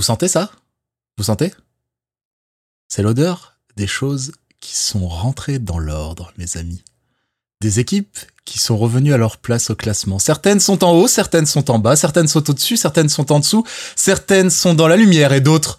Vous sentez ça? Vous sentez? C'est l'odeur des choses qui sont rentrées dans l'ordre, mes amis. Des équipes qui sont revenues à leur place au classement. Certaines sont en haut, certaines sont en bas, certaines sont au-dessus, certaines sont en dessous, certaines sont dans la lumière et d'autres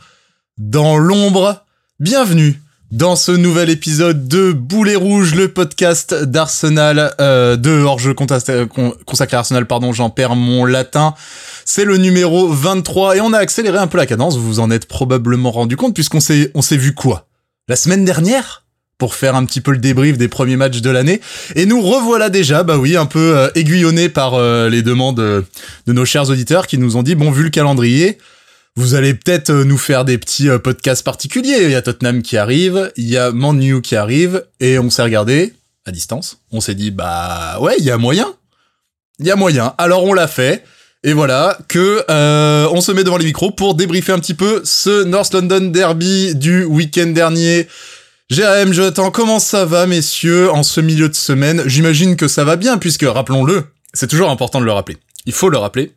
dans l'ombre. Bienvenue dans ce nouvel épisode de Boulet Rouge, le podcast d'Arsenal, euh, de hors-jeu consacré à Arsenal, pardon, j'en perds mon latin. C'est le numéro 23 et on a accéléré un peu la cadence, vous vous en êtes probablement rendu compte puisqu'on s'est, on s'est vu quoi? La semaine dernière? pour faire un petit peu le débrief des premiers matchs de l'année. Et nous revoilà déjà, bah oui, un peu euh, aiguillonnés par euh, les demandes euh, de nos chers auditeurs qui nous ont dit, bon, vu le calendrier, vous allez peut-être euh, nous faire des petits euh, podcasts particuliers. Il y a Tottenham qui arrive, il y a Man qui arrive, et on s'est regardé à distance. On s'est dit, bah ouais, il y a moyen. Il y a moyen. Alors on l'a fait. Et voilà que euh, on se met devant les micros pour débriefer un petit peu ce North London Derby du week-end dernier. Jérém, Jonathan, comment ça va, messieurs, en ce milieu de semaine? J'imagine que ça va bien, puisque, rappelons-le, c'est toujours important de le rappeler. Il faut le rappeler,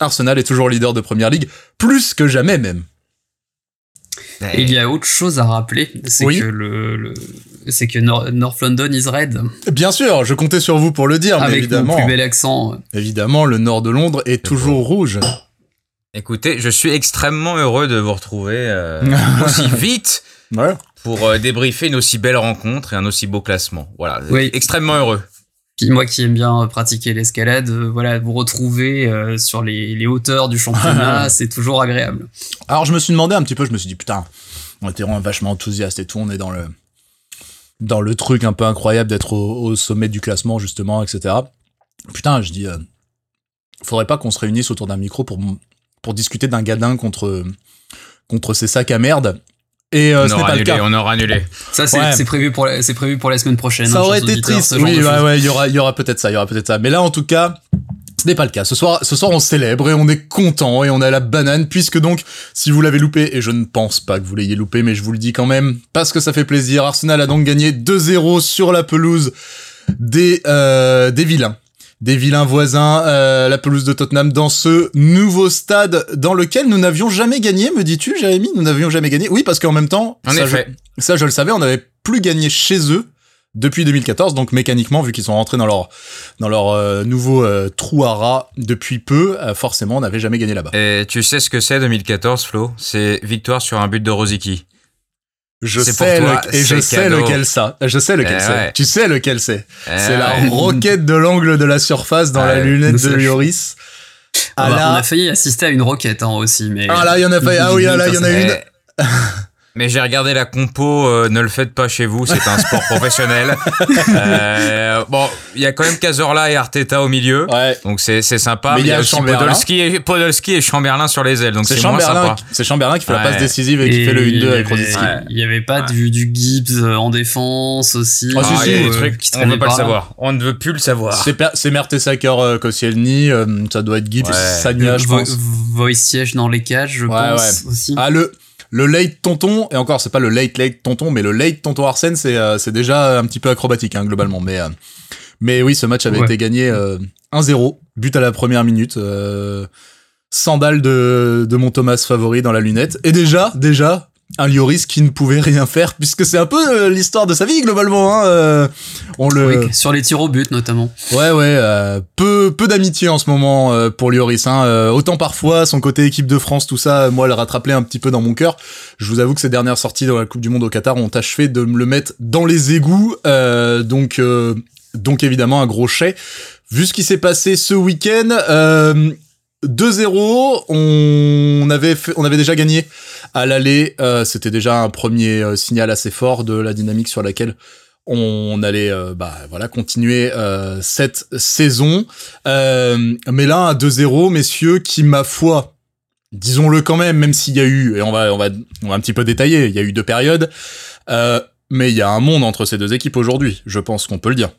Arsenal est toujours leader de Première Ligue, plus que jamais même. Et il y a autre chose à rappeler, c'est que le, c'est que North London is red. Bien sûr, je comptais sur vous pour le dire, Avec mais évidemment. Mon plus bel accent. Évidemment, le nord de Londres est toujours rouge. Écoutez, je suis extrêmement heureux de vous retrouver euh, aussi vite ouais. pour euh, débriefer une aussi belle rencontre et un aussi beau classement. Voilà, oui. extrêmement heureux. Puis moi qui aime bien pratiquer l'escalade, euh, voilà, vous retrouver euh, sur les, les, hauteurs du championnat, c'est toujours agréable. Alors je me suis demandé un petit peu, je me suis dit putain, on était vraiment vachement enthousiaste et tout, on est dans le dans le truc un peu incroyable d'être au, au, sommet du classement justement, etc. Putain, je dis, euh, faudrait pas qu'on se réunisse autour d'un micro pour pour discuter d'un gadin contre contre ces sacs à merde et euh, on ce n'est pas annulé, le cas. On aura annulé. Ça, c'est Ouais. prévu pour la, c'est prévu pour la semaine prochaine. Ça hein, aurait chers été triste. Oui, ouais, il y aura, il y aura peut-être ça, il y aura peut-être ça. Mais là, en tout cas, ce n'est pas le cas. Ce soir, ce soir, on célèbre et on est content et on a la banane puisque donc, si vous l'avez loupé, et je ne pense pas que vous l'ayez loupé, mais je vous le dis quand même, parce que ça fait plaisir, Arsenal a donc gagné 2-0 sur la pelouse des, euh, des vilains. Des vilains voisins, euh, la pelouse de Tottenham dans ce nouveau stade dans lequel nous n'avions jamais gagné, me dis-tu, Jérémy? Nous n'avions jamais gagné. Oui, parce qu'en même temps, En ça, effet. je, ça je le savais, on n'avait plus gagné chez eux depuis 2014, donc mécaniquement, vu qu'ils sont rentrés dans leur dans leur euh, nouveau euh, trou à rats depuis peu, euh, forcément, on n'avait jamais gagné là-bas. Et tu sais ce que c'est 2014, Flo? C'est victoire sur un but de Rosicky. Je sais toi, et je sais lequel ça. Je sais lequel Eh c'est. ouais. Tu sais lequel c'est. Eh c'est la roquette de l'angle de la surface dans la Ouais, lunette de. Lloris. Ah Ah là, On a failli assister à une roquette hein, aussi, mais. ah là, il y en a. Ah oui, ah là, il y en a une. Mais j'ai regardé la compo, euh, ne le faites pas chez vous, c'est un sport professionnel. Euh, bon, il y a quand même Cazorla et Arteta au milieu. Ouais. Donc c'est c'est sympa, Mais mais il y a aussi. Podolski et, Podolski et Chamberlain sur les ailes, donc C'est moins Chamberlain, sympa. qui- c'est Chamberlain qui fait la Ouais. passe décisive et qui fait le il y 1-2 avec Rosicky. Ouais. Il y avait pas du, du Gibbs euh, en défense aussi. Ah, si, Ah, si, trucs, qui on traînaient veut pas le savoir. On ne veut plus le savoir. C'est Mertesacker Koscielny, euh, ça doit être Gibbs, Ouais. Sagna, je pense. Wojciech dans les cages, je Ouais, pense aussi. Ah le le late tonton et encore c'est pas le late late tonton mais le late tonton Arsène c'est euh, c'est déjà un petit peu acrobatique hein, globalement mais euh, mais oui ce match avait Ouais. été gagné euh, 1-0 but à la première minute euh, sandale de de mon Thomas favori dans la lunette et déjà déjà un Lloris qui ne pouvait rien faire puisque c'est un peu euh, l'histoire de sa vie globalement hein, euh, on le Oui, sur les tirs au but notamment. Ouais, ouais, euh, peu, peu d'amitié en ce moment euh, pour Lloris. Hein. Euh, autant parfois, son côté équipe de France, tout ça, moi, le rattrapait un petit peu dans mon cœur. Je vous avoue que ces dernières sorties dans la Coupe du Monde au Qatar ont achevé de me le mettre dans les égouts. Euh, donc, euh, donc évidemment, un gros chais. Vu ce qui s'est passé ce week-end, euh, 2-0, on avait, fait- on avait déjà gagné à l'aller. Euh, C'était déjà un premier euh, signal assez fort de la dynamique sur laquelle on allait euh, bah voilà continuer euh, cette saison Euh, mais là un 2-0 messieurs qui ma foi disons-le quand même même s'il y a eu et on va on va on va un petit peu détailler il y a eu deux périodes mais il y a un monde entre ces deux équipes aujourd'hui je pense qu'on peut le dire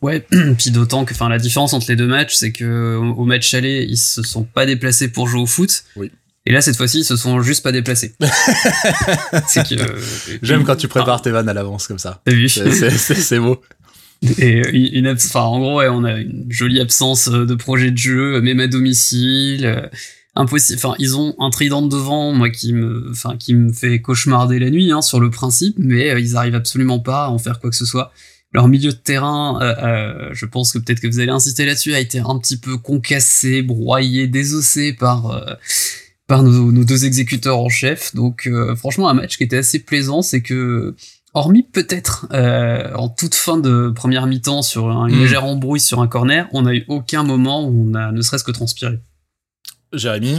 Ouais, puis d'autant que enfin la différence entre les deux matchs, c'est que au au match aller, ils se sont pas déplacés pour jouer au foot. Oui. Et là cette fois-ci, ils se sont juste pas déplacés. que euh, j'aime quand tu prépares tes vannes à l'avance comme ça vu c'est beau Et euh, une, une en gros, ouais, on a une jolie absence euh, de projet de jeu, même à domicile. impossible. Enfin, ils ont un trident de devant, moi qui me, enfin, qui me fait cauchemarder la nuit hein, sur le principe, mais euh, ils arrivent absolument pas à en faire quoi que ce soit. Leur milieu de terrain, euh, je pense que peut-être que vous allez insister là-dessus, a été un petit peu concassé, broyé, désossé par euh, par nos, nos, deux exécuteurs en chef. Donc, franchement, un match qui était assez plaisant, c'est que hormis peut-être en toute fin de première mi-temps sur un, une Mm. légère embrouille sur un corner, on n'a eu aucun moment où on a ne serait-ce que transpiré. Jérémy?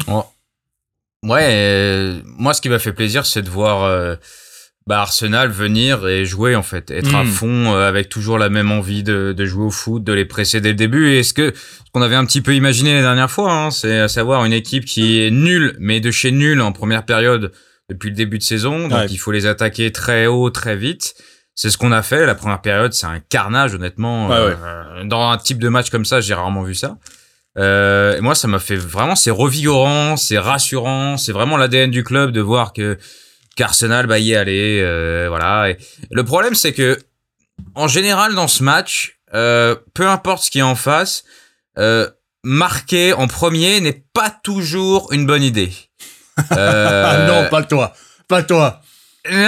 Ouais, euh, moi ce qui m'a fait plaisir, c'est de voir euh, bah, Arsenal venir et jouer en fait, être à Mm. fond euh, avec toujours la même envie de, de jouer au foot, de les presser dès le début. Et ce que ce qu'on avait un petit peu imaginé la dernière fois, hein, c'est à savoir une équipe qui est nulle, mais de chez nulle en première période depuis le début de saison. Donc Ouais. il faut les attaquer très haut, très vite. C'est ce qu'on a fait. La première période, c'est un carnage, honnêtement. Ouais, ouais. Euh, dans un type de match comme ça, j'ai rarement vu ça. Euh, et moi, ça m'a fait vraiment, c'est revigorant, c'est rassurant, c'est vraiment l'ADN du club de voir que qu'Arsenal bah, y est allé, euh, voilà. Et le problème, c'est que en général dans ce match, euh, peu importe ce qui est en face, euh, marquer en premier n'est pas toujours une bonne idée. Euh, Ah non, pas toi. Pas toi. non,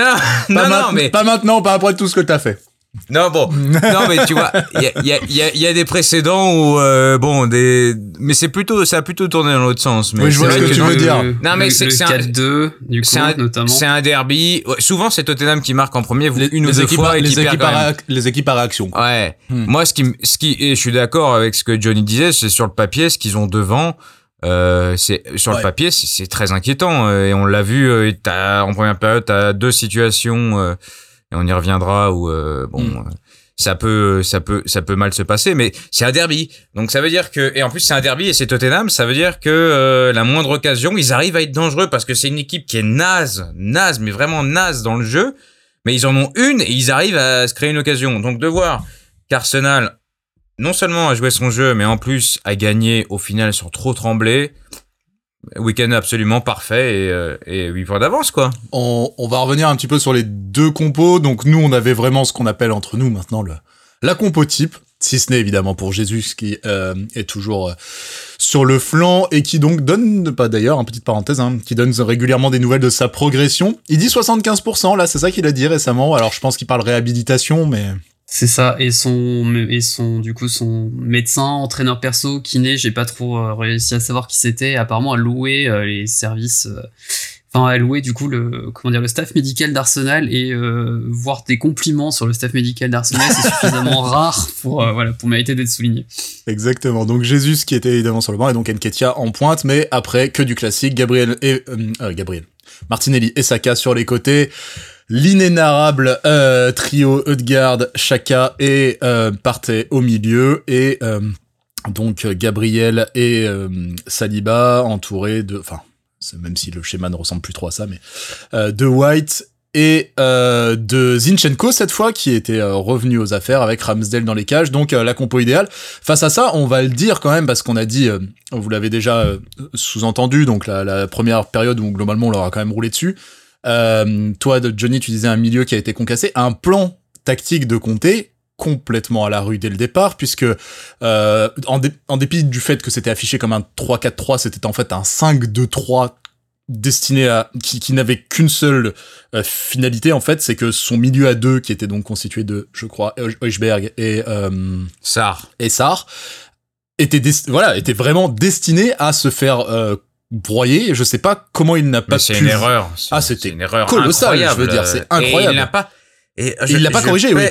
Pas, non, non, mais pas maintenant, pas après tout ce que t'as fait. Non, bon. non, mais tu vois, il y a, il y, a, il y, a, il y a des précédents où, euh, bon, des. Mais c'est plutôt, ça a plutôt tourné dans l'autre sens. Mais Oui, je vois ce vrai que tu veux le- dire. Non, mais c'est- un- 4-2 du coup C'est un, notamment. c'est un derby. Ouais, souvent, c'est Tottenham qui marque en premier, Les, une ou les deux équipes, fois, à, et qui les, perd équipes quand à les équipes à réaction. Ouais. Hmm. Moi, ce qui, ce qui, et je suis d'accord avec ce que Johnny disait, c'est sur le papier, ce qu'ils ont devant. Euh, c'est sur Ouais. le papier, c'est c'est très inquiétant euh, et on l'a vu. Euh, t'as- en première période, t'as deux situations euh, et on y reviendra où euh, bon, Mm. euh, ça peut, ça peut, ça peut mal se passer, mais c'est un derby. Donc ça veut dire que et en plus c'est un derby et c'est Tottenham, ça veut dire que euh, la moindre occasion, ils arrivent à être dangereux parce que c'est une équipe qui est naze, naze, mais vraiment naze dans le jeu. Mais ils en ont une et ils arrivent à se créer une occasion. Donc de voir qu'Arsenal non seulement a joué son jeu, mais en plus a gagné au final sur trop tremblé. Week-end absolument parfait et, euh, et 8 points d'avance, quoi. On, va revenir un petit peu sur les deux compos. Donc nous, on avait vraiment ce qu'on appelle entre nous maintenant le, la compo type, si ce n'est évidemment pour Jésus qui euh, est toujours euh, sur le flanc et qui donc donne, pas d'ailleurs, une petite parenthèse, hein, qui donne régulièrement des nouvelles de sa progression. Il dit 75%, là, c'est ça qu'il a dit récemment. Alors je pense qu'il parle réhabilitation, mais... C'est ça, et son, et son, du coup, son médecin, entraîneur perso, kiné, j'ai pas trop euh, réussi à savoir qui c'était, apparemment a loué euh, les services, euh, enfin, a loué, du coup, le, comment dire, le staff médical d'Arsenal, et euh, voir des compliments sur le staff médical d'Arsenal, c'est suffisamment rare pour, euh, voilà, pour mériter d'être souligné. Exactement. Donc Jésus qui était évidemment sur le banc et donc Enketia en pointe, mais après que du classique, Gabriel et euh, Gabriel, Martinelli et Saka sur les côtés, l'inénarrable euh, trio Eudgard, Chaka et euh, Partey au milieu et euh, donc Gabriel et euh, Saliba entourés de, enfin même si le schéma ne ressemble plus trop à ça, mais euh, de White et euh, de Zinchenko cette fois qui était revenu aux affaires avec Ramsdale dans les cages. Donc la compo idéale. Face à ça on va le dire quand même parce qu'on a dit vous l'avez déjà sous-entendu donc la, la première période où globalement on leur a quand même roulé dessus euh, toi de Johnny tu disais un milieu qui a été concassé un plan tactique de Comté complètement à la rue dès le départ puisque euh, en, dé- en dépit du fait que c'était affiché comme un 3-4-3 c'était en fait un 5-2-3 destiné à qui, qui n'avait qu'une seule euh, finalité en fait c'est que son milieu à deux qui était donc constitué de je crois Heuchberg et euh, Sar. et Sar était voilà était vraiment destiné à se faire broyer et je sais pas comment il n'a pas Mais c'est pu une erreur. Ah, c'était une erreur colossal, je veux dire, c'est Et incroyable. il l'a pas. Et il l'a pas corrigé, oui.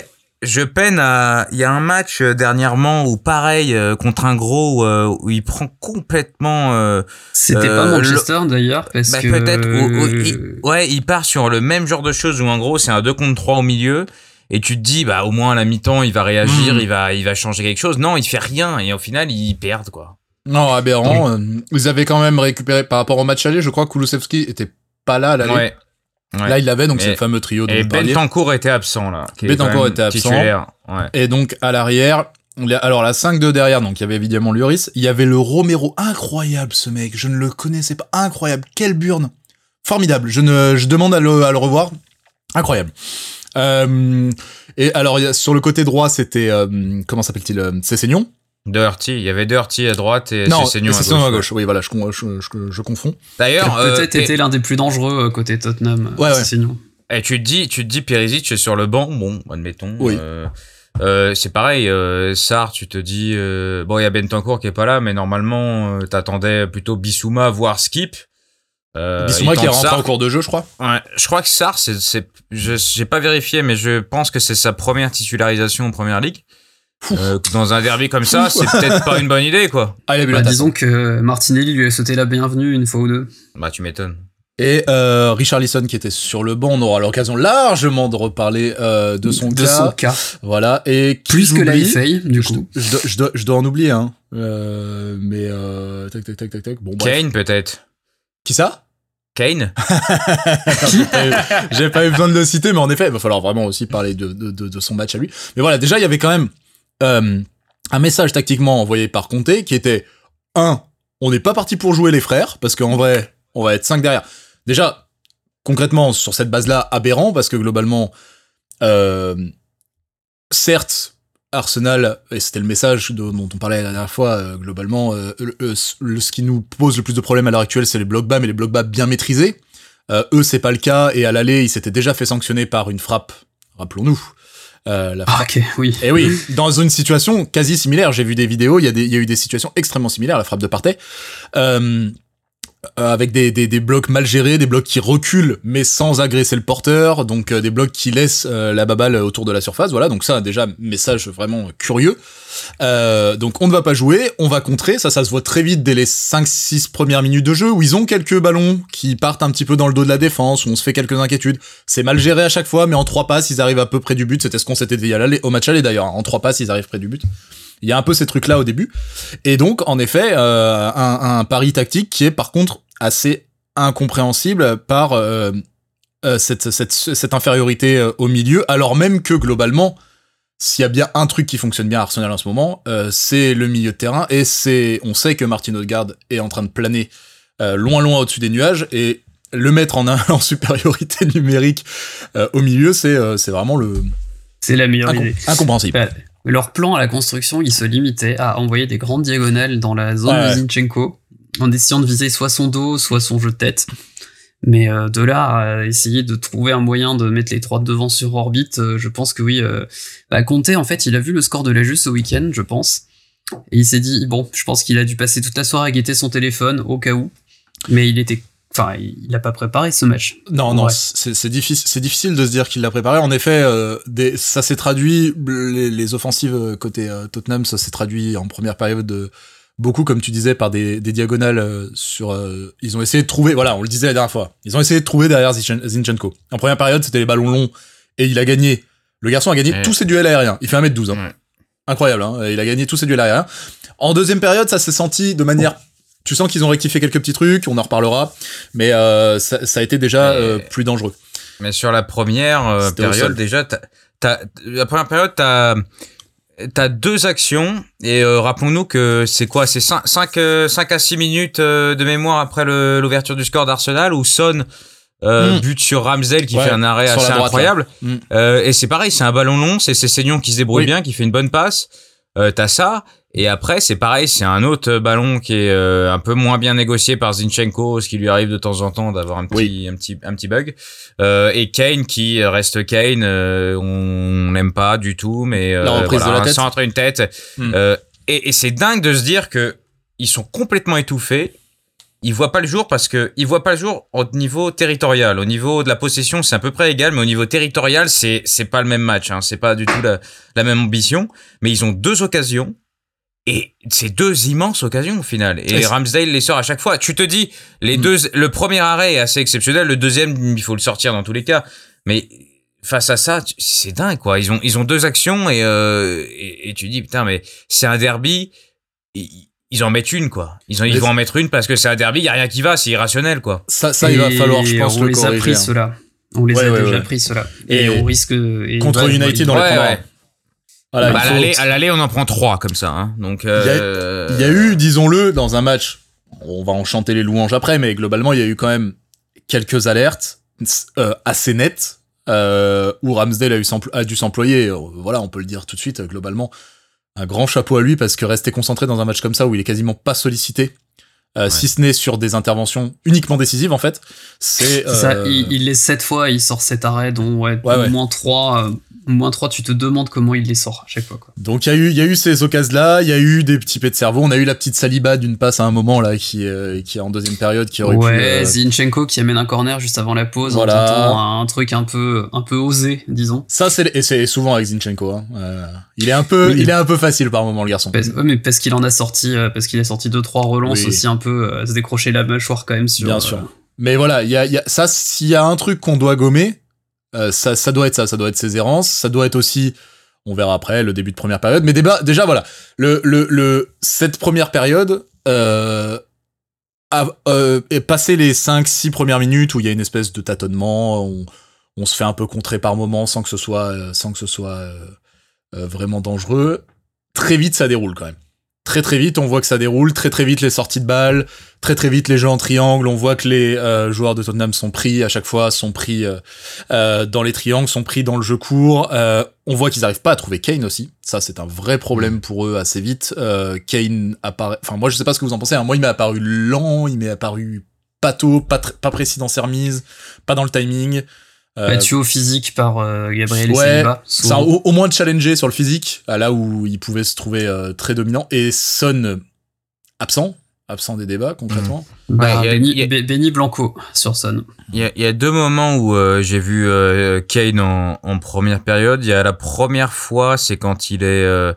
Je peine à. Il y a un match euh, dernièrement où pareil euh, contre un gros euh, où il prend complètement. euh, C'était Euh, pas Manchester d'ailleurs, parce bah, que. peut-être. il- ouais, il part sur le même genre de choses où en gros c'est un 2 contre 3 au milieu. Et tu te dis, bah, au moins à la mi-temps, il va réagir, Mm. il va, il va changer quelque chose. Non, il fait rien. Et au final, ils perdent, quoi. Non aberrant euh, ils avaient quand même récupéré par rapport au match aller je crois que Kulusevski était pas là à l'aller. Ouais. Ouais. là il l'avait donc c'est le fameux trio dont Et vous. Bentancourt était absent, là. Bentancourt était absent. Ouais. Et donc à l'arrière, la- alors la 5-2 derrière, donc il y avait évidemment Lloris, il y avait le Romero, incroyable ce mec, je ne le connaissais pas, incroyable, quelle burne, formidable, je, ne, je demande à le, à le revoir, incroyable. Euh, et alors sur le côté droit, c'était, euh, comment s'appelle-t-il, Cessignon, Dirty, il y avait Dirty à droite et Non, Sessegnon à c'est gauche. à gauche. Oui, voilà, je, je, je- je confonds. D'ailleurs, euh, Peut-être et- été l'un des plus dangereux euh, côté Tottenham. Ouais, euh, ouais. Sessegnon. Et tu te dis, tu te dis Perisic est sur le banc, bon, admettons. Oui. Euh, euh, c'est pareil, euh, Sarr, tu te dis, euh, bon, il y a Bentancur qui est pas là, mais normalement, euh, t'attendais plutôt Bissouma, voire Skip. Euh, Bissouma qui est rentré Sarr. en cours de jeu, je crois. Ouais, je crois que Sarr, c'est, c'est, je, j'ai pas vérifié, mais je pense que c'est sa première titularisation en première ligue. Euh, dans un derby comme ça, c'est peut-être pas une bonne idée, quoi. Ah, Bah, disons que Martinelli lui a sauté la bienvenue une fois ou deux. Bah, tu m'étonnes. Et euh, Richarlison qui était sur le banc, on aura l'occasion largement de reparler euh, de son de cas. son cas. Voilà. Et qui Plus que la FA, du je, coup. je dois, je, dois, je dois en oublier, hein. Euh, mais euh, tac, tac, tac, tac, tac. Bon, bref. Kane, peut-être. Qui ça? Kane? J'ai pas eu- J'ai pas eu besoin de le citer, mais en effet, il va falloir vraiment aussi parler de, de, de, de son match à lui. Mais voilà, déjà, il y avait quand même euh, un message tactiquement envoyé par Conte qui était un, on n'est pas parti pour jouer les frères, parce qu'en vrai, on va être cinq derrière. Déjà, concrètement, sur cette base-là, aberrant, parce que globalement, euh, certes, Arsenal, et c'était le message dont on parlait la dernière fois, euh, globalement, le- le- le- ce qui nous pose le plus de problèmes à l'heure actuelle, c'est les blocs bas, mais les blocs bas bien maîtrisés. Eux, c'est pas le cas, et à l'aller, ils s'étaient déjà fait sanctionner par une frappe, rappelons-nous. Euh, la Ah, ok, oui. et oui, dans une situation quasi similaire, j'ai vu des vidéos, il y, a des- il y a eu des situations extrêmement similaires, la frappe de Partey, euh, euh, avec des, des, des blocs mal gérés, des blocs qui reculent mais sans agresser le porteur, donc euh, des blocs qui laissent euh, la baballe autour de la surface, voilà, donc ça déjà, message vraiment curieux. Euh, donc on ne va pas jouer, on va contrer, ça ça se voit très vite dès les 5-6 premières minutes de jeu, où ils ont quelques ballons qui partent un petit peu dans le dos de la défense, où on se fait quelques inquiétudes. C'est mal géré à chaque fois, mais en trois passes, ils arrivent à peu près du but. C'était ce qu'on s'était dit à au match aller d'ailleurs. En trois passes, ils arrivent près du but. Il y a un peu ces trucs-là au début. Et donc, en effet, euh, un, un pari tactique qui est par contre assez incompréhensible par euh, euh, cette, cette, cette infériorité au milieu, alors même que globalement, s'il y a bien un truc qui fonctionne bien à Arsenal en ce moment, euh, c'est le milieu de terrain. Et c'est, on sait que Martin Odegaard est en train de planer euh, loin, loin au-dessus des nuages. Et le mettre en, un, en supériorité numérique euh, au milieu, c'est c'est vraiment le C'est la meilleure incom- idée. incompréhensible. Leur plan à la construction, il se limitait à envoyer des grandes diagonales dans la zone Ouais. de Zinchenko, en essayant de viser soit son dos, soit son jeu de tête. Mais euh, de là à essayer de trouver un moyen de mettre les trois de devant sur orbite, euh, je pense que oui. Euh, bah, Conte, en fait, il a vu le score de la Juve ce week-end, je pense. Et il s'est dit, bon, je pense qu'il a dû passer toute la soirée à guetter son téléphone, au cas où. Mais il était... Enfin, il a pas préparé ce match. Non, non, c'est c'est difficile, c'est difficile de se dire qu'il l'a préparé. En effet, euh, des, ça s'est traduit, les, les offensives euh, côté euh, Tottenham, ça s'est traduit en première période de beaucoup, comme tu disais, par des, des diagonales sur. euh, ils ont essayé de trouver, voilà, on le disait la dernière fois, ils ont essayé de trouver derrière Zinchen- Zinchenko. En première période, c'était les ballons longs et il a gagné. Le garçon a gagné Ouais. tous ses duels aériens. Il fait 1m12. Hein. Ouais. Incroyable, hein. Il a gagné tous ses duels aériens. En deuxième période, ça s'est senti de manière. Tu sens qu'ils ont rectifié quelques petits trucs, on en reparlera, mais euh, ça, ça a été déjà Mais- euh, plus dangereux. Mais sur la première euh, période, déjà, la première période, t'as, t'as deux actions. Et rappelons-nous que c'est quoi? C'est 5, 5, à 6 minutes de mémoire après l'ouverture du score d'Arsenal où Son euh, Mm. bute sur Ramsel qui Ouais, fait un arrêt assez droite, incroyable. Mm. Euh, et c'est pareil, c'est un ballon long, c'est Sessegnon qui se débrouille Oui. bien, qui fait une bonne passe. Euh, t'as ça. Et après, c'est pareil, c'est un autre ballon qui est euh, un peu moins bien négocié par Zinchenko, ce qui lui arrive de temps en temps d'avoir un petit, Oui. un petit, un petit bug. Euh, et Kane qui reste Kane, euh, on n'aime pas du tout, mais euh, La reprise voilà, de la un tête. centre, une tête. Mm. Euh, et et c'est dingue de se dire que ils sont complètement étouffés. Ils voient pas le jour parce que ils voient pas le jour au niveau territorial. Au niveau de la possession, c'est à peu près égal, mais au niveau territorial, c'est c'est pas le même match. Hein. C'est pas du tout la, la même ambition. Mais ils ont deux occasions et c'est deux immenses occasions au final. Et, Ramsdale les sort à chaque fois. Tu te dis, les Mm. deux, le premier arrêt est assez exceptionnel. Le deuxième, il faut le sortir dans tous les cas. Mais face à ça, c'est dingue quoi. Ils ont ils ont deux actions et euh, et, et tu dis putain mais c'est un derby. Ils, ils en mettent une quoi. Ils, en, ils vont en mettre une parce que c'est un derby. Il y a rien qui va. C'est irrationnel quoi. Ça, ça il va falloir, je pense, on le les a pris hein. ceux-là. On les Ouais, a ouais, déjà ouais. pris ceux-là. Et, Et on risque. et- contre ouais, United, on ouais, les Ouais, prendra. ouais. Voilà, Bah, il à l'aller- à l'aller, on en prend trois comme ça. Hein. Donc euh, Il y a eu, disons-le, dans un match, on va en chanter les louanges après, mais globalement, il y a eu quand même quelques alertes euh, assez nettes euh, où Ramsdale a, eu a dû s'employer. Voilà, on peut le dire tout de suite, globalement. un grand chapeau à lui parce que rester concentré dans un match comme ça où il est quasiment pas sollicité, euh, si ce n'est sur des interventions uniquement décisives en fait, c'est. Ça, euh, il, il les 7 fois, il sort 7 arrêts, dont ouais, Ouais, au ouais. moins 3. moins 3, tu te demandes comment il les sort à chaque fois. Quoi. Donc il y a eu, il y a eu ces occasions-là, il y a eu des petits pets de cerveau, on a eu la petite saliba d'une passe à un moment là qui, euh, qui est en deuxième période qui aurait pu. Ouais, euh, Zinchenko qui amène un corner juste avant la pause Voilà. en tentant un truc un peu, un peu osé, disons. Ça c'est et c'est souvent avec Zinchenko. Hein. Euh, il est un peu, Oui. il est un peu facile par moment le garçon. Parce, ouais, mais parce qu'il en a sorti, euh, parce qu'il a sorti deux trois relances Oui. aussi un peu, euh, se décrocher la mâchoire quand même sur. Bien euh, sûr. Mais voilà, il y a, y a ça s'il y a un truc qu'on doit gommer, euh, ça, ça doit être ça, ça doit être ses errances, ça doit être aussi, on verra après le début de première période. Mais débat, déjà voilà, le, le, le cette première période. Euh, euh, est passé les 5-6 premières minutes où il y a une espèce de tâtonnement, on, on se fait un peu contrer par moment sans que ce soit, euh, sans que ce soit euh, vraiment dangereux. Très vite, ça déroule quand même. Très très vite, on voit que ça déroule. Très très vite, les sorties de balles. Très très vite, les jeux en triangle. On voit que les euh, joueurs de Tottenham sont pris à chaque fois, sont pris euh, euh, dans les triangles, sont pris dans le jeu court. Euh, on voit qu'ils n'arrivent pas à trouver Kane aussi. Ça, c'est un vrai problème pour eux assez vite. Kane apparaît. Enfin, moi, je sais pas ce que vous en pensez. hein. Moi, il m'est apparu lent, il m'est apparu pas, tr- pas précis dans ses remises, pas dans le timing. Euh, Battu au physique par euh, Gabriel Ouais, Saliba. ça, souvent. au, au moins challenger sur le physique, à là où il pouvait se trouver euh, très dominant. Et Son euh, absent, absent des débats concrètement. Bah, Ouais, y a- Benny, a- Blanco sur Son. Il y a, il y a deux moments où euh, j'ai vu euh, Kane en, en première période. Il y a la première fois, c'est quand il est, euh,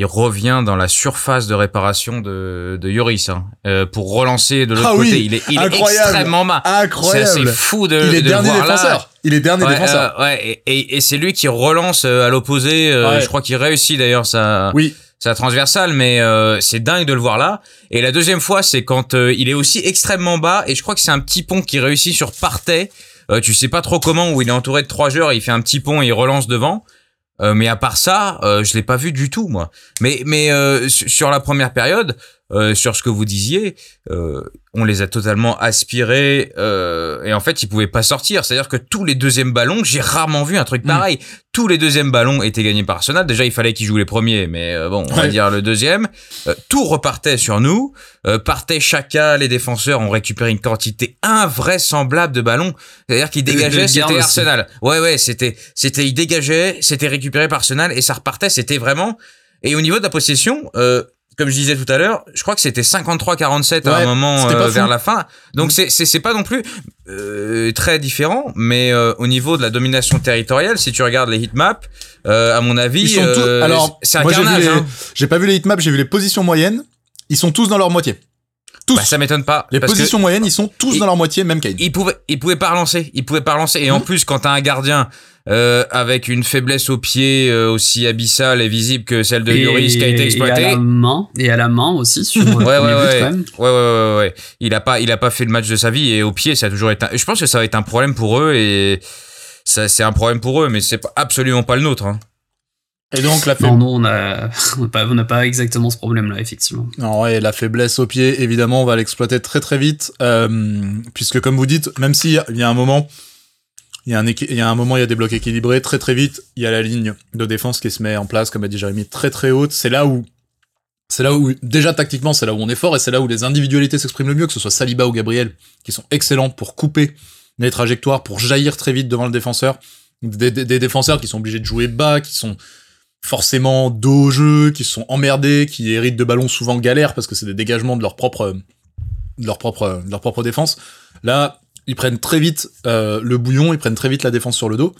il revient dans la surface de réparation de, de Yoris hein, euh, pour relancer de l'autre Ah côté. oui, il est, il est extrêmement bas. C'est Incroyable. assez fou de, il est de dernier le voir là. défenseur. Il est dernier Ouais, défenseur. euh, ouais, et, et- et c'est lui qui relance euh, à l'opposé. euh, Ouais. Je crois qu'il réussit d'ailleurs sa, Oui, sa transversale, mais euh, c'est dingue de le voir là. Et la deuxième fois, c'est quand euh, il est aussi extrêmement bas, et je crois que c'est un petit pont qui réussit sur Partey. Euh, tu sais pas trop comment, où il est entouré de trois joueurs, il fait un petit pont et il relance devant. Euh, mais à part ça, euh, je l'ai pas vu du tout, moi. Mais mais euh, su- sur la première période, euh, sur ce que vous disiez, euh, on les a totalement aspirés euh, et en fait ils pouvaient pas sortir. C'est-à-dire que tous les deuxièmes ballons, j'ai rarement vu un truc Mm. pareil. Tous les deuxièmes ballons étaient gagnés par Arsenal. Déjà il fallait qu'ils jouent les premiers, mais euh, bon, on va Ouais. dire le deuxième. Euh, tout repartait sur nous. Euh, partait Chaka, les défenseurs ont récupéré une quantité invraisemblable de ballons. C'est-à-dire qu'ils dégageaient, c'était. Arsenal. Ouais ouais, c'était c'était ils dégageaient, c'était récupéré par Arsenal et ça repartait. C'était vraiment. Et au niveau de la possession. Euh, comme je disais tout à l'heure, je crois que c'était 53-47 à un moment euh, vers la fin. Donc Mhm. c'est c'est pas non plus euh, très différent, mais euh, au niveau de la domination territoriale, si tu regardes les heatmaps, euh, à mon avis, Ils sont tous- euh, alors, c'est un j'ai hein. j'ai pas vu les hitmaps, j'ai vu les positions moyennes. Ils sont tous dans leur moitié. Tous. Bah, ça m'étonne pas. les parce que positions moyennes, ils sont tous il- dans leur moitié, même Kane. il pouvait, il pouvait pas relancer, il pouvait pas relancer. Et en Mhm. plus, quand t'as un gardien euh, avec une faiblesse au pied euh, aussi abyssale et visible que celle de Lloris qui a été Et à exploitée, la main, et à la main aussi sur le Ouais, ouais, but, ouais. même. Ouais, ouais, ouais, ouais. Il a pas, il a pas fait le match de sa vie et au pied, ça a toujours été. un- Je pense que ça va être un problème pour eux et ça, c'est un problème pour eux, mais c'est absolument pas le nôtre. Hein. Et donc la, Non, faib- non, on n'a pas, on n'a pas exactement ce problème-là, effectivement. Non, ouais, la faiblesse au pied, évidemment, on va l'exploiter très très vite, euh, puisque comme vous dites, même s'il y a- il y a un moment, il y a un, il y a un moment, il y a des blocs équilibrés, très très vite, il y a la ligne de défense qui se met en place, comme a dit Jérémy, très très haute. C'est là où, c'est là où, déjà tactiquement, c'est là où on est fort, et c'est là où les individualités s'expriment le mieux, que ce soit Saliba ou Gabriel, qui sont excellents pour couper les trajectoires, pour jaillir très vite devant le défenseur. Des, des- des défenseurs qui sont obligés de jouer bas, qui sont forcément dos au jeu, qui sont emmerdés, qui héritent de ballons souvent galères parce que c'est des dégagements de leur propre, de leur propre, de leur propre défense. Là, ils prennent très vite euh, le bouillon, ils prennent très vite la défense sur le dos.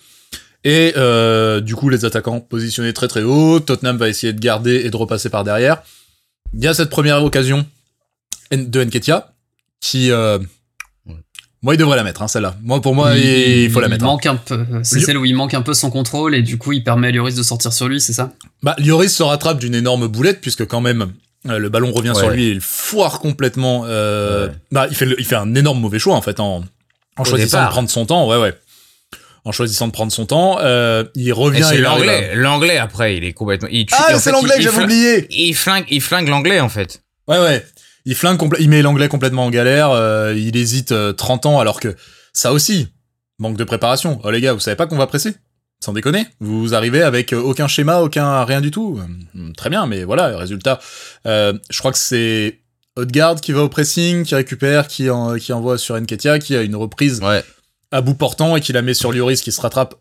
Et euh, du coup, les attaquants positionnés très très haut, Tottenham va essayer de garder et de repasser par derrière. Il y a cette première occasion de Nketia qui, euh, moi, il devrait la mettre, hein, celle-là. Moi, pour moi, il, faut la mettre. hein. manque un peu. C'est Lyo- celle où il manque un peu son contrôle et du coup, il permet à Lloris de sortir sur lui, c'est ça? Bah, Lloris se rattrape d'une énorme boulette puisque quand même euh, le ballon revient Ouais. sur lui et il foire complètement. euh, Ouais. Bah, il fait, le- il fait un énorme mauvais choix en fait en, en Au choisissant départ. de prendre son temps. Ouais, ouais. En choisissant de prendre son temps, euh, il Et revient. c'est il arrive à- l'anglais. L'anglais après, il est complètement. Il tue- Ah, c'est fait, l'anglais il- que il j'avais oublié. Il flingue, il flingue l'anglais en fait. Ouais, ouais. Il flingue il met l'anglais complètement en galère. euh, il hésite euh, 30 ans alors que ça aussi manque de préparation. Oh les gars, vous savez pas qu'on va presser? Sans déconner. Vous arrivez avec aucun schéma, aucun rien du tout. Hum, Très bien, mais voilà, résultat. Euh, je crois que c'est Odegaard qui va au pressing, qui récupère, qui, en- qui envoie sur Enketia, qui a une reprise Ouais. à bout portant et qui la met sur Lloris qui se rattrape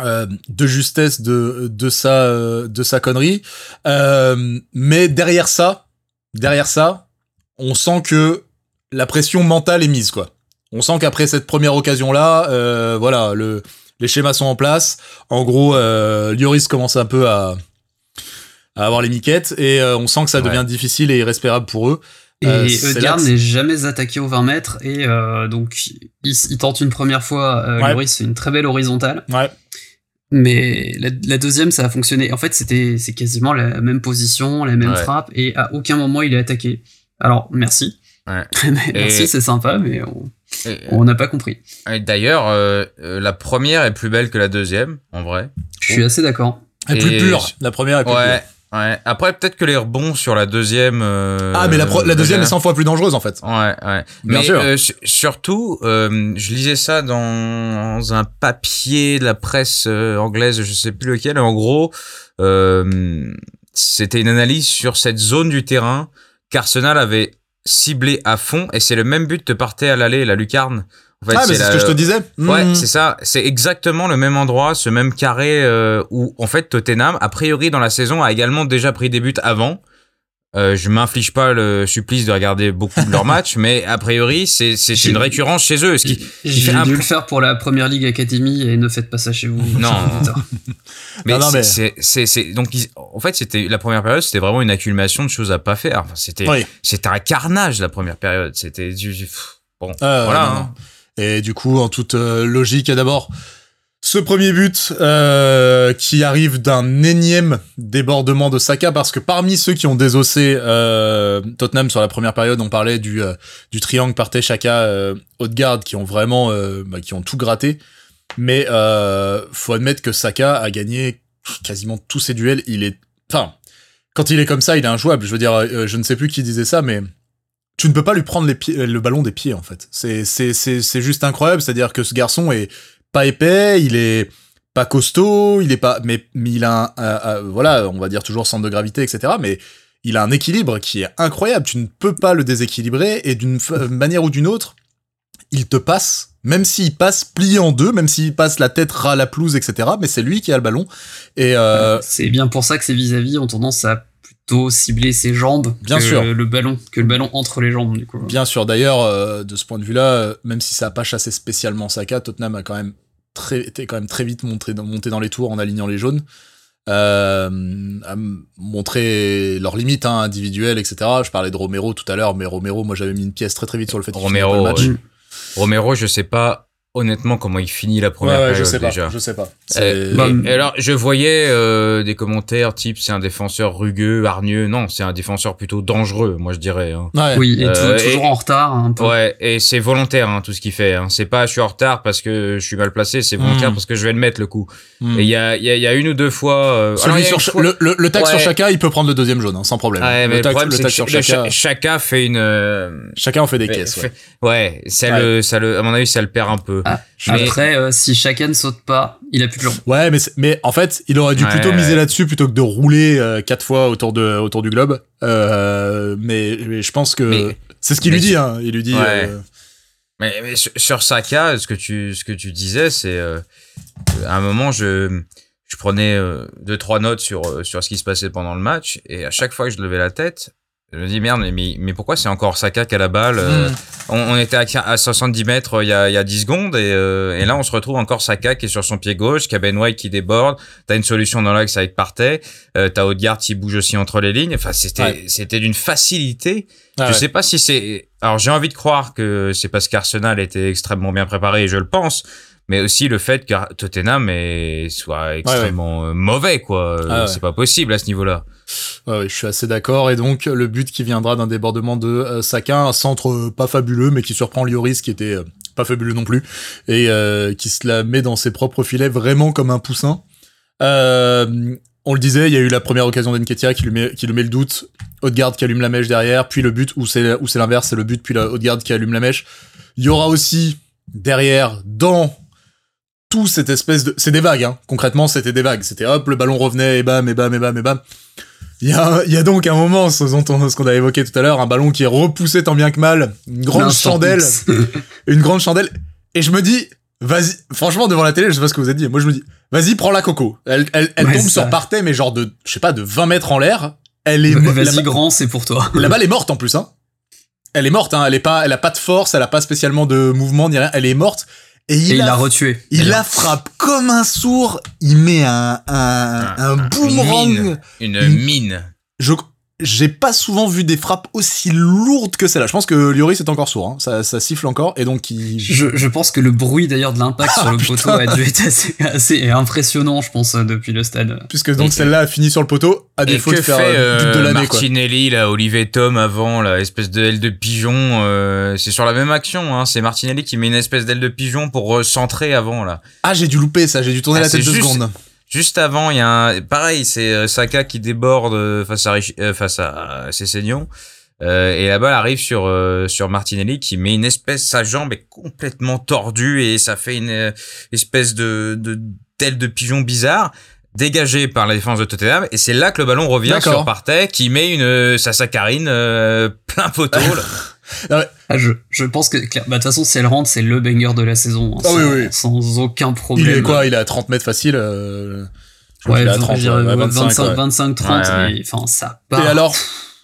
euh, de justesse de, de, sa, euh, de sa connerie. Euh, mais derrière ça, derrière ça, on sent que la pression mentale est mise, quoi. On sent qu'après cette première occasion-là, euh, voilà, le, les schémas sont en place. En gros, euh, Lloris commence un peu à, à avoir les miquettes et euh, on sent que ça Ouais. devient difficile et irrespirable pour eux. Et Euh, n'est jamais attaqué aux 20 mètres et euh, donc il, il tente une première fois, euh, Ouais. Lloris fait une très belle horizontale, Ouais, mais la, la deuxième ça a fonctionné. En fait c'était c'est quasiment la même position, la même Ouais. frappe et à aucun moment il est attaqué. Alors merci, Ouais. Merci Et- c'est sympa mais on Et- on n'a pas compris. Et d'ailleurs, euh, euh, la première est plus belle que la deuxième, en vrai. Je suis assez d'accord. elle est plus pure. La première est plus Ouais, pure. ouais. Après, peut-être que les rebonds sur la deuxième. euh, Ah, mais la, deuxième est 100 fois plus dangereuse en fait. Ouais, ouais. Bien mais sûr. euh, su- surtout, euh, je lisais ça dans un papier de la presse euh, anglaise, je sais plus lequel. En gros, euh, c'était une analyse sur cette zone du terrain qu'Arsenal avait ciblée à fond, et c'est le même but que partait à l'aller, la lucarne. En fait, ah, mais c'est ce que je te disais. Ouais, Mmh. c'est ça. C'est exactement le même endroit, ce même carré euh, où, en fait, Tottenham, a priori, dans la saison, a également déjà pris des buts avant. Euh, je m'inflige pas le supplice de regarder beaucoup de leurs matchs, mais a priori, c'est une récurrence chez eux. Ce qui, J'ai fait un dû peu- le faire pour la première ligue Academy et ne faites pas ça chez vous. Non. mais Non, non, c'est- mais- c'est c'est c'est- donc ils- en fait c'était la première période, c'était vraiment une accumulation de choses à pas faire. Enfin, c'était Oui. c'était un carnage la première période. C'était du bon. Euh, voilà. non, hein. non. Et du coup, en toute euh, logique, d'abord ce premier but euh, qui arrive d'un énième débordement de Saka parce que parmi ceux qui ont désossé euh, Tottenham sur la première période, on parlait du euh, du triangle Partey, Chaka, euh, Odegaard qui ont vraiment euh, bah, qui ont tout gratté. Mais euh, faut admettre que Saka a gagné quasiment tous ses duels. Il est, enfin, quand il est comme ça, il est injouable. Je veux dire, je ne sais plus qui disait ça, mais tu ne peux pas lui prendre les pieds, le ballon des pieds en fait. C'est c'est c'est c'est juste incroyable. C'est-à-dire que ce garçon est pas épais, il est pas costaud, il est pas, mais, il a un, un- un- voilà, on va dire toujours centre de gravité, etc. Mais il a un équilibre qui est incroyable. Tu ne peux pas le déséquilibrer et d'une fa- manière ou d'une autre, il te passe. Même s'il passe plié en deux, même s'il passe la tête ras la pelouse, etc. Mais c'est lui qui a le ballon. Et euh, C'est bien pour ça que ses vis-à-vis ont tendance à plutôt cibler ses jambes Bien que sûr. le ballon, que le ballon entre les jambes du coup. Bien sûr, d'ailleurs, euh, de ce point de vue-là, euh, même si ça a pas chassé spécialement Saka, Tottenham a quand même très, était quand même très vite monté dans, monté dans les tours en alignant les jaunes, euh, à montrer leurs limites hein, individuelles, etc. Je parlais de Romero tout à l'heure, mais Romero, moi j'avais mis une pièce très très vite sur le fait qu'il Romero, pas le match. Romero, je sais pas honnêtement comment il finit la première ouais, période je sais pas, je sais pas. Euh, Bah, et- et alors, je voyais euh, des commentaires type c'est un défenseur rugueux, hargneux. Non, c'est un défenseur plutôt dangereux, moi je dirais. hein. Ouais. Oui, et Euh, tou- toujours et- en retard un peu. Ouais, et c'est volontaire hein, tout ce qu'il fait. Hein. C'est pas je suis en retard parce que je suis mal placé, c'est volontaire Mm. parce que je vais le mettre le coup. Hmm. Et il y a, il y, a, il y a une ou deux fois. euh, alors, sur fois- le, le, le tac Ouais. sur Chaka, il peut prendre le deuxième jaune, hein, sans problème. Ouais, mais le tac, problème le tac sur Chaka, chacun fait une. euh, chacun en fait des caisses. ouais. ça le, ça le, à mon avis, ça le perd un peu. Ah, Mais- Après, euh, si chacun ne saute pas, il a plus de jambes. Ouais, mais, mais en fait, il aurait dû Ouais, plutôt ouais. miser là-dessus plutôt que de rouler euh, quatre fois autour, de, autour du globe. Euh, mais, mais je pense que c'est ce qu'il lui dit. Hein. Il lui dit. Ouais. euh, Mais, mais sur, Saka, ce que tu, ce que tu disais, c'est euh, à un moment, je, je prenais euh, deux trois notes sur sur ce qui se passait pendant le match, et à chaque fois que je levais la tête, je me dis merde, mais, mais pourquoi c'est encore Saka qui a la balle euh, hmm. on, on était à, à 70 mètres euh, il y a, il y a 10 secondes, et, euh, et là on se retrouve encore Saka qui est sur son pied gauche, qui a Ben White qui déborde, t'as une solution dans l'axe avec Partey, euh, t'as Odegaard qui bouge aussi entre les lignes, enfin c'était Ouais. c'était d'une facilité. Ah je ouais. sais pas si c'est. Alors j'ai envie de croire que c'est parce qu'Arsenal était extrêmement bien préparé, et je le pense, mais aussi le fait que Tottenham est... soit extrêmement euh, mauvais, quoi. Ah ouais. C'est pas possible à ce niveau-là. Ouais, je suis assez d'accord. Et donc, le but qui viendra d'un débordement de euh, Saka, un centre euh, pas fabuleux, mais qui surprend Lloris, qui était euh, pas fabuleux non plus, et euh, qui se la met dans ses propres filets vraiment comme un poussin. Euh, on le disait, il y a eu la première occasion d'Enketia qui lui met, le doute. Odegaard qui allume la mèche derrière, puis le but, ou c'est, l'inverse, c'est le but, puis la, qui allume la mèche. Il y aura aussi, derrière, dans tout cette espèce de... C'est des vagues, hein. Concrètement, c'était des vagues. C'était hop, le ballon revenait, et bam, et bam, et bam, et bam. Il y a, il y a donc un moment, ce, dont on- ce qu'on a évoqué tout à l'heure, un ballon qui est repoussé tant bien que mal, une grande chandelle, une grande chandelle, et je me dis, vas-y, franchement, devant la télé, je sais pas ce que vous avez dit, moi je me dis, vas-y, prends la coco. Elle, elle, elle Ouais, tombe sur parté, mais genre de, je sais pas, de 20 mètres en l'air. Elle est, la, Vas-y, grand, c'est pour toi. la balle est morte en plus, hein. Elle est morte, hein. Elle est pas, elle a pas de force, elle a pas spécialement de mouvement ni rien. Elle est morte. Et il, Et il la, l'a retué. il la frappe comme un sourd. Il met un, un, un boomerang. mine. Une Une- mine. Je, j'ai pas souvent vu des frappes aussi lourdes que celle-là. Je pense que Lloris est encore sourd, hein. ça, ça siffle encore, et donc il. Je, je pense que le bruit d'ailleurs de l'impact sur le putain. poteau a dû être assez, assez impressionnant, je pense, euh, depuis le stade. Puisque donc celle-là a fini sur le poteau, à défaut de faire fait euh, de euh, quoi. Martinelli, là, Olivier Tom avant, là, espèce de aile de pigeon, euh, c'est sur la même action, hein. C'est Martinelli qui met une espèce d'aile de pigeon pour centrer avant, là. Ah, j'ai dû louper ça, j'ai dû tourner Ah, la tête deux juste- secondes. Juste avant, il y a un, pareil, c'est euh, Saka qui déborde euh, face à Rich- euh, face à euh, Cessignon. Euh, et la balle arrive sur euh, sur Martinelli qui met une espèce sa jambe est complètement tordue et ça fait une euh, espèce de de d'aile de pigeon bizarre dégagée par la défense de Tottenham et c'est là que le ballon revient sur Partey qui met une sa saccharine euh, plein poteau Ah, je, je pense que, clair- bah, de toute façon, si elle rentre, c'est le banger de la saison. hein, Ah sans, oui, oui. sans aucun problème. Il est quoi Il est à 30 mètres facile. euh, Ouais, à je 30, dirais, ouais, ouais, 25, 25, ouais. 25, 30, Ouais, ouais. et enfin, ça Et alors,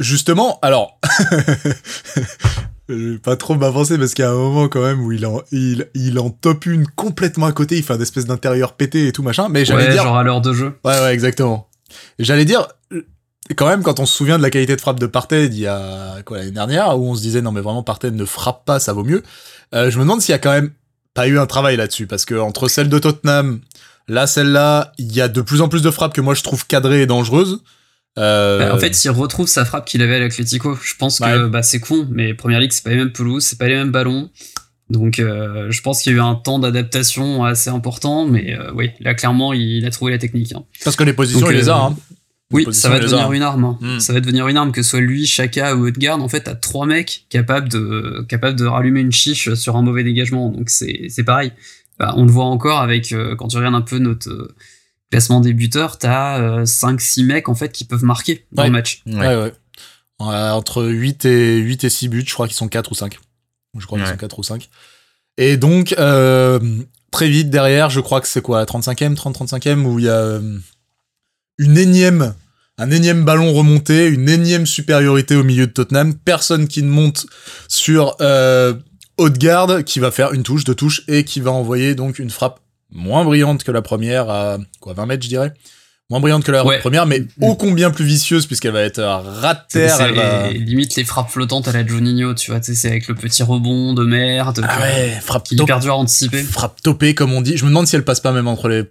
justement, alors, je vais pas trop m'avancer parce qu'il y a un moment quand même où il en, il, il en top une complètement à côté, il fait un espèce d'intérieur pété et tout machin, mais j'allais ouais, dire, genre à l'heure de jeu. ouais, ouais, exactement. J'allais dire, quand même, quand on se souvient de la qualité de frappe de Partey d'il y a, quoi, l'année dernière, où on se disait, non mais vraiment, Partey ne frappe pas, ça vaut mieux, euh, je me demande s'il y a quand même pas eu un travail là-dessus, parce que entre celle de Tottenham, là, celle-là, il y a de plus en plus de frappes que moi je trouve cadrées et dangereuses. Euh, Bah, En fait, il retrouve sa frappe qu'il avait à l'Atlético. Je pense que Ouais. bah, c'est con, mais Première Ligue, c'est pas les mêmes pelouses, c'est pas les mêmes ballons. Donc, euh, je pense qu'il y a eu un temps d'adaptation assez important, mais euh, oui, là, clairement, il a trouvé la technique. hein. parce que les positions, Donc, il les a, hein. Oui, ça va devenir une arme. hein. Hmm. Ça va devenir une arme, que ce soit lui, Chaka ou Odegaard. En fait, t'as trois mecs capables de, capables de rallumer une chiche sur un mauvais dégagement. Donc, c'est c'est pareil. Bah, on le voit encore avec, euh, quand tu regardes un peu notre euh, classement des buteurs, t'as 5-6 mecs, en fait, qui peuvent marquer dans Ouais. le match. Ouais. Ouais, ouais. Euh, entre 8 et, 8 et 6 buts, je crois qu'ils sont 4 ou 5. Je crois qu'ils sont 4 ou 5. Et donc, euh, très vite derrière, je crois que c'est quoi, 35e, 30-35e, où il y a euh, une énième, un énième ballon remonté, une énième supériorité au milieu de Tottenham, personne qui ne monte sur euh, Haute-Garde, qui va faire une touche, deux touches, et qui va envoyer donc une frappe moins brillante que la première, à quoi, 20 mètres, je dirais? Moins brillante que la Ouais. première, mais Mm. ô combien plus vicieuse, puisqu'elle va être à terre. C'est elle va- limite les frappes flottantes à la Juninho, tu vois, c'est avec le petit rebond de merde, Ah ouais, frappe qui hyper à anticiper. frappe topée comme on dit. Je me demande si elle passe pas même entre les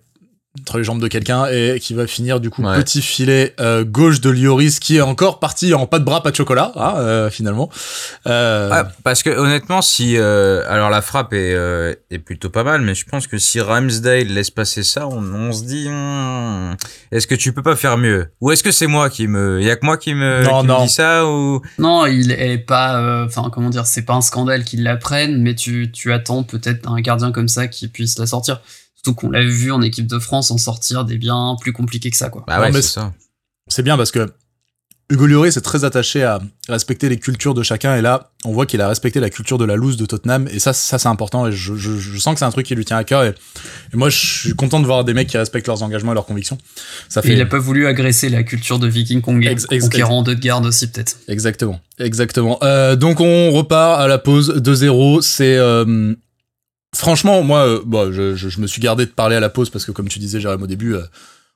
entre les jambes de quelqu'un et qui va finir du coup Ouais. petit filet euh, gauche de Lloris qui est encore parti en pas de bras pas de chocolat hein, euh, finalement. Euh, Ah, parce que honnêtement, si euh, alors la frappe est, euh, est plutôt pas mal, mais je pense que si Ramsdale laisse passer ça, on, on se dit, hmm, est-ce que tu peux pas faire mieux? Ou est-ce que c'est moi qui me, y a que moi qui me, Non, qui me non. dit ça ou? Non, il est pas, euh, enfin comment dire, c'est pas un scandale qu'ils la prennent, mais tu, tu attends peut-être un gardien comme ça qui puisse la sortir. Surtout qu'on l'a vu en équipe de France en sortir des biens plus compliqués que ça, quoi. Bah ouais, c'est ça. c'est bien parce que Hugo Lloris est très attaché à respecter les cultures de chacun et là on voit qu'il a respecté la culture de la loose de Tottenham et ça ça c'est important et je, je, je sens que c'est un truc qui lui tient à cœur et, et moi je suis content de voir des mecs qui respectent leurs engagements et leurs convictions. Ça Et fait il a pas voulu agresser la culture de Viking Ex- ex- conquérant de garde aussi peut-être. Exactement, exactement. Euh, donc on repart à la pause 2-0. C'est euh, franchement moi, euh, bon, je, je, je me suis gardé de parler à la pause parce que comme tu disais, Jérôme au début, euh,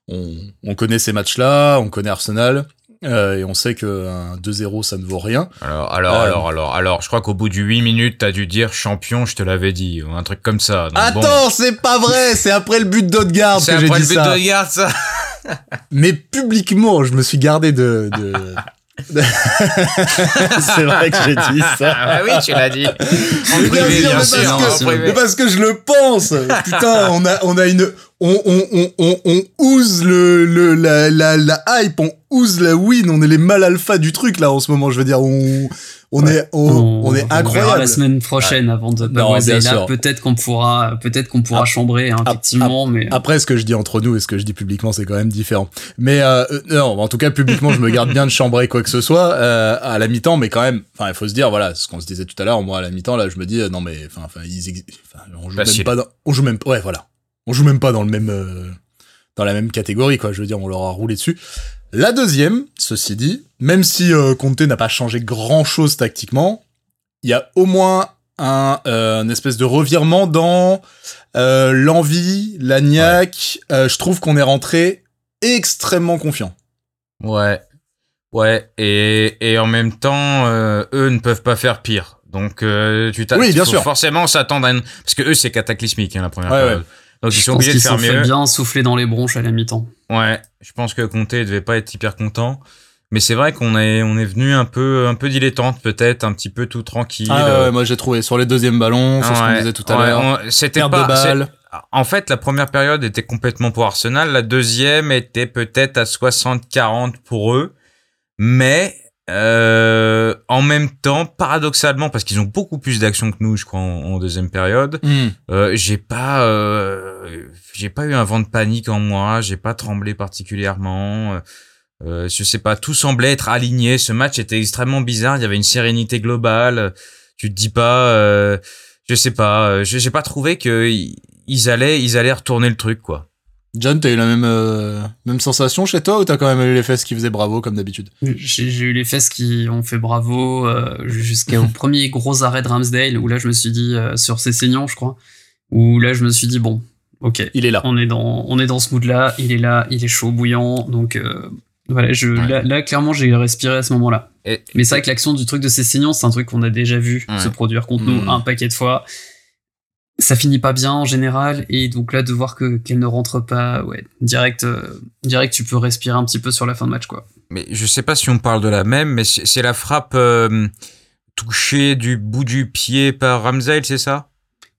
on, on connaît ces matchs-là, on connaît Arsenal. euh, et on sait que un 2-0 ça ne vaut rien. Alors, alors, alors, alors, alors, je crois qu'au bout du 8 minutes, t'as dû dire champion, je te l'avais dit, ou un truc comme ça. Donc, bon. Attends, c'est pas vrai, c'est après le but d'Odegaard que j'ai après dit le but ça. de garde, ça. Mais publiquement, je me suis gardé de. de... c'est vrai que j'ai dit ça. Ah bah oui, tu l'as dit. En Mais privé, bien sûr, bien mais sûr, parce que- privé. Mais parce que je le pense. Putain, on a, on a une, on, on, on, on, on ouse le, le, la, la, la hype, on ouse la win, on est les mal alpha du truc là en ce moment, je veux dire, on, on est, on, on, est verra incroyable. la semaine prochaine avant de bien Là, peut-être qu'on pourra, peut-être qu'on pourra Ah, chambrer, hein, ah, effectivement, mais Après, ce que je dis entre nous et ce que je dis publiquement, c'est quand même différent. Mais euh, euh, non, en tout cas, publiquement, je me garde bien de chambrer quoi que ce soit euh, à la mi-temps, mais quand même, enfin, il faut se dire, voilà, ce qu'on se disait tout à l'heure, moi à la mi-temps, là, je me dis, euh, non mais, enfin, enfin, ils, enfin, on joue Facile. même pas, dans, on joue même, ouais, voilà, on joue même pas dans le même, euh, dans la même catégorie, quoi. Je veux dire, on leur a roulé dessus. La deuxième, ceci dit, même si euh, Conte n'a pas changé grand-chose tactiquement, il y a au moins un, euh, un espèce de revirement dans euh, l'envie, la niaque. Euh, je trouve qu'on est rentré extrêmement confiant. Ouais. Ouais. Et, et en même temps, eux ne peuvent pas faire pire. Donc, euh, tu t'as- Oui, bien faut sûr. forcément s'attendre à une... Parce que eux, c'est cataclysmique, hein, la première Ouais, période. Donc, ils je sont pense obligés de faire sont fait mieux. bien souffler dans les bronches à la mi-temps. Ouais, je pense que Conte devait pas être hyper content. Mais c'est vrai qu'on est, on est venu un peu, un peu dilettante, peut-être, un petit peu tout tranquille. Ah ouais, ouais, moi j'ai trouvé sur les deuxièmes ballons, sur ce qu'on Ouais, disait tout à ouais, l'heure. C'était pas. de c'est-. En fait, la première période était complètement pour Arsenal. La deuxième était peut-être à 60-40 pour eux. Mais euh, en même temps, paradoxalement, parce qu'ils ont beaucoup plus d'action que nous, je crois, en, en deuxième période, Hmm. euh, j'ai pas, euh, j'ai pas eu un vent de panique en moi. J'ai pas tremblé particulièrement. Euh, euh, je sais pas, tout semblait être aligné. Ce match était extrêmement bizarre. Il y avait une sérénité globale. Tu te dis pas, euh, je sais pas, j'ai pas trouvé que ils allaient, ils allaient retourner le truc quoi. John, t'as eu la même, euh, même sensation chez toi ou t'as quand même eu les fesses qui faisaient bravo comme d'habitude? J'ai j'ai eu les fesses qui ont fait bravo euh, jusqu'au premier gros arrêt de Ramsdale où là je me suis dit euh, sur ses saignants je crois où là je me suis dit bon ok Il est là. on est dans on est dans ce mood là il est là il est chaud bouillant donc euh, voilà je Ouais. là, là, clairement j'ai respiré à ce moment là Et, mais c'est vrai que l'action du truc de ses saignants c'est un truc qu'on a déjà vu Ouais. se produire contre nous Mm. un paquet de fois ça finit pas bien en général et donc là de voir que qu'elle ne rentre pas ouais direct euh, direct tu peux respirer un petit peu sur la fin de match quoi mais je sais pas si on parle de la même, mais c'est la frappe euh, touchée du bout du pied par Ramsdale, c'est ça?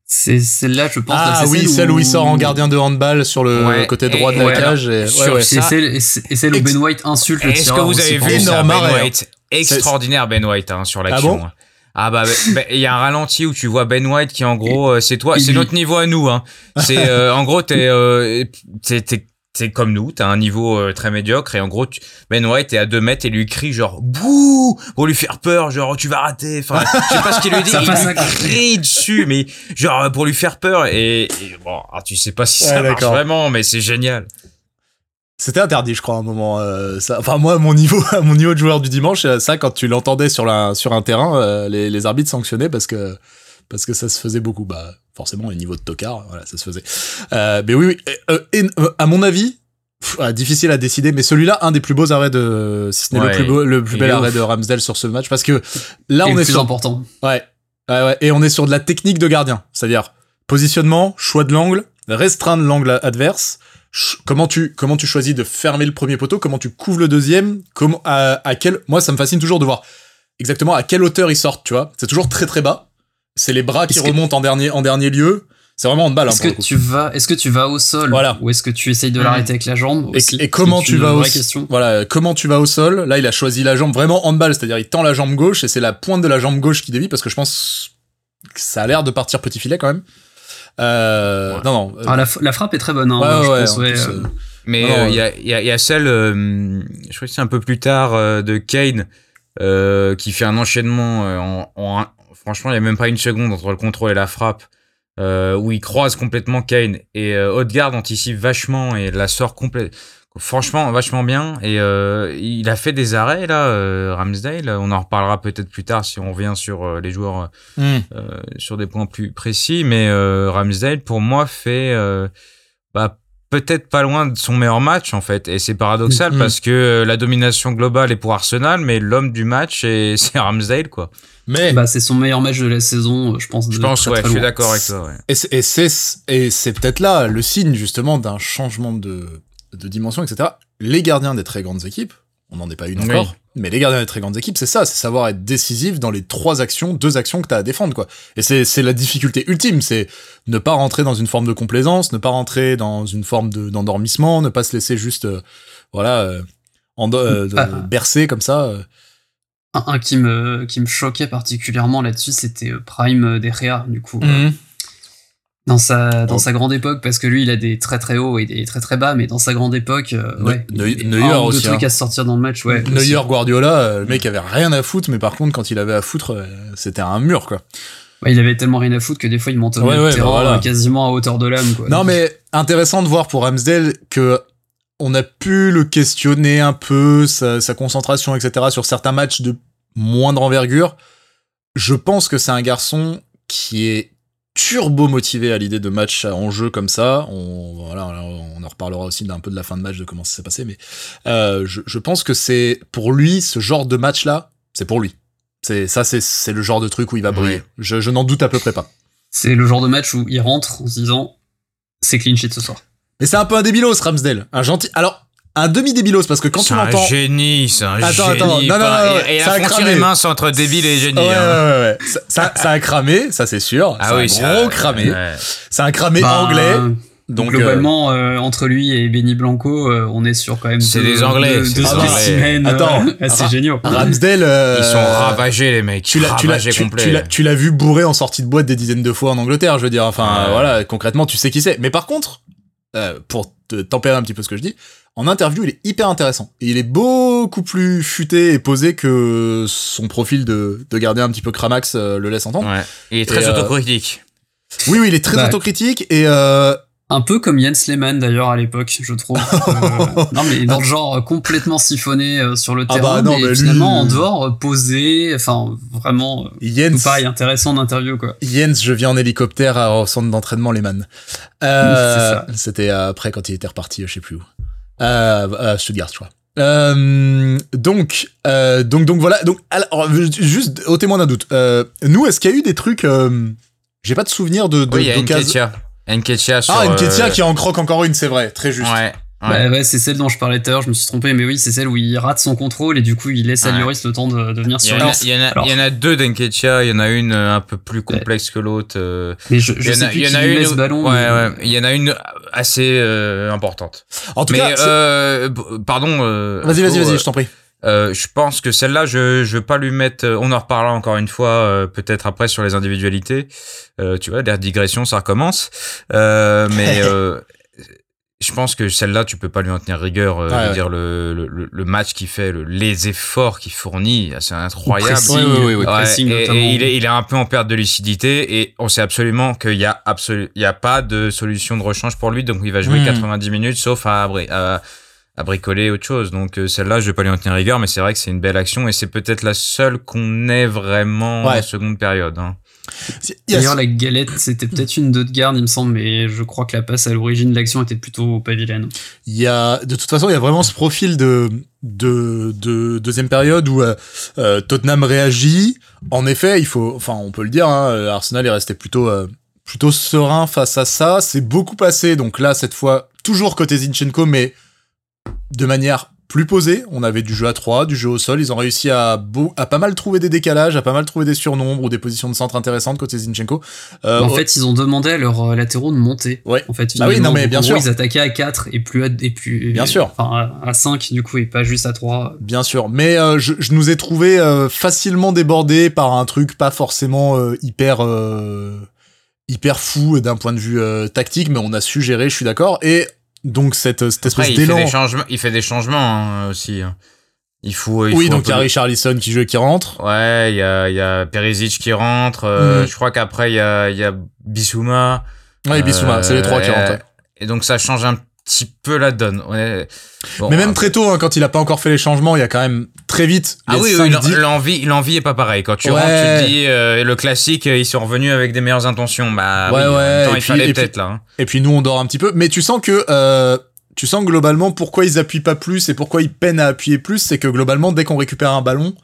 C'est celle-là, je pense. Ah c'est oui, celle où il sort en gardien de handball sur le Ouais, côté et- droit de la ouais, cage. Et, ouais, ouais. C'est ça- celle, et celle où Ex- Ben White insulte le Est-ce que vous avez vu Énorme Ben hein. White? Extraordinaire Ben White hein, sur l'action. bon? hein. Ah bah ben- il y a un ralenti où tu vois Ben White qui en gros euh, c'est toi, c'est notre niveau à nous. Hein. C'est euh, en gros t'es euh, t'es comme nous, t'as un niveau euh, très médiocre et en gros tu- Ben White est à 2 mètres et lui crie genre bouh pour lui faire peur genre tu vas rater. Enfin je sais pas ce qu'il lui dit, Ça il lui crie dessus mais genre pour lui faire peur et, et bon ah, tu sais pas si ça Ouais, marche d'accord. vraiment mais c'est génial. C'était interdit, je crois, à un moment. euh, ça... Enfin, moi, à mon niveau, mon niveau de joueur du dimanche, euh, ça, quand tu l'entendais sur, la, sur un terrain, euh, les, les arbitres sanctionnaient parce que, parce que ça se faisait beaucoup. Bah, forcément, les niveaux de tocard, voilà, ça se faisait. Euh, mais oui, oui. et, et, à mon avis, pff, ah, difficile à décider, mais celui-là, un des plus beaux arrêts de, si ce n'est le plus beau, le plus bel arrêt de Ramsdale sur ce match, parce que là, Et on est sur, important. Ouais. ouais, ouais. Et on est sur de la technique de gardien. C'est-à-dire positionnement, choix de l'angle, restreindre l'angle adverse. Comment tu, comment tu choisis de fermer le premier poteau, comment tu couvres le deuxième, comment, à, à quel, moi ça me fascine toujours de voir exactement à quelle hauteur ils sortent, tu vois. C'est toujours très très bas. C'est les bras qui que- remontent en dernier, en dernier lieu. C'est vraiment en balle, hein, Est-ce que tu vas, est-ce que tu vas au sol Voilà. ou est-ce que tu essayes de Mhm. l'arrêter avec la jambe Et, aussi et comment tu vas au question. voilà comment tu vas au sol? Là il a choisi la jambe vraiment handball c'est-à-dire il tend la jambe gauche et c'est la pointe de la jambe gauche qui dévie parce que je pense que ça a l'air de partir petit filet quand même euh, Ouais. non non euh, Ah, la, la frappe est très bonne. Hein, ouais, je ouais, pense, en ouais, plus, euh, Mais euh, il y, a, il y, a, il y a celle, euh, je crois que c'est un peu plus tard, euh, de Kane, euh, qui fait un enchaînement. euh, en, en un- franchement, il n'y a même pas une seconde entre le contrôle et la frappe, euh, où il croise complètement Kane. Et euh, Odegaard anticipe vachement et la sort complètement. Franchement, vachement bien. Et euh, il a fait des arrêts, là, euh, Ramsdale. On en reparlera peut-être plus tard si on revient sur euh, les joueurs hmm. euh, sur des points plus précis, mais euh, Ramsdale, pour moi, fait euh, bah, peut-être pas loin de son meilleur match, en fait. Et c'est paradoxal Mhm. parce que euh, la domination globale est pour Arsenal, mais l'homme du match, est- c'est Ramsdale, quoi. mais bah, c'est son meilleur match de la saison, je pense. Je de pense, très, ouais, très je suis d'accord avec toi, ouais. et c'est peut-être là le signe justement d'un changement de de dimension etc les gardiens des très grandes équipes on n'en est pas une Oui. encore Mais les gardiens des très grandes équipes, c'est ça, c'est savoir être décisif dans les trois actions, deux actions que t'as à défendre, quoi. Et c'est, c'est la difficulté ultime, c'est ne pas rentrer dans une forme de complaisance, ne pas rentrer dans une forme de, d'endormissement, ne pas se laisser juste, euh, voilà, euh, euh, de- Ah. bercer comme ça. euh. Un, un qui me qui me choquait particulièrement là-dessus, c'était Prime Derrea, du coup. Dans sa, dans Oh. sa grande époque, parce que lui, il a des très très hauts et des très très bas, mais dans sa grande époque, euh, Ne- ouais. Neuer aussi, trucs hein. à sortir dans le match, ouais. Neuer, Guardiola, euh, le mec avait rien à foutre, mais par contre, quand il avait à foutre, euh, c'était un mur, quoi. Ouais, il avait tellement rien à foutre que des fois, il montait Ouais, terrain, bah voilà. euh, quasiment à hauteur de l'âme, quoi. Non, mais intéressant de voir pour Ramsdale que on a pu le questionner un peu, sa, sa concentration, etc., sur certains matchs de moindre envergure. Je pense que c'est un garçon qui est turbo motivé à l'idée de match en jeu comme ça. On, voilà, on en reparlera aussi d'un peu de la fin de match, de comment ça s'est passé, mais euh, je, je pense que c'est pour lui, ce genre de match-là, c'est pour lui. C'est ça, c'est c'est le genre de truc où il va briller. Je, je n'en doute à peu près pas. C'est le genre de match où il rentre en se disant, c'est clean sheet ce soir. Mais c'est un peu un débilos, Ramsdale. Un gentil. Alors, un demi-débilos, parce que quand tu c'est un l'entends. génie, c'est un Attends, génie. attends, non, non, non, non, et et ça la a cramé. est mince entre débile et génie. Ouais, ouais, hein. ouais, ouais. Ça, ça, ça a cramé, ça c'est sûr. Ah c'est oui, un ça- gros cramé. ouais. C'est un cramé Bah, anglais. Donc, globalement, euh, entre lui et Benny Blanco, euh, on est sur quand même C'est deux, des Anglais, deux, c'est deux des Anglais. spécimens, euh, Attends, assez géniaux. euh, Ramsdale. euh, Ils sont ravagés, les mecs. Tu l'as, tu l'as, ravagés tu, l'as, tu l'as vu bourré en sortie de boîte des dizaines de fois en Angleterre, je veux dire. Enfin, euh, voilà, concrètement, tu sais qui c'est. Mais par contre, euh, pour te tempérer un petit peu ce que je dis, en interview, il est hyper intéressant. Et il est beaucoup plus futé et posé que son profil de, de gardien un petit peu cramax euh, le laisse entendre. Ouais. Il est très Et, euh, autocritique. Oui, oui, il est très autocritique et euh, Un peu comme Jens Lehmann d'ailleurs à l'époque, je trouve. Euh, non mais dans le genre complètement siphonné euh, sur le Ah terrain, bah non, mais mais lui- finalement en dehors euh, posé, enfin vraiment Jens, pareil intéressant d'interview quoi. Jens, je viens en hélicoptère au centre d'entraînement Lehmann. Euh, C'était après quand il était reparti, je sais plus où. Euh, à Stuttgart, je crois. Euh, donc, euh, donc, donc voilà. Donc, alors, juste au témoin d'un doute. Euh, nous, est-ce qu'il y a eu des trucs euh, J'ai pas de souvenir de, de Oui, il y a d'occasion- Nketiah sur... Ah, une Ketia euh, qui en croque encore une, c'est vrai, très juste. Ouais. Bah ouais. ouais, c'est celle dont je parlais tout à l'heure, je me suis trompé, mais oui, c'est celle où il rate son contrôle et du coup il laisse à Ouais. Lloris le temps de, de venir Il y, sur en a, l'axe. il, y en a, Alors- il y en a deux d'Enketia, il y en a une euh, un peu plus complexe que l'autre. euh, Mais je, Il je y en sais a, plus il y qui en a lui une, ballon. ouais, mais- ouais, il y en a une assez euh, importante. En tout Mais cas, euh, pardon. euh, vas-y, vas-y, vas-y, euh, je t'en prie. Euh, je pense que celle-là, je je veux pas lui mettre. euh, On en reparlera encore une fois, euh, peut-être après sur les individualités. Euh, tu vois, des digressions, ça recommence. Euh, mais euh, je pense que celle-là, tu peux pas lui en tenir rigueur. euh, Ouais, je veux ouais. dire le, le le match qu'il fait, le- les efforts qu'il fournit, c'est incroyable. pressing, Ouais, pressing et, et il, est, il est un peu en perte de lucidité et on sait absolument qu'il y a absolu, il y a pas de solution de rechange pour lui, donc il va jouer Hmm. 90 minutes sauf à, abri- à, à bricoler autre chose. Donc euh, celle-là, je vais pas lui en tenir rigueur, mais c'est vrai que c'est une belle action et c'est peut-être la seule qu'on ait vraiment Ouais. en seconde période. hein. D'ailleurs, la galette, c'était peut-être une deux de garde, il me semble, mais je crois que la passe à l'origine de l'action était plutôt pas vilaine. Il y a, de toute façon, il y a vraiment ce profil de, de, de deuxième période où euh, euh, Tottenham réagit. En effet, il faut, enfin, on peut le dire, hein, Arsenal est resté plutôt, euh, plutôt serein face à ça. C'est beaucoup passé, donc là, cette fois, toujours côté Zinchenko, mais de manière plus posée. On avait du jeu à 3, du jeu au sol. Ils ont réussi à, beau, à pas mal trouver des décalages, à pas mal trouver des surnombres ou des positions de centre intéressantes côté Zinchenko. Euh, en au- fait, ils ont demandé à leurs euh, latéraux de monter. Ouais. En fait, Bah oui, non, mais bien en gros, sûr. Ils attaquaient à 4 et plus à, et plus, Bien sûr. Enfin, à, à 5, du coup, et pas juste à 3. Bien sûr, mais euh, je, je nous ai trouvé euh, facilement débordés par un truc pas forcément hyper hyper fou d'un point de vue tactique, mais on a su gérer, je suis d'accord. Et donc cette, cette espèce Après, il fait des changements, il fait des changements hein, aussi. hein. Il faut. Il Oui, faut donc il y a peu- Richarlison qui joue et qui rentre. Ouais, il y a, il y a Perisic qui rentre. euh, Mhm. Je crois qu'après il y a, il y a Bissouma. Ouais, Bissouma, Euh, c'est les trois qui et- rentrent. ouais. Et donc ça change un petit peu la donne. Ouais. Bon, mais même très tôt, hein, quand il a pas encore fait les changements, il y a quand même très vite. Ah oui, l'envie, l'envie est pas pareil. Quand tu Ouais. rentres, tu te dis euh, le classique, euh, ils sont revenus avec des meilleures intentions. Bah Ouais, oui, ouais, même temps, et il puis- fallait et puis- peut-être là. hein. Et puis nous, on dort un petit peu. Mais tu sens que, euh, tu sens globalement pourquoi ils appuient pas plus et pourquoi ils peinent à appuyer plus, c'est que globalement, dès qu'on récupère un ballon,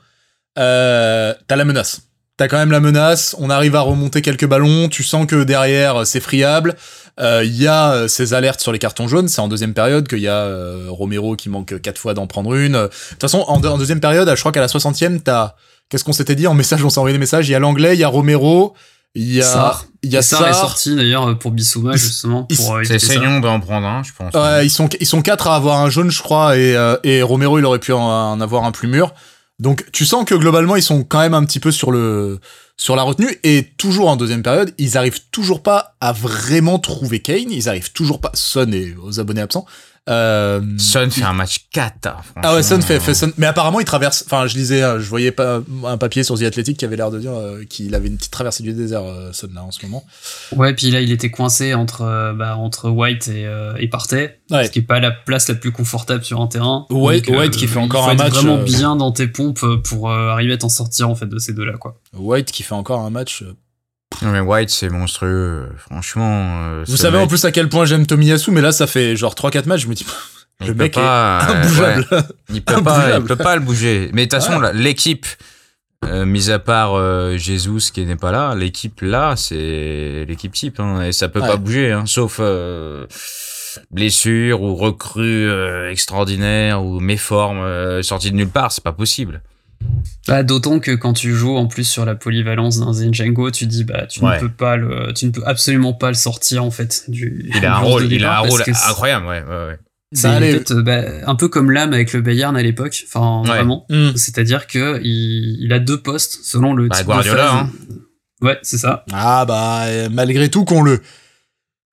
euh, t'as la menace. t'as quand même la menace, on arrive à remonter quelques ballons, tu sens que derrière c'est friable. Euh, Il y a euh, ces alertes sur les cartons jaunes, c'est en deuxième période qu'il y a euh, Romero qui manque quatre fois d'en prendre une. De toute façon, en, deux- en deuxième période, je crois qu'à la 60e, t'as... Qu'est-ce qu'on s'était dit en message? On s'est envoyé des messages. Il y a l'anglais, il y a Romero, il y a... Sarr. Il y a Sarr est sorti d'ailleurs pour Bissouma justement pour C'est saignant d'en prendre un, je pense. Ouais, ils sont ils sont quatre à avoir un jaune, je crois, et, euh, et Romero il aurait pu en, en avoir un plus mûr. Donc tu sens que globalement ils sont quand même un petit peu sur le sur la retenue et toujours en deuxième période ils arrivent toujours pas à vraiment trouver Kane, ils arrivent toujours pas Son et aux abonnés absents. Euh, Son fait un match cata. ah ouais, Son fait, fait Son. Mais apparemment, il traverse. Enfin, je lisais, euh, je voyais pas un papier sur The Athletic qui avait l'air de dire euh, qu'il avait une petite traversée du désert, euh, Son là en ce moment. Ouais, puis là il était coincé entre euh, bah, entre White et, euh, et Partey, Ouais. ce qui est pas la place la plus confortable sur un terrain. White- Donc, White qui fait encore un match, vraiment euh, bien dans tes pompes pour euh, arriver à t'en sortir en fait de ces deux là quoi. White qui fait encore un match. Euh, Non, mais White, c'est monstrueux. Franchement. euh, Vous savez en plus à quel point j'aime Tomiyasu, mais là ça fait genre 3-4 matchs, je me dis il le peut mec pas, est euh, imbougeable. ouais, il peut pas, il peut pas le bouger. Mais de toute façon, Ouais. l'équipe, euh, mis à part euh, Jesus qui n'est pas là, l'équipe là, c'est l'équipe type, hein, et ça peut Ouais. pas bouger, hein, sauf euh, blessure ou recrue euh, extraordinaire ou méforme euh, sortie de nulle part, c'est pas possible. Bah, D'autant que quand tu joues en plus sur la polyvalence d'un Zinchenko, tu dis bah tu Ouais. ne peux pas le, tu ne peux absolument pas le sortir en fait du. Il a un rôle, de il a un départ rôle incroyable, ouais, ouais, ouais. C'est Ça allait. fait, euh, bah, un peu comme l'âme avec le Bayern à l'époque, enfin Ouais. vraiment. Hmm. C'est-à-dire que il, il a deux postes selon le Bah, type Guardiola, de phase. hein. Ouais, c'est ça. Ah bah euh, malgré tout qu'on le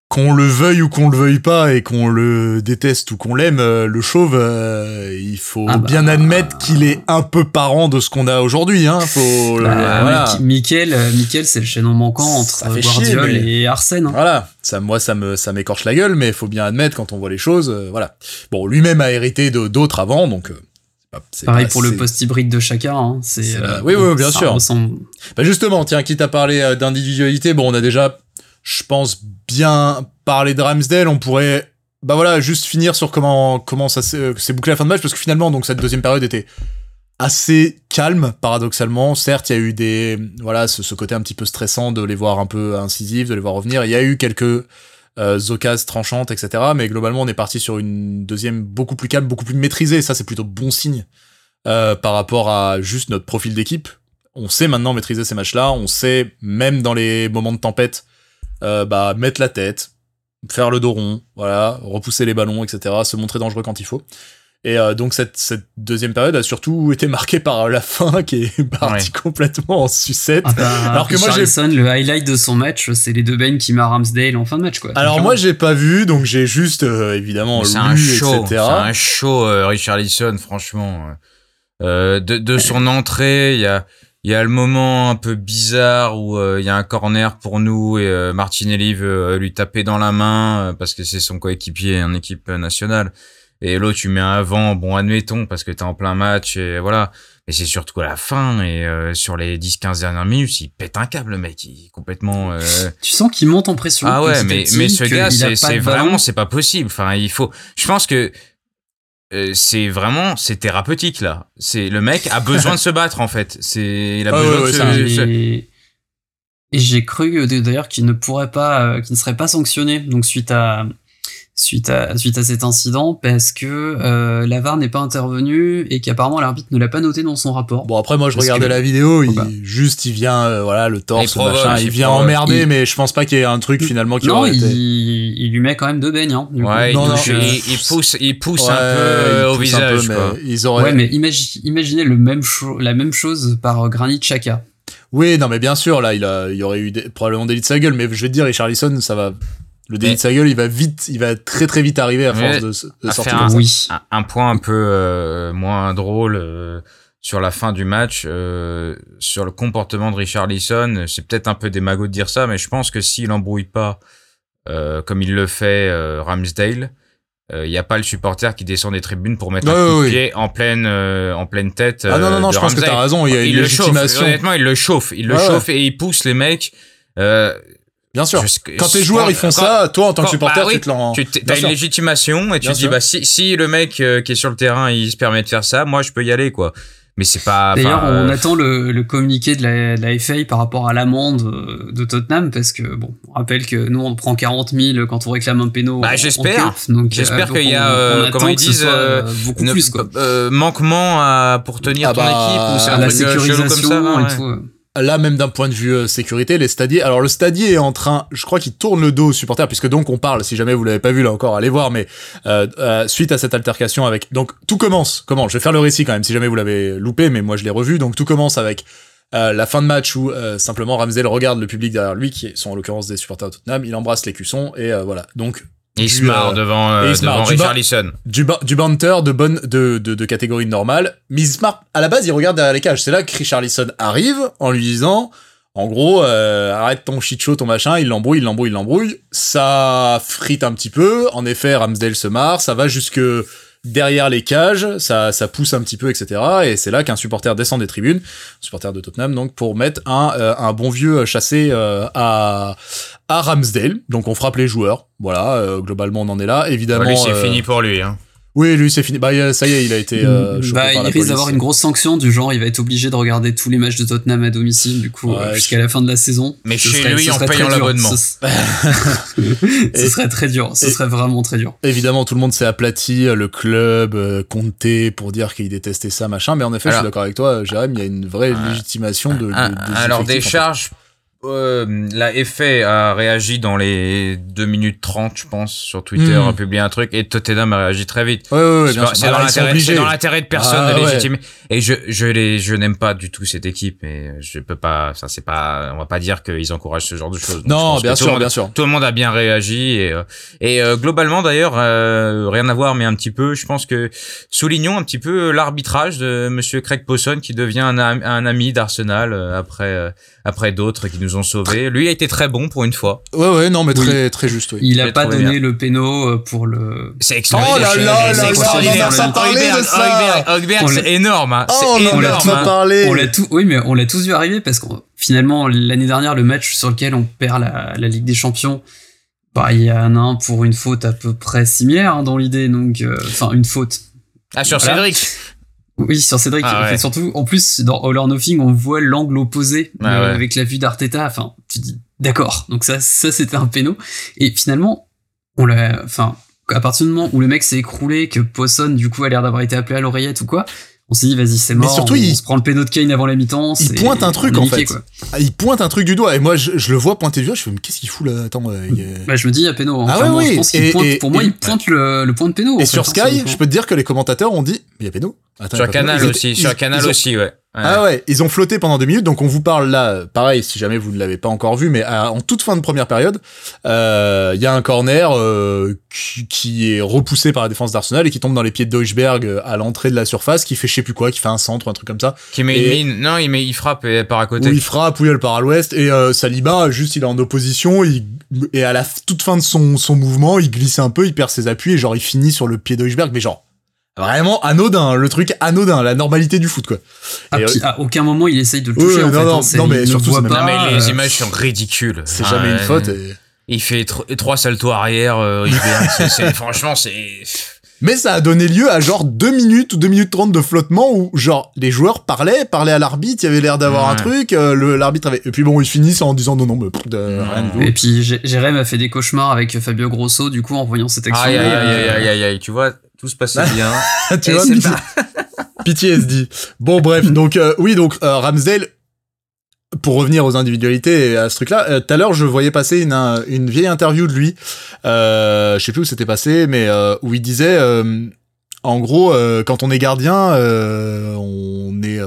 qu'on le veuille ou qu'on le veuille pas et qu'on le déteste ou qu'on l'aime, euh, le chauve, euh, il faut Ah bah. bien admettre qu'il est un peu parent de ce qu'on a aujourd'hui. Hein. Faut, Bah, voilà. Mikel, euh, Mikel, c'est le chaînon manquant entre mais- et Arsène. hein. Voilà, ça, moi ça me ça m'écorche la gueule, mais il faut bien admettre quand on voit les choses, euh, voilà. Bon, lui-même a hérité de d'autres avant, donc. euh, Pareil pas- pour le poste hybride de chacun. hein. C'est, euh, oui, oui, bien sûr. ressemble- Bah justement, tiens, quitte à parler d'individualité, bon, on a déjà, je pense, bien parlé de Ramsdale. On pourrait, bah voilà, juste finir sur comment comment ça s'est euh, s'est bouclé la fin de match, parce que finalement, donc cette deuxième période était assez calme, paradoxalement. Certes, il y a eu des, voilà, ce, côté un petit peu stressant de les voir un peu incisifs, de les voir revenir. Il y a eu quelques euh, occasions tranchantes, etc. Mais globalement, on est parti sur une deuxième beaucoup plus calme, beaucoup plus maîtrisée. Ça, c'est plutôt bon signe euh, par rapport à juste notre profil d'équipe. On sait maintenant maîtriser ces matchs-là. On sait, même dans les moments de tempête, euh, bah, mettre la tête, faire le dos rond, voilà, repousser les ballons, etc., se montrer dangereux quand il faut. Et euh, donc cette, cette deuxième période a surtout été marquée par la fin qui est partie complètement en sucette. Ah bah, Alors que moi, j'ai- le highlight de son match, c'est les deux beignes qui marrent Ramsdale en fin de match. Quoi. Alors moi j'ai pas vu, donc j'ai juste euh, évidemment lu, C'est un show, etc. c'est un show, euh, Richarlison, franchement. Euh, de, de son entrée, il y a, il y a le moment un peu bizarre où euh, il y a un corner pour nous et euh, Martinelli veut euh, lui taper dans la main euh, parce que c'est son coéquipier en équipe nationale. Et l'autre, tu mets un avant, bon, admettons, parce que t'es en plein match et voilà. Mais c'est surtout à la fin et euh, sur les 10-15 dernières minutes, il pète un câble, le mec. Il est complètement... euh, Tu sens qu'il monte en pression. ah ouais, mais, mais ce gars, c'est vraiment, c'est pas possible. Enfin, il faut. Je pense que euh, c'est vraiment, c'est thérapeutique là. C'est le mec a besoin de se battre en fait. C'est, il a Ah besoin ouais, de se- Et, et j'ai cru euh, d'ailleurs qu'il ne pourrait pas, euh, qu'il ne serait pas sanctionné. Donc suite à suite à suite à cet incident, parce que euh, Lavar n'est pas intervenu et qu'apparemment l'arbitre ne l'a pas noté dans son rapport. Bon après moi je Parce regardais que- la vidéo, il, juste il vient euh, voilà le torse Il provoque, machin, il vient provoque. emmerder, Il- mais je pense pas qu'il y ait un truc finalement qui non, aurait il, été. il lui met quand même deux beignes. Hein, du coup. Ouais, Non, il, non, il, il pousse, il pousse un peu euh, au peu, visage. mais quoi. ils auraient. Ouais, mais imagi- imaginez le même cho- la même chose par euh, Granit Xhaka. Oui, non mais bien sûr là il a, il y aurait eu des- probablement des lits de sa gueule, mais je vais te dire Richarlison ça va. Le délit de sa gueule, il va vite, il va très très vite arriver à force de, s- de à sortir faire comme ça. Oui. un, un point un peu euh, moins drôle euh, sur la fin du match, euh, sur le comportement de Richarlison. C'est peut-être un peu démago de dire ça, mais je pense que s'il embrouille pas euh, comme il le fait euh, Ramsdale, il n'y a pas le supporter qui descend des tribunes pour mettre un coup de pied en pleine euh, en pleine tête. Ah non non euh, non, je pense que t'as raison, il y a une il le chauffe. Honnêtement, il le chauffe. Il le chauffe et il pousse les mecs. Euh, Bien sûr. je- Quand tes joueurs ils font quand- ça, toi en tant que supporter, bah oui, tu te l'en. tu t'as une légitimation et tu Bien te dis sûr. bah si si le mec euh, qui est sur le terrain il se permet de faire ça moi je peux y aller quoi mais c'est pas. D'ailleurs, on euh, attend le, le communiqué de la, de la FA par rapport à l'amende euh, de Tottenham parce que bon, on rappelle que nous on prend 40 000 quand on réclame un péno. Bah, j'espère. donc, J'espère euh, qu'il y a, on- euh, on attend comment ils disent, soit, euh, euh, beaucoup ne- plus quoi. euh, manquement à, pour tenir Ah ton bah, équipe ou c'est À un la euh, chelou comme sécurisation ça. ouais. et tout. Là, même d'un point de vue euh, sécurité, les stadiers. Alors, le stadier est en train, je crois qu'il tourne le dos aux supporters, puisque donc on parle. Si jamais vous l'avez pas vu là encore, allez voir. Mais euh, euh, suite à cette altercation avec, donc tout commence. Comment Je vais faire le récit quand même, si jamais vous l'avez loupé, mais moi je l'ai revu. Donc tout commence avec euh, la fin de match où euh, simplement Ramsdale regarde le public derrière lui, qui sont en l'occurrence des supporters de Tottenham. Il embrasse les cuissons et euh, voilà. Donc il se Du, marre euh, devant, euh, il marre. devant Du Richarlison. du, ba- du banter de bonne de, de, de catégorie normale. Mais Smart, à la base, il regarde derrière les cages. C'est là que Richarlison arrive en lui disant, en gros, euh, arrête ton shit show, ton machin. Il l'embrouille, il l'embrouille, il l'embrouille. Ça frite un petit peu. En effet, Ramsdale se marre. Ça va jusque derrière les cages. Ça, ça pousse un petit peu, etc. Et c'est là qu'un supporter descend des tribunes, un supporter de Tottenham, donc pour mettre un, euh, un bon vieux chassé euh, à à Ramsdale. Donc on frappe les joueurs. Voilà, euh, globalement on en est là. Évidemment. lui, c'est euh, fini pour lui. Hein. Oui, lui, c'est fini. Bah, ça y est, il a été euh, chopé Bah, par il la risque d'avoir une grosse sanction du genre, il va être obligé de regarder tous les matchs de Tottenham à domicile, du coup, Ouais, euh, jusqu'à la fin de la saison. Mais Ce chez serait- lui, en payant l'abonnement. Ce, serait très dur. Ce et- serait vraiment très dur. Évidemment, tout le monde s'est aplati, euh, le club, euh, Conte, pour dire qu'il détestait ça, machin. Mais en effet, je suis d'accord avec toi, euh, Jérém, il y a une vraie Ah. légitimation de. de- Ah, des alors des en fait. Euh, la FA a réagi dans les 2 minutes 30, je pense, sur Twitter, Hmm. a publié un truc, et Tottenham a réagi très vite. Ouais, ouais, ouais, C'est dans- Bah, dans l'intérêt- de personne Ah, de légitimer. Et je, je les, je n'aime pas du tout cette équipe, et je peux pas, ça c'est pas, on va pas dire qu'ils encouragent ce genre de choses. Non, bien sûr, monde- bien sûr. Tout le monde a bien réagi et, euh, et euh, globalement d'ailleurs euh, rien à voir mais un petit peu je pense que soulignons un petit peu l'arbitrage de monsieur Craig Posson qui devient un, un ami d'Arsenal euh, après euh, après d'autres qui nous ont sauvés lui a été très bon pour une fois Ouais, ouais, non, mais Oui. très, très juste, oui. Il a pas donné le péno euh, pour le. c'est Oh extraordinaire là là C'est là on a parlé de ça. C'est énorme hein. Oh, on en a énorme pas hein. parlé. On l'a tout, oui, mais on l'a tous vu arriver parce que finalement l'année dernière le match sur lequel on perd la, la Ligue des Champions, bah il y en a un pour une faute à peu près similaire hein, dans l'idée, donc euh, enfin une faute. ah sur Voilà. Cédric Oui, sur Cédric. Ah en fait, surtout, en plus, dans All or Nothing, on voit l'angle opposé Ah euh, ouais. avec la vue d'Arteta. Enfin, tu dis, d'accord. Donc ça, ça c'était un péno. Et finalement, on l'a, enfin, à partir du moment où le mec s'est écroulé, que Posson, du coup, a l'air d'avoir été appelé à l'oreillette ou quoi, on s'est dit, vas-y, c'est Mais mort. surtout, on, il- on se prend le péno de Kane avant la mi-temps. il pointe un truc, en fait. quoi. Ah, il pointe un truc du doigt, et moi, je, je le vois pointer du doigt, je fais, mais qu'est-ce qu'il fout là? Attends, euh, Bah, je me dis, il y a péno. hein. Ah ouais, Clairement, oui. Je pense qu'il Et- pointe, et- pour moi, et- il pointe le, le point de péno. Et en sur fait, hein, Sky, je peux te dire que les commentateurs ont dit, mais il y a péno. Attends, sur. Canal aussi ils- sur Canal aussi Ouais. Ah ouais, ils ont flotté pendant deux minutes, donc on vous parle là, pareil, si jamais vous ne l'avez pas encore vu, mais à- en toute fin de première période, euh, il y a un corner euh, qui, qui est repoussé par la défense d'Arsenal et qui tombe dans les pieds de Deutschberg euh, à l'entrée de la surface, qui fait je sais plus quoi, qui fait un centre ou un truc comme ça, qui met Et- une mine. Non il met il frappe et part à où côté il frappe, où il part à l'ouest, et euh, Saliba, juste il est en opposition, il, et à la toute fin de son, son mouvement, il glisse un peu, il perd ses appuis, et genre il finit sur le pied de Deutschberg, mais genre... Vraiment anodin, le truc anodin, la normalité du foot quoi. À, Et, à aucun moment il essaye de le toucher. oui, en non, fait, non, hein, non, mais surtout, c'est même- non pas, mais les euh, images sont ridicules C'est jamais une euh, faute. Et... Il fait tro- trois saltos arrière, euh, Rivera. C'est- c'est- franchement, c'est. Mais ça a donné lieu à genre 2 minutes ou 2 minutes 30 de flottement où genre les joueurs parlaient, parlaient à l'arbitre, il y avait l'air d'avoir un truc, euh, le- l'arbitre avait... Et puis bon, ils finissent en disant non, non, mais pff, de, rien du tout. Et puis Jé- Jérém a fait des cauchemars avec Fabio Grosso, du coup, en voyant cette action. Aïe, aïe, aïe, aïe, aïe, aïe, aïe, tu vois, tout se passait bien. tu Et vois, c'est pitié, PTSD. Bon, bref, donc euh, oui, donc euh, Ramsdale, pour revenir aux individualités et à ce truc-là, euh, tout à l'heure, je voyais passer une, un- une vieille interview de lui, je sais plus où c'était passé, mais où il disait, en gros, quand on est gardien, on est...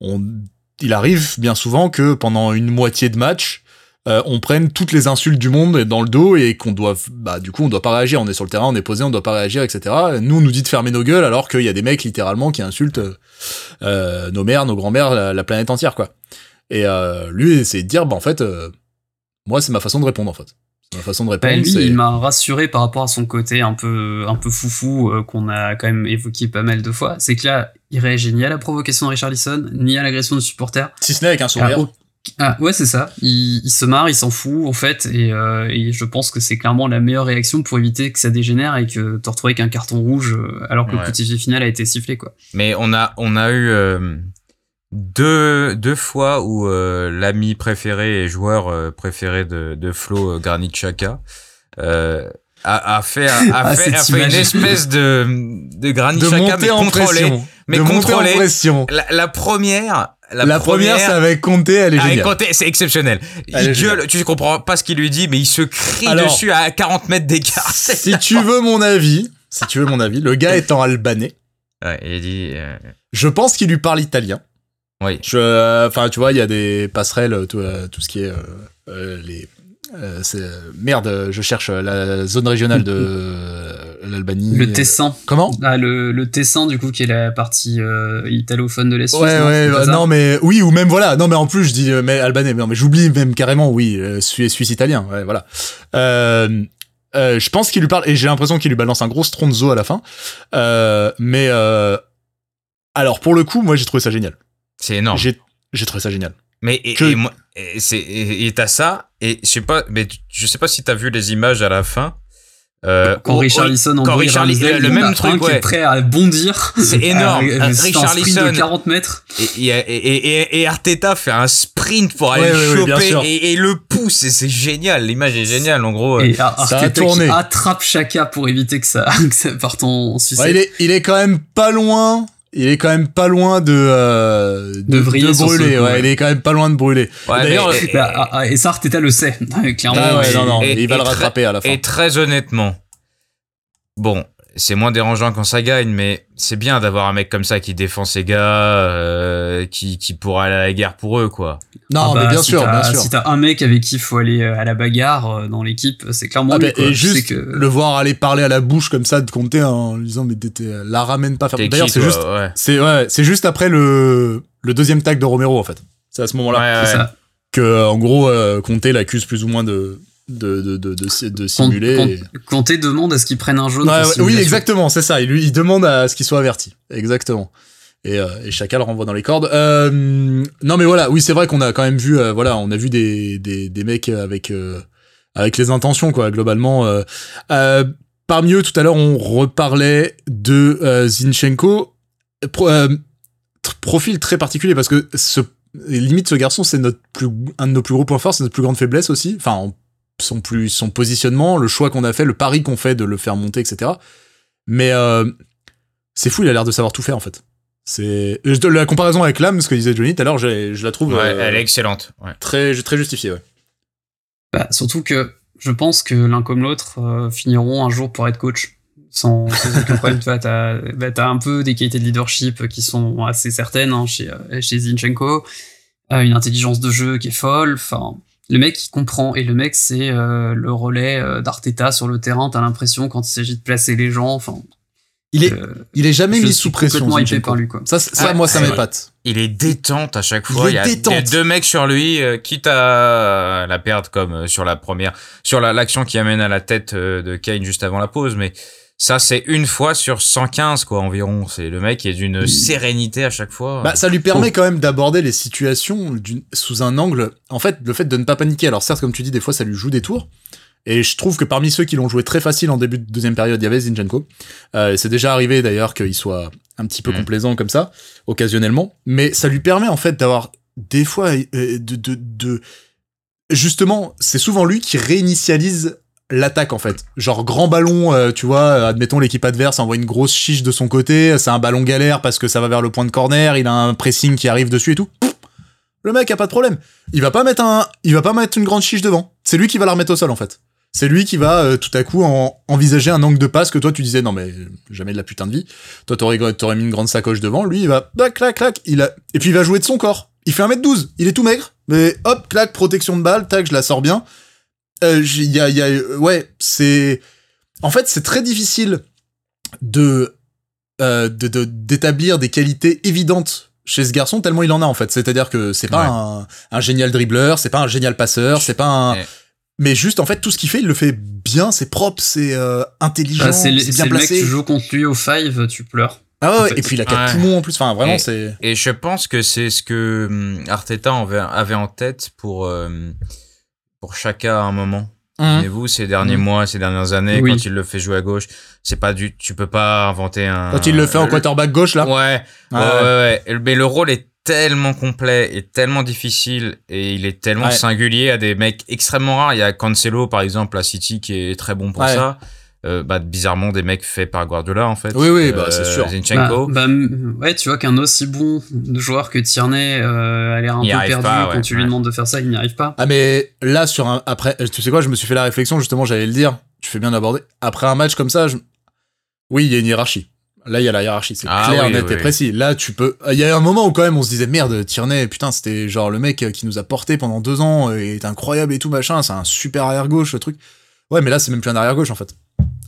on, il arrive bien souvent que pendant une moitié de match, euh, on prenne toutes les insultes du monde dans le dos et qu'on doit, bah, du coup, on doit pas réagir. On est sur le terrain, on est posé, on doit pas réagir, etc. Nous, on nous dit de fermer nos gueules alors qu'il y a des mecs littéralement qui insultent euh, euh, nos mères, nos grands-mères, la, la planète entière, quoi. Et euh, lui, c'est de dire, bah, en fait, moi, c'est ma façon de répondre, en fait. C'est ma façon de Bah, répondre. lui, il m'a rassuré par rapport à son côté un peu, un peu foufou euh, qu'on a quand même évoqué pas mal de fois. C'est que là, il réagit ni à la provocation de Richarlison, ni à l'agression de supporters. Si ce n'est avec un sourire. Ah ouais, c'est ça. Il, il se marre, il s'en fout en fait, et, euh, et je pense que c'est clairement la meilleure réaction pour éviter que ça dégénère et que te retrouves avec un carton rouge euh, alors que Ouais. le petit final a été sifflé quoi. Mais on a, on a eu euh, deux, deux fois où euh, l'ami préféré et joueur euh, préféré de, de Flo, euh, Granit Xhaka, euh, a, a fait, a, a Ah, fait, fait une espèce de, de Granit De Xhaka, mais monter en contrôlé. pression. Mais de monter en contrôlé. pression. La, la première, la, La, première, c'est avec Conte, elle est avec géniale. C'est exceptionnel. Il gueule, tu comprends pas ce qu'il lui dit, mais il se crie Alors, dessus à 40 mètres d'écart. Si tu veux mon avis, si tu veux mon avis, le gars étant albanais, Ouais, il dit, euh, je pense qu'il lui parle italien. oui. Euh, enfin, tu vois, il y a des passerelles, tout, euh, tout ce qui est les. Euh, c'est- merde, je cherche la zone régionale de l'Albanie. Le Tessin. Comment? Ah, le, le Tessin, du coup, qui est la partie euh, italophone de Suisse. Ouais, non, ouais, non, mais oui, ou même voilà, non, mais en plus, je dis, euh, mais albanais, mais, non, mais j'oublie même carrément, oui, euh, Suisse, Suisse italien, ouais, voilà. Euh, euh, je pense qu'il lui parle, et j'ai l'impression qu'il lui balance un gros stronzo à la fin, euh, mais euh, alors pour le coup, moi j'ai trouvé ça génial. C'est énorme. J'ai j'ai trouvé ça génial. Mais et, Que- et moi, et c'est et et t'as ça et je sais pas, mais je sais pas si t'as vu les images à la fin. Euh, Quand Richarlison en quand bruit Richarli- Ramsdale, le même a truc, qui ouais. est prêt à bondir. C'est énorme. Euh, Richarlison de 40 mètres. et, et, et, et- et Arteta fait un sprint pour aller Ouais, choper et, et le pousse et c'est génial. L'image est géniale en gros. Et ça a qui tourné. attrape Chaka pour éviter que ça, que ça parte en sucette. Ouais, il est il est quand même pas loin. Il est quand même pas loin de euh, De vriller sur ce brûler. coup, ouais, ouais. il est quand même pas loin de brûler. Ouais, D'ailleurs, ah, ah, et ça, Arteta le sait, clairement. Ah ouais, et- non, non, et- il va et le très- rattraper à la fin. Et très honnêtement, bon, c'est moins dérangeant quand ça gagne, mais c'est bien d'avoir un mec comme ça qui défend ses gars, euh, qui, qui pourra aller à la guerre pour eux, quoi. Non, Ah bah, mais bien si sûr, bien sûr. Si t'as un mec avec qui il faut aller euh, à la bagarre euh, dans l'équipe, c'est clairement Ah lui. bah, quoi. et sais juste que... le voir aller parler à la bouche comme ça de compter en lui disant mais la ramène pas faire. T'es D'ailleurs qui, c'est toi juste ouais. c'est ouais c'est juste après le le deuxième tag de Romero en fait. C'est à ce moment-là Ouais, c'est ouais. ça. que en gros euh, Conte l'accuse plus ou moins de de de de, de, de simuler. Conte demande à ce qu'ils prennent un jaune. Ouais, pour ouais, oui exactement c'est ça. Il lui il demande à ce qu'il soit averti exactement. Et, euh, et Chaka le renvoie dans les cordes. Euh, non mais voilà, oui c'est vrai qu'on a quand même vu, euh, voilà, on a vu des, des, des mecs avec euh, avec les intentions quoi, globalement. Euh, euh, parmi eux, tout à l'heure, on reparlait de euh, Zinchenko. Pro- euh, profil très particulier parce que ce limite ce garçon c'est notre plus un de nos plus gros points forts, c'est notre plus grande faiblesse aussi. Enfin, en- son plus son positionnement, le choix qu'on a fait, le pari qu'on fait de le faire monter, etc. Mais euh, c'est fou, il a l'air de savoir tout faire en fait. C'est la comparaison avec Lam, ce que disait Johnny tout à l'heure, je la trouve Ouais, euh, elle est excellente. Ouais. très très justifiée. Ouais. Bah, surtout que je pense que l'un comme l'autre euh, finiront un jour pour être coach. Sans, sans aucun problème, tu vois, t'as, bah, un peu des qualités de leadership qui sont assez certaines hein, chez, chez Zinchenko, euh, une intelligence de jeu qui est folle, enfin, le mec il comprend, et le mec c'est euh, le relais euh, d'Arteta sur le terrain, t'as l'impression quand il s'agit de placer les gens, enfin, Il est euh, il est jamais mis sous pression. complètement hypé par lui, quoi. Ça, moi, ça ouais. m'épate. Il est détente à chaque Il fois. est Il y a détente. deux mecs sur lui, euh, quitte à la perdre comme euh, sur la première, sur la- l'action qui amène à la tête euh, de Kane juste avant la pause. Mais ça, c'est une fois sur 115 quoi environ. C'est le mec qui est d'une sérénité à chaque fois. Bah, ça lui permet quand même d'aborder les situations sous un angle. En fait, le fait de ne pas paniquer. Alors certes, comme tu dis, des fois, ça lui joue des tours. Et je trouve que parmi ceux qui l'ont joué très facile en début de deuxième période, il y avait Zinchenko. Euh, c'est déjà arrivé d'ailleurs qu'il soit un petit peu Mhm. complaisant comme ça, occasionnellement. Mais ça lui permet en fait d'avoir des fois euh, de, de, de... Justement, c'est souvent lui qui réinitialise l'attaque en fait. Genre grand ballon, euh, tu vois, euh, admettons l'équipe adverse envoie une grosse chiche de son côté, c'est un ballon galère parce que ça va vers le point de corner, il a un pressing qui arrive dessus et tout. Le mec a pas de problème. Il va pas mettre un, il va pas mettre une grande chiche devant. C'est lui qui va la remettre au sol en fait. C'est lui qui va euh, tout à coup en- envisager un angle de passe que toi tu disais non mais jamais de la putain de vie. Toi t'aurais mis une grande sacoche devant, lui il va clac clac clac, il a et puis il va jouer de son corps. Il fait 1m12, il est tout maigre, mais hop clac protection de balle, tac je la sors bien. Euh, Il y a, il y a, euh, ouais, c'est. En fait, c'est très difficile de euh, de- de- d'établir des qualités évidentes chez ce garçon tellement il en a en fait. C'est-à-dire que c'est pas un, un génial dribbleur, c'est pas un génial passeur, c'est pas un. Ouais. Mais juste en fait tout ce qu'il fait, il le fait bien, c'est propre, c'est euh, intelligent, Bah, c'est bien le mec, placé. tu joues contre lui au five, tu pleures. Ah ouais, En ouais, fait, et puis il a quatre ouais. poumons en plus. Enfin, vraiment, Et- c'est. Et je pense que c'est ce que hum, Arteta avait, avait en tête pour, euh, pour Chaka à un moment. Hum. Mais vous, ces derniers Mhm. mois, ces dernières années, Oui. quand il le fait jouer à gauche, c'est pas du, tu peux pas inventer un. Quand il le fait en quarterback gauche, là. Ouais, ouais, Ouais, ouais, ouais. ouais. Mais le rôle est tellement complet et tellement difficile et il est tellement Ouais. singulier à des mecs extrêmement rares. Il y a Cancelo, par exemple, à City, qui est très bon pour ça. Euh, bah, bizarrement, des mecs faits par Guardiola, en fait. Oui, oui, bah, c'est sûr. Zinchenko. bah, ouais, tu vois qu'un aussi bon joueur que Tierney euh, a l'air un Il peu perdu pas, quand ouais, tu lui ouais. demandes de faire ça, il n'y arrive pas. Ah mais là sur un après tu sais quoi je me suis fait la réflexion justement j'allais le dire tu fais bien d'aborder après un match comme ça je... oui il y a une hiérarchie là il y a la hiérarchie c'est Ah clair oui, net oui, et oui. précis là tu peux il y a un moment où quand même on se disait merde Tierney putain c'était genre le mec qui nous a porté pendant deux ans et est incroyable et tout machin c'est un super arrière gauche le truc ouais mais là c'est même plus un arrière gauche en fait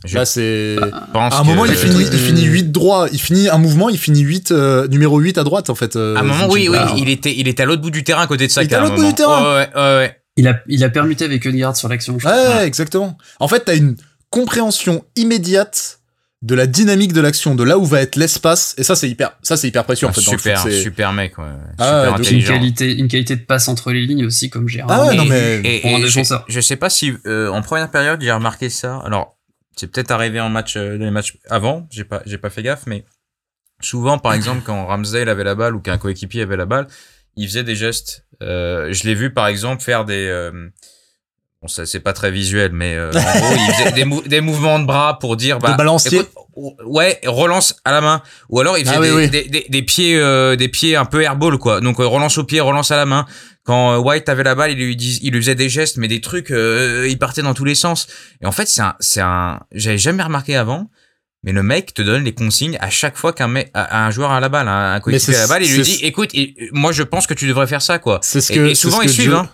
Je là c'est à un moment que- il finit euh, il finit 8 droit il finit un mouvement il finit 8 euh, numéro 8 à droite en fait euh, À un moment, oui, oui, il était, il était à l'autre bout du terrain à côté de Il était à l'autre bout du terrain. Ouais, ouais, ouais, ouais. Il a, il a permuté avec Odegaard sur l'action. Ouais, exactement. En fait, t'as une compréhension immédiate de la dynamique de l'action, de là où va être l'espace, et ça c'est hyper, ça c'est hyper précieux en Un fait. dans le super, foot, super mec, ouais. Ah super donc Une qualité, une qualité de passe entre les lignes aussi, comme j'ai Ah ouais, non, mais- et- je, je sais pas si euh, en première période j'ai remarqué ça. Alors c'est peut-être arrivé en match, euh, les matchs avant. J'ai pas, j'ai pas fait gaffe, mais souvent, par exemple, quand Ramsdale avait la balle ou qu'un coéquipier avait la balle, il faisait des gestes. Euh, je l'ai vu par exemple faire des euh, Bon, ça c'est pas très visuel, mais en gros, il faisait des, mou- des mouvements de bras pour dire bah, De balancier. écoute, ouais, relance à la main. Ou alors il faisait Ah oui, des, oui. Des, des- des pieds, des pieds un peu airball quoi. Donc relance au pied, relance à la main. Quand euh, White avait la balle, il lui dis, il lui faisait des gestes, mais des trucs, euh, il partait dans tous les sens. Et en fait, c'est un, c'est un, j'avais jamais remarqué avant. Mais le mec te donne les consignes à chaque fois qu'un mec, à- à un joueur à la balle, un, un coéquipier à la balle, il lui dit, écoute, moi je pense que tu devrais faire ça quoi. C'est ce Et- que et souvent, ils suivent, hein.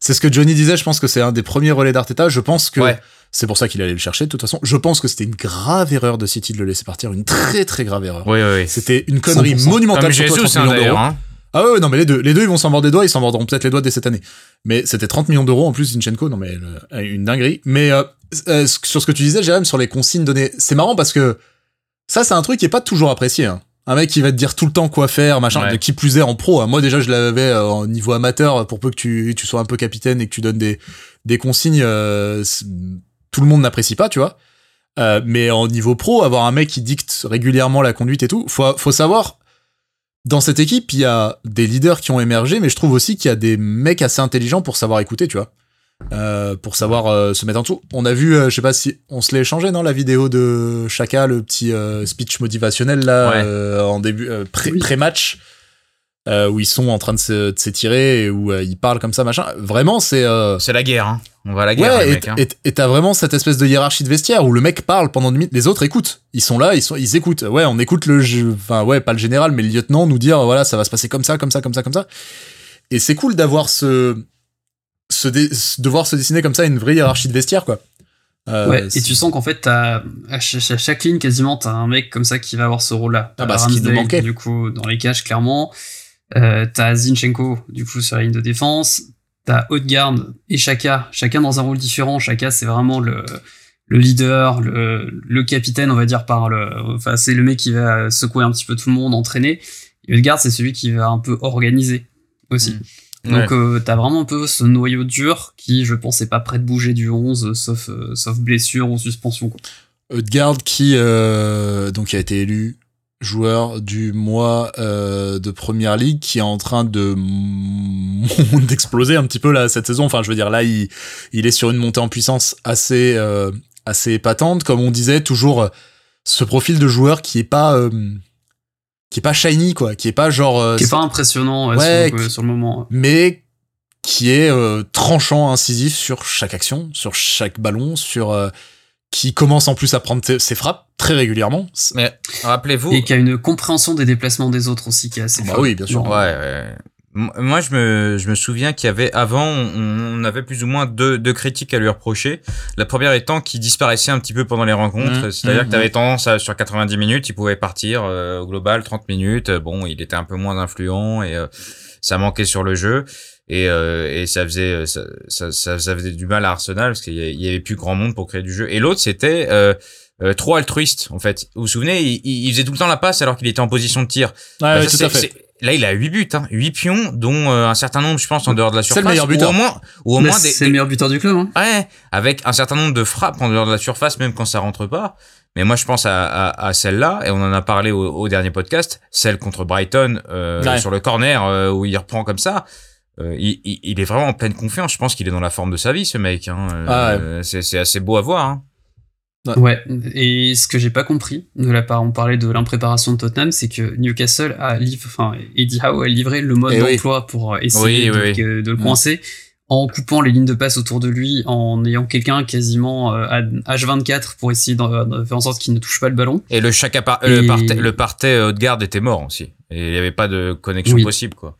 C'est ce que Johnny disait. Je pense que c'est un des premiers relais d'Arteta. Je pense que Ouais. c'est pour ça qu'il allait le chercher. De toute façon, je pense que c'était une grave erreur de City de le laisser partir. Une très très grave erreur. Oui, oui. C'était une connerie 100%. monumentale. Comme surtout à Jésus, 30 c'est un millions. Hein. Ah ouais, non, mais les deux, les deux, ils vont s'en mordre des doigts, ils s'en mordront peut-être les doigts dès cette année. Mais c'était 30 millions d'euros en plus, Zinchenko, non mais euh, une dinguerie. Mais euh, euh, sur ce que tu disais, Jérém, sur les consignes données, c'est marrant parce que ça, c'est un truc qui est pas toujours apprécié. Hein. Un mec qui va te dire tout le temps quoi faire, machin, Ouais. de qui plus est en pro. hein. Moi déjà, je l'avais euh, en niveau amateur, pour peu que tu, tu sois un peu capitaine et que tu donnes des, des consignes, euh, tout le monde n'apprécie pas, tu vois. Euh, mais en niveau pro, avoir un mec qui dicte régulièrement la conduite et tout, faut, faut savoir dans cette équipe, il y a des leaders qui ont émergé, mais je trouve aussi qu'il y a des mecs assez intelligents pour savoir écouter, tu vois. Euh, pour savoir euh, se mettre en dessous. On a vu, euh, je sais pas si on se l'est échangé, non, la vidéo de Chaka, le petit euh, speech motivationnel là, Ouais. euh, en début euh, pré- pré-match, euh, où ils sont en train de s'étirer et où euh, ils parlent comme ça, machin. Vraiment, c'est euh, C'est la guerre, hein. On va à la guerre, Ouais, les et mecs. Hein. et- t'as vraiment cette espèce de hiérarchie de vestiaire où le mec parle pendant une minute, les autres écoutent. Ils sont là, ils sont, ils écoutent. Ouais, on écoute le, jeu- enfin ouais, pas le général, mais le lieutenant nous dire voilà, ça va se passer comme ça, comme ça, comme ça, comme ça. Et c'est cool d'avoir ce, ce dé- de voir se dessiner comme ça une vraie hiérarchie de vestiaire, quoi. Euh, Ouais, et tu sens qu'en fait, t'as, à ch- à chaque ligne, quasiment, t'as un mec comme ça qui va avoir ce rôle-là. Ah bah, ce qui nous manquait. Du coup, dans les cages, clairement. Euh, t'as Zinchenko, du coup, sur la ligne de défense. T'as Odegaard et Chaka, chacun dans un rôle différent. Chaka, c'est vraiment le, le leader, le, le capitaine, on va dire, par le, enfin, c'est le mec qui va secouer un petit peu tout le monde, entraîner. Et Odegaard, c'est celui qui va un peu organiser aussi. Ouais. Donc euh, t'as vraiment un peu ce noyau dur qui, je pense, est pas prêt de bouger du 11, euh, sauf, euh, sauf blessure ou suspension. Quoi. Odegaard qui donc a été élu joueur du mois euh, de première ligue qui est en train de d'exploser un petit peu là cette saison. Enfin je veux dire là il, il est sur une montée en puissance assez euh, assez épatante. Comme on disait toujours euh, ce profil de joueur qui est pas euh, qui est pas shiny quoi. Qui est pas genre euh, Qui est pas impressionnant Ouais, sur, le- sur le moment. mais qui est euh, tranchant, incisif sur chaque action, sur chaque ballon, sur euh, qui commence en plus à prendre ses frappes très régulièrement. Mais rappelez-vous. Et qui a une compréhension des déplacements des autres aussi qui est assez Bah oui, bien sûr. Ouais, ouais. Moi, je me, je me souviens qu'il y avait avant, on, on avait plus ou moins deux, deux critiques à lui reprocher. La première étant qu'il disparaissait un petit peu pendant les rencontres, Mmh, c'est-à-dire mmh, que tu avais tendance à, sur 90 minutes, il pouvait partir euh, au global 30 minutes. Bon, il était un peu moins influent et euh, ça manquait sur le jeu. et, euh, et ça faisait ça, ça, ça, ça faisait du mal à Arsenal parce qu'il y, avait- il y avait plus grand monde pour créer du jeu. Et l'autre c'était euh, trop altruiste en fait. Vous vous souvenez, il, il faisait tout le temps la passe alors qu'il était en position de tir. Ouais, Bah, ouais, ça, tout à c'est- fait. c'est- Là, il a 8 buts, hein, 8 pions, dont euh, un certain nombre, je pense, en dehors de la C'est surface. le meilleur buteur. Ou au moins, ou au moins des, c'est le meilleur buteur du club. Hein. Ouais, avec un certain nombre de frappes en dehors de la surface, même quand ça rentre pas. Mais moi, je pense à, à, à celle-là, et on en a parlé au, au dernier podcast, celle contre Brighton euh, Ouais. sur le corner euh, où il reprend comme ça. Euh, il, il, il est vraiment en pleine confiance. Je pense qu'il est dans la forme de sa vie, ce mec. Hein. Ah Euh, c'est, c'est assez beau à voir. Hein. Ouais. Et ce que j'ai pas compris de la part, on parlait de l'impréparation de Tottenham, c'est que Newcastle a livré, enfin, Eddie Howe a livré le mode Eh oui. d'emploi pour essayer Oui, de, oui, de le Mm. coincer en coupant les lignes de passe autour de lui, en ayant quelqu'un quasiment euh, à H24 pour essayer de, de faire en sorte qu'il ne touche pas le ballon. Et le par, Et- le partais, le partais haute garde était mort aussi. Et il n'y avait pas de connexion possible, quoi.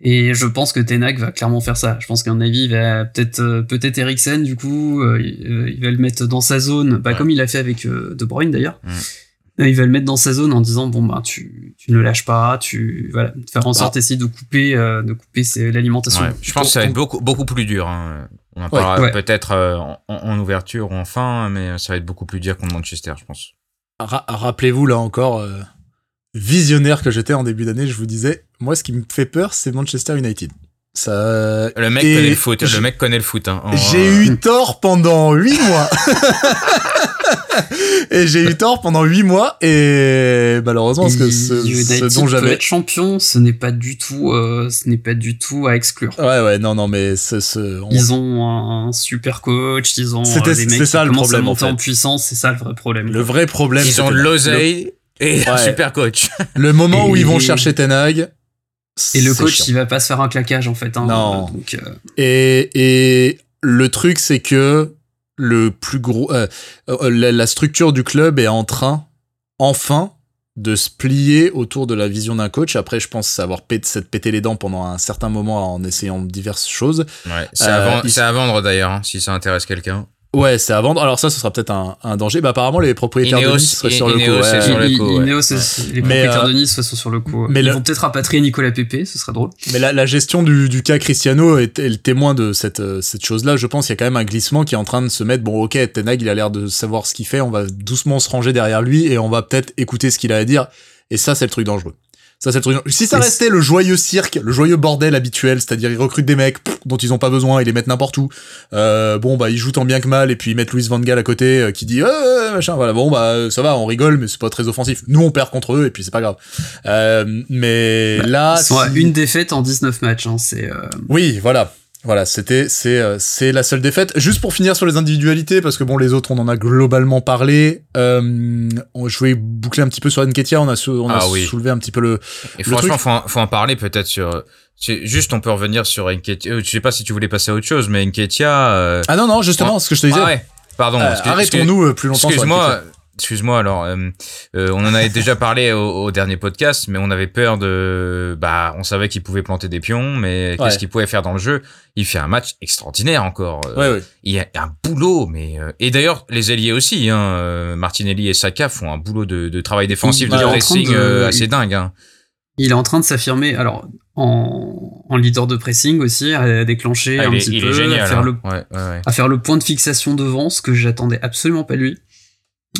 Et je pense que Tenak va clairement faire ça. Je pense qu'à mon avis, il va peut-être euh, peut-être Eriksen du coup, euh, il euh, il va le mettre dans sa zone, bah, Ouais. comme il a fait avec euh, De Bruyne d'ailleurs. Mm. Il va le mettre dans sa zone en disant bon bah tu, tu ne lâches pas, tu voilà, faire en sorte d'essayer de couper euh, de couper c'est l'alimentation. Ouais, je pense que ça va être beaucoup, beaucoup plus dur. Hein. On en parlera Ouais. peut-être euh, en, en ouverture ou en fin, mais ça va être beaucoup plus dur contre Manchester, je pense. Ra- Rappelez-vous là encore, euh, visionnaire que j'étais en début d'année, je vous disais, moi ce qui me fait peur, c'est Manchester United. Ça, Le mec Et connaît le foot. j'ai- Le mec connaît le foot. Hein. En- J'ai eu tort pendant huit mois. et j'ai eu tort pendant huit mois et malheureusement parce que ce, United ce dont peut j'avais être champion, ce n'est pas du tout euh, ce n'est pas du tout à exclure. ouais ouais non non mais ce, ce on- Ils ont un super coach, ils ont C'était- euh, des mecs c'est ça qui le problème, à en monter en, fait. puissance, c'est ça le vrai problème. le vrai problème Ils ont l'oseille et un super coach. le, moment où ils vont chercher Tenag Et le coach, chiant. il va pas se faire un claquage en fait. Hein, Non. Donc, euh, Et, et le truc, c'est que le plus gros, euh, euh, la, la structure du club est en train, enfin, de se plier autour de la vision d'un coach. Après, je pense avoir pété, s'être pété les dents pendant un certain moment en essayant diverses choses. Ouais, c'est Euh, à, vendre- ils- c'est à vendre d'ailleurs, hein, si ça intéresse quelqu'un. Ouais, c'est à vendre. Alors ça, ce sera peut-être un, un danger. Bah apparemment, les propriétaires Ineos- de Nice seraient sur le coup. Ineos, c'est ouais. sur le il- coup, il- ouais. Ineos, c'est- les Mais, propriétaires euh, de Nice sont sur le coup. mais Ils le- vont peut-être rapatrier Nicolas Pepe, ce serait drôle. Mais la, la gestion du, du cas Cristiano est, est le témoin de cette, euh, cette chose-là. Je pense qu'il y a quand même un glissement qui est en train de se mettre. Bon, ok, Tenag, il a l'air de savoir ce qu'il fait. On va doucement se ranger derrière lui et on va peut-être écouter ce qu'il a à dire. Et ça, c'est le truc dangereux. Ça, c'est le truc. Si ça restait le joyeux cirque, le joyeux bordel habituel, c'est-à-dire ils recrutent des mecs pff, dont ils ont pas besoin, ils les mettent n'importe où. Euh, bon, bah, ils jouent tant bien que mal et puis ils mettent Louis Van Gaal à côté euh, qui dit, euh, machin, voilà, bon, bah, ça va, on rigole, mais c'est pas très offensif. Nous, on perd contre eux et puis c'est pas grave. Euh, mais là, Ils sont à si- une défaite en 19 matchs. Hein, c'est euh, oui, voilà. Voilà, c'était c'est euh, c'est la seule défaite. Juste pour finir sur les individualités parce que bon les autres on en a globalement parlé. Euh, on- je vais boucler un petit peu sur Nketiah, on a sou- on a Ah oui. soulevé un petit peu le Et Le franchement, truc- faut, en, faut en parler peut-être sur. Juste, on peut revenir sur Nketiah. euh, Je sais pas si tu voulais passer à autre chose, mais Nketiah. euh, Ah non non, justement, ce que je te disais. ah ouais. Pardon. Euh, Arrêtons-nous plus longtemps Excuse-moi. Excuse-moi. Alors, euh, euh, on en avait déjà parlé au, au dernier podcast, mais on avait peur de. Bah, on savait qu'il pouvait planter des pions, mais Ouais. qu'est-ce qu'il pouvait faire dans le jeu? Il fait un match extraordinaire encore. Euh, Ouais ouais. Il y a un boulot, mais euh, et d'ailleurs les ailiers aussi. Hein, Martinelli et Saka font un boulot de, de travail défensif, de pressing de- assez dingue. Hein. il est en train de s'affirmer. Alors en, en leader de pressing aussi, à déclencher Ah, un est, petit peu, génial. à faire hein. le Ouais, ouais, ouais. à faire le point de fixation devant, ce que j'attendais absolument pas de lui.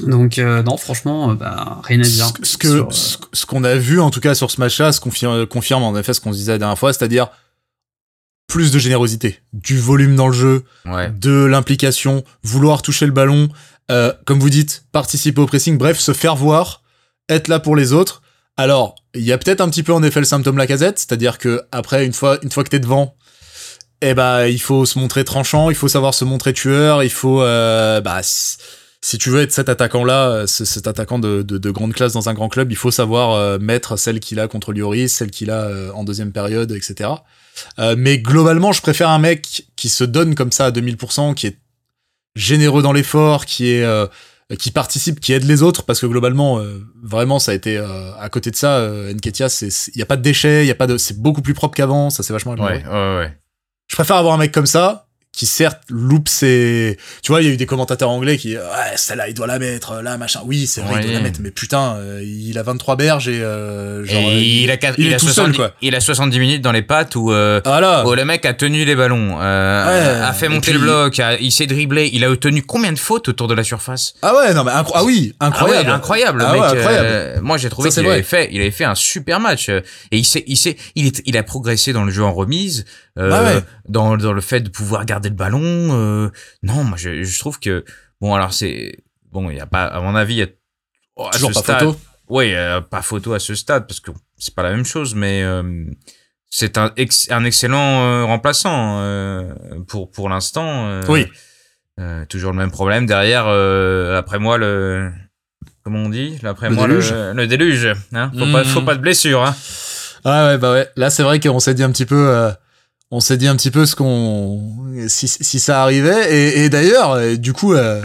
Donc euh, non, franchement, euh, bah, rien à dire. Ce, ce que sur, euh, ce, ce qu'on a vu en tout cas sur ce match-là, se confirme, confirme en effet ce qu'on se disait la dernière fois, c'est-à-dire plus de générosité, du volume dans le jeu, Ouais. de l'implication, vouloir toucher le ballon, euh, comme vous dites, participer au pressing, bref, se faire voir, être là pour les autres. Alors, il y a peut-être un petit peu en effet le symptôme Lacazette, c'est-à-dire que après une fois une fois que t'es devant, eh ben il faut se montrer tranchant, il faut savoir se montrer tueur, il faut euh, bah si, tu veux être cet attaquant là, cet attaquant de, de, de grande classe dans un grand club, il faut savoir euh, mettre celle qu'il a contre Lloris, celle qu'il a euh, en deuxième période, etc. Euh, mais globalement, je préfère un mec qui se donne comme ça à 2000%, qui est généreux dans l'effort, qui est euh, qui participe, qui aide les autres, parce que globalement, euh, vraiment, ça a été euh, à côté de ça, euh, il y a pas de déchets, il y a pas de, c'est beaucoup plus propre qu'avant, ça c'est vachement amélioré. Ouais, ouais, ouais. Je préfère avoir un mec comme ça qui certes loupe ses tu vois il y a eu des commentateurs anglais qui ouais celle-là il doit la mettre là machin oui c'est vrai il doit la mettre mais putain euh, il a 23 berges et euh, genre Et il, a, il il, est a tout seul, 70, quoi. il a 70 minutes dans les pattes où, euh, voilà où le mec a tenu les ballons, euh, Ouais, a fait monter puis- le bloc, a- il s'est dribblé, il a obtenu combien de fautes autour de la surface? Ah ouais non mais ah oui incroyable Ah ouais, incroyable, le Ah mec. ouais, incroyable. euh, moi, j'ai trouvé qu'il avait fait, il avait fait un super match. Et il s'est, il s'est, il est, il a progressé dans le jeu en remise, euh, Ah ouais. dans, dans le fait de pouvoir garder le ballon. euh, non, moi, je, je trouve que, bon, alors c'est, bon, il y a pas, à mon avis, il y a, oh, toujours pas stade- photo Oui, euh, pas photo à ce stade parce que c'est pas la même chose, mais c'est un, ex- un excellent remplaçant pour pour l'instant. Oui. toujours le même problème derrière. après moi le comment on dit? Après Le moi déluge. le, le déluge. Hein faut pas faut pas de blessure. Hein. Ah ouais, bah ouais. Là, c'est vrai qu'on s'est dit un petit peu, euh, on s'est dit un petit peu ce qu'on, si, si ça arrivait. Et, et d'ailleurs, euh, du coup, euh,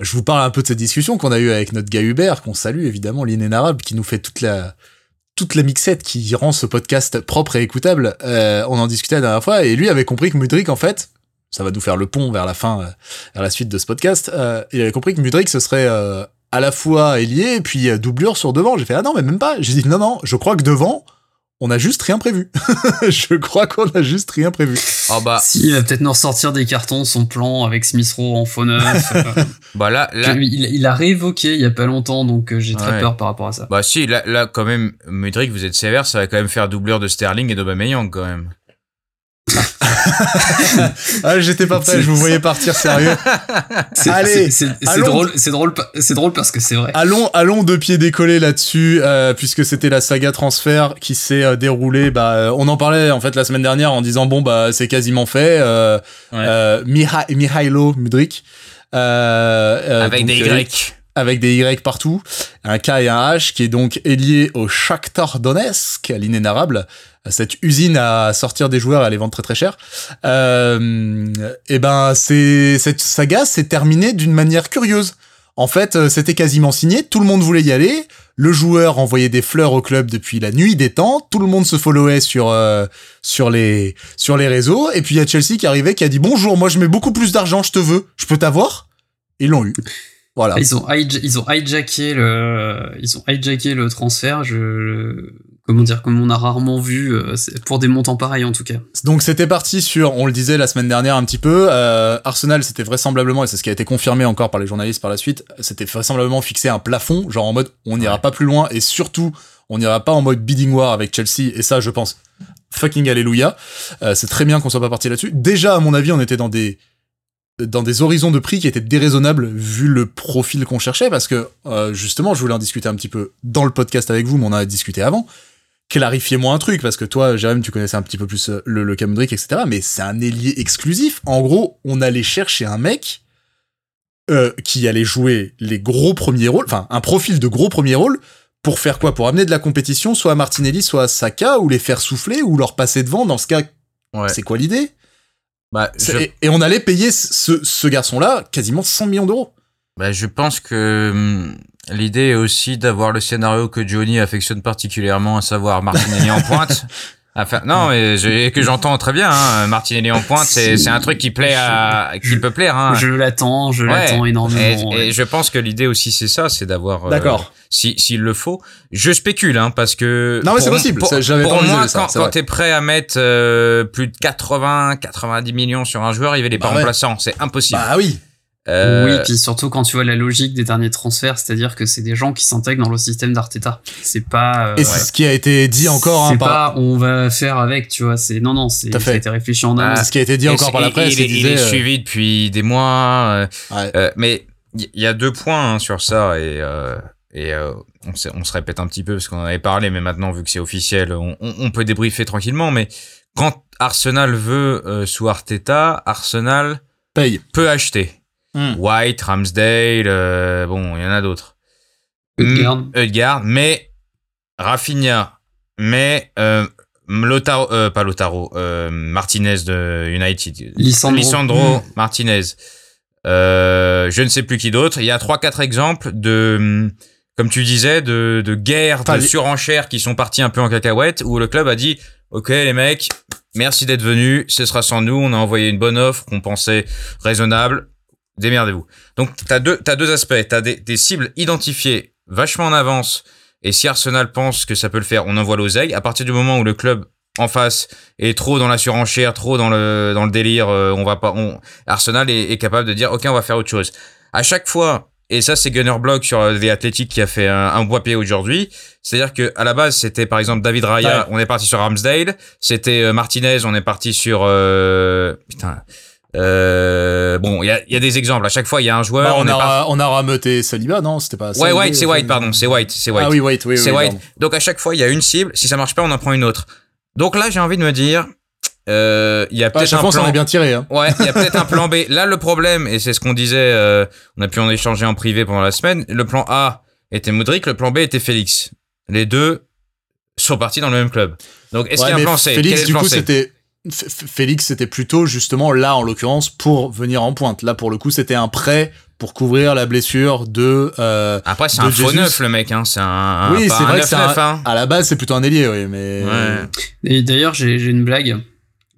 je vous parle un peu de cette discussion qu'on a eue avec notre gars Hubert, qu'on salue évidemment, l'inénarrable, qui nous fait toute la, toute la mixette qui rend ce podcast propre et écoutable. Euh, on en discutait la dernière fois et lui avait compris que Mudrik, en fait, ça va nous faire le pont vers la fin, euh, vers la suite de ce podcast. Euh, il avait compris que Mudrik, ce serait à la fois ailier et puis doublure sur devant. J'ai fait ah non mais même pas. J'ai dit non non, je crois que devant on a juste rien prévu. je crois qu'on a juste rien prévu. Oh bah Si, il va peut-être nous ressortir des cartons, son plan avec Smith Rowe en faux neuf. euh, bah là là. il, il a réévoqué il y a pas longtemps, donc euh, j'ai très Ouais. peur par rapport à ça. Bah si, là, là quand même, Mudrik, vous êtes sévère, ça va quand même faire doublure de Sterling et d'Aubameyang quand même. Ah j'étais pas prêt, je vous voyais partir sérieux. C'est- Allez, drôle, c'est drôle, pa- c'est drôle parce que c'est vrai. Allons, allons de pied décollé là-dessus, euh, puisque c'était la saga transfert qui s'est euh, déroulée. Bah, euh, on en parlait en fait la semaine dernière en disant bon bah c'est quasiment fait. Euh, Ouais. euh, Miha- Mihailo Mudrik. Euh, euh, Avec donc, des euh, Y. avec des Y partout, un K et un H qui est donc lié au Shakhtar Donetsk, à l'inénarrable, à cette usine à sortir des joueurs et à les vendre très très cher. Euh, et ben c'est cette saga s'est terminée d'une manière curieuse. En fait, euh, c'était quasiment signé, tout le monde voulait y aller. Le joueur envoyait des fleurs au club depuis la nuit des temps. Tout le monde se followait sur euh, sur les sur les réseaux. Et puis il y a Chelsea qui arrivait, qui a dit bonjour, moi je mets beaucoup plus d'argent, je te veux, je peux t'avoir? Ils l'ont eu. Voilà. Ils ont, hija- ils ont hijacké le, ils ont hijacké le transfert. Je, comment dire, comme on a rarement vu euh, pour des montants pareils en tout cas. Donc c'était parti sur, on le disait la semaine dernière un petit peu, euh, Arsenal c'était vraisemblablement, et c'est ce qui a été confirmé encore par les journalistes par la suite, c'était vraisemblablement fixé un plafond, genre en mode on n'ira Ouais. pas plus loin, et surtout on n'ira pas en mode bidding war avec Chelsea, et ça je pense, fucking alléluia, Euh, c'est très bien qu'on soit pas parti là-dessus. Déjà à mon avis on était dans des dans des horizons de prix qui étaient déraisonnables vu le profil qu'on cherchait parce que euh, justement je voulais en discuter un petit peu dans le podcast avec vous mais on en a discuté avant clarifiez-moi un truc, parce que toi, Jérém, tu connaissais un petit peu plus euh, le, le Camudric, etc. Mais c'est un ailier exclusif. En gros, on allait chercher un mec euh, qui allait jouer les gros premiers rôles, enfin, un profil de gros premiers rôles, pour faire quoi? Pour amener de la compétition, soit à Martinelli, soit à Saka, ou les faire souffler, ou leur passer devant. Dans ce cas, Ouais. c'est quoi l'idée? Bah, je, et, et on allait payer ce, ce garçon-là quasiment 100 millions d'euros. bah, je pense que hum, l'idée est aussi d'avoir le scénario que Johnny affectionne particulièrement, à savoir Martinelli en pointe. Enfin, non, mais je- que j'entends très bien. Hein, Martinelli en pointe, c'est c'est un truc qui plaît à, qui peut plaire. Hein. Je l'attends, je Ouais. l'attends énormément. Et, je pense que l'idée aussi c'est ça, c'est d'avoir. euh, D'accord. si s'il le faut, je spécule hein, parce que. Non, mais c'est possible, Pour, j'avais pas moi, ça, quand, quand t'es prêt à mettre euh, plus de 80, 90 millions sur un joueur, il va les pas Bah ouais. remplaçants, c'est impossible. Bah oui. Euh, Oui, puis surtout quand tu vois la logique des derniers transferts, c'est-à-dire que c'est des gens qui s'intègrent dans le système d'Arteta. C'est pas. euh, Et c'est ce qui a été dit encore hein, C'est par... pas on va faire avec, tu vois. C'est non, non, c'est ça a fait. été réfléchi en amont. Ah, ce qui a été dit et encore par la presse. Il, il est- il disait, est euh, suivi depuis des mois. euh, ouais. Euh, mais il y, y a deux points hein, sur ça et, euh, et euh, on, se, on se répète un petit peu parce qu'on en avait parlé, mais maintenant vu que c'est officiel, on, on- on peut débriefer tranquillement. Mais quand Arsenal veut euh, sous Arteta, Arsenal Paye. peut acheter. Hmm. White, Ramsdale, euh, bon, il y en a d'autres. Ødegaard. Mm, Ødegaard, mais Rafinha, mais euh, Lotaro, euh, pas Lotaro, euh, Martinez de United. Lisandro. Mm. Martinez. Euh, je ne sais plus qui d'autre. Il y a trois, quatre exemples de, comme tu disais, de, de guerres, Enfin, de surenchères qui sont partis un peu en cacahuète où le club a dit, ok les mecs, merci d'être venus, ce sera sans nous, on a envoyé une bonne offre qu'on pensait raisonnable, démerdez-vous. Donc t'as deux, t'as deux aspects, t'as des, des cibles identifiées vachement en avance, et si Arsenal pense que ça peut le faire, on envoie l'oseille. À partir du moment où le club en face est trop dans la surenchère, trop dans le dans le délire, euh, on va pas, on, Arsenal est, est capable de dire ok on va faire autre chose. À chaque fois et ça, c'est Gunner Block sur euh, The Athletic qui a fait un, un bois pied aujourd'hui. C'est-à-dire que à la base, c'était par exemple David Raya, Ouais. on est parti sur Ramsdale. C'était euh, Martinez, on est parti sur euh, putain. Euh, bon, il y y a des exemples. À chaque fois, il y a un joueur. Bah, on, a, parti- on a rameuté Saliba, non C'était pas Ouais, White, c'est euh, White, pardon, c'est White, c'est White. Ah oui, White, oui, c'est oui, White. pardon. Donc à chaque fois, il y a une cible. Si ça marche pas, on en prend une autre. Donc là, j'ai envie de me dire, euh, il y a À peut-être un en plan. est bien tiré. Hein. Ouais, il y a peut-être un plan B. Là, le problème, et c'est ce qu'on disait, euh, on a pu en échanger en privé pendant la semaine. Le plan A était Modric, le plan B était Félix. Les deux sont partis dans le même club. Donc, est-ce Ouais, qu'il y a un plan C? Félix, du plan coup, c'était. Félix, c'était plutôt justement là, en l'occurrence, pour venir en pointe. Là, pour le coup, c'était un prêt pour couvrir la blessure de. euh, Après, c'est un faux neuf, le mec. Hein. C'est un, Oui, c'est un vrai que c'est 9-9, hein. À la base, c'est plutôt un ailier, oui, mais. Ouais. Et d'ailleurs, j'ai j'ai une blague.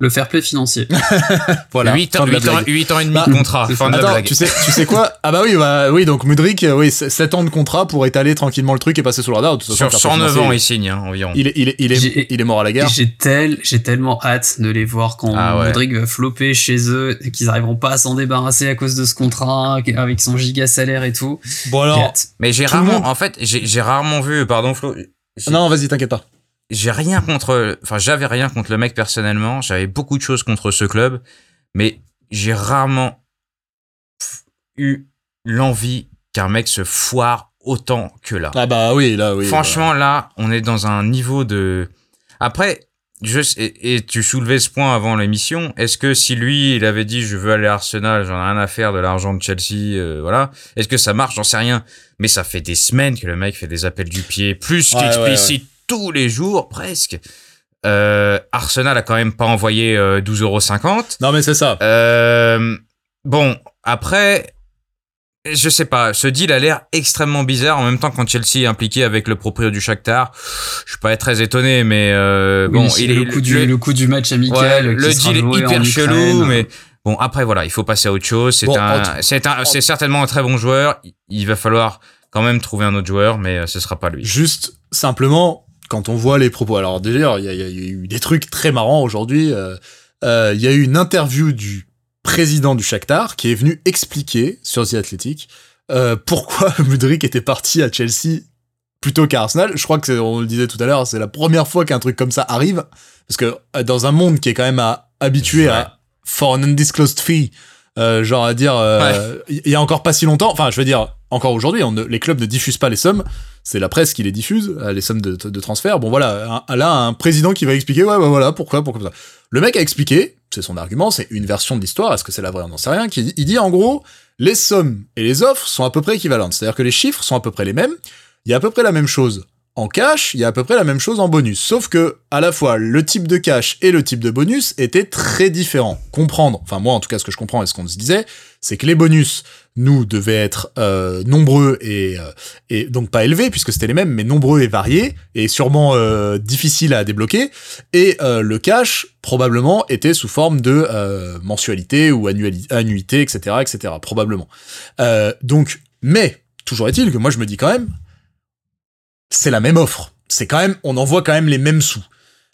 Le fair play financier. Voilà. 8, fin ans, de la 8, ans, blague. 8 ans et demi Bah, de contrat. c'est Fin de la Attends, blague. tu sais, tu sais quoi? Ah bah oui, bah oui, donc Mudrik, euh, oui, 7 ans de contrat pour étaler tranqulement le truc et passer sous le radar. De toute façon, Sur le fair play 109 ans, il signe, hein, environ. il est, il est, il est, J'ai- il est mort à la guerre. J'ai tel, j'ai tellement hâte de les voir quand Ah ouais. Modric va flopper chez eux et qu'ils arriveront pas à s'en débarrasser à cause de ce contrat avec son giga salaire et tout. Bon alors. Mais j'ai rarement, monde- en fait, j'ai rarement vu, pardon Flo, non, vas-y, t'inquiète pas. J'ai rien contre, enfin j'avais rien contre le mec personnellement, j'avais beaucoup de choses contre ce club, mais j'ai rarement eu l'envie qu'un mec se foire autant que là. Ah bah oui, là, oui. Franchement, là, on est dans un niveau de. Après, je sais- et, tu soulevais ce point avant l'émission. Est-ce que si lui, il avait dit je veux aller à Arsenal, j'en ai rien à faire de l'argent de Chelsea, euh, voilà. Est-ce que ça marche? J'en sais rien. Mais ça fait des semaines que le mec fait des appels du pied, plus Ouais, qu'explicite tous les jours presque. Euh, Arsenal a quand même pas envoyé euh, 12,50€. Non, mais c'est ça. Euh, bon, après, je sais pas, ce deal a l'air extrêmement bizarre. En même temps, quand Chelsea est impliqué avec le proprio du Shakhtar, je suis pas très étonné, mais euh, Oui, bon, il est le coup du, le coup du match amical. ouais, le deal est hyper chelou, mais bon, après voilà, il faut passer à autre chose. C'est Bon, un, en- c'est un, c'est certainement un très bon joueur. Il va falloir quand même trouver un autre joueur, mais ce sera pas lui. Juste, simplement, quand on voit les propos. Alors, déjà, il y, a- il y a eu des trucs très marrants aujourd'hui. Euh, euh, Il y a eu une interview du président du Shakhtar qui est venu expliquer sur The Athletic euh, pourquoi Mudrik était parti à Chelsea plutôt qu'à Arsenal. Je crois que c'est, on le disait tout à l'heure, c'est la première fois qu'un truc comme ça arrive. Parce que dans un monde qui est quand même à- habitué à for an undisclosed fee, euh, genre à dire, euh, il y a encore pas si longtemps, enfin, je veux dire, encore aujourd'hui, on ne- les clubs ne diffusent pas les sommes. C'est la presse qui les diffuse, euh, les sommes de, de transfert. Bon, voilà, un- là, un président qui va expliquer, ouais, bah voilà, pourquoi, pourquoi ça. Le mec a expliqué, c'est son argument, c'est une version de l'histoire, est-ce que c'est la vraie, on n'en sait rien, qui, il dit en gros, les sommes et les offres sont à peu près équivalentes. C'est-à-dire que les chiffres sont à peu près les mêmes, il y a à peu près la même chose en cash, il y a à peu près la même chose en bonus. Sauf que, à la fois, le type de cash et le type de bonus étaient très différents. Comprendre, enfin moi en tout cas ce que je comprends et ce qu'on se disait, c'est que les bonus, nous, devaient être euh, nombreux et, euh, et donc pas élevés, puisque c'était les mêmes, mais nombreux et variés, et sûrement euh, difficiles à débloquer. Et le cash, probablement, était sous forme de mensualité ou annuité, etc., etc., probablement. Donc, mais, toujours est-il que moi je me dis quand même, c'est la même offre. C'est quand même, on envoie quand même les mêmes sous.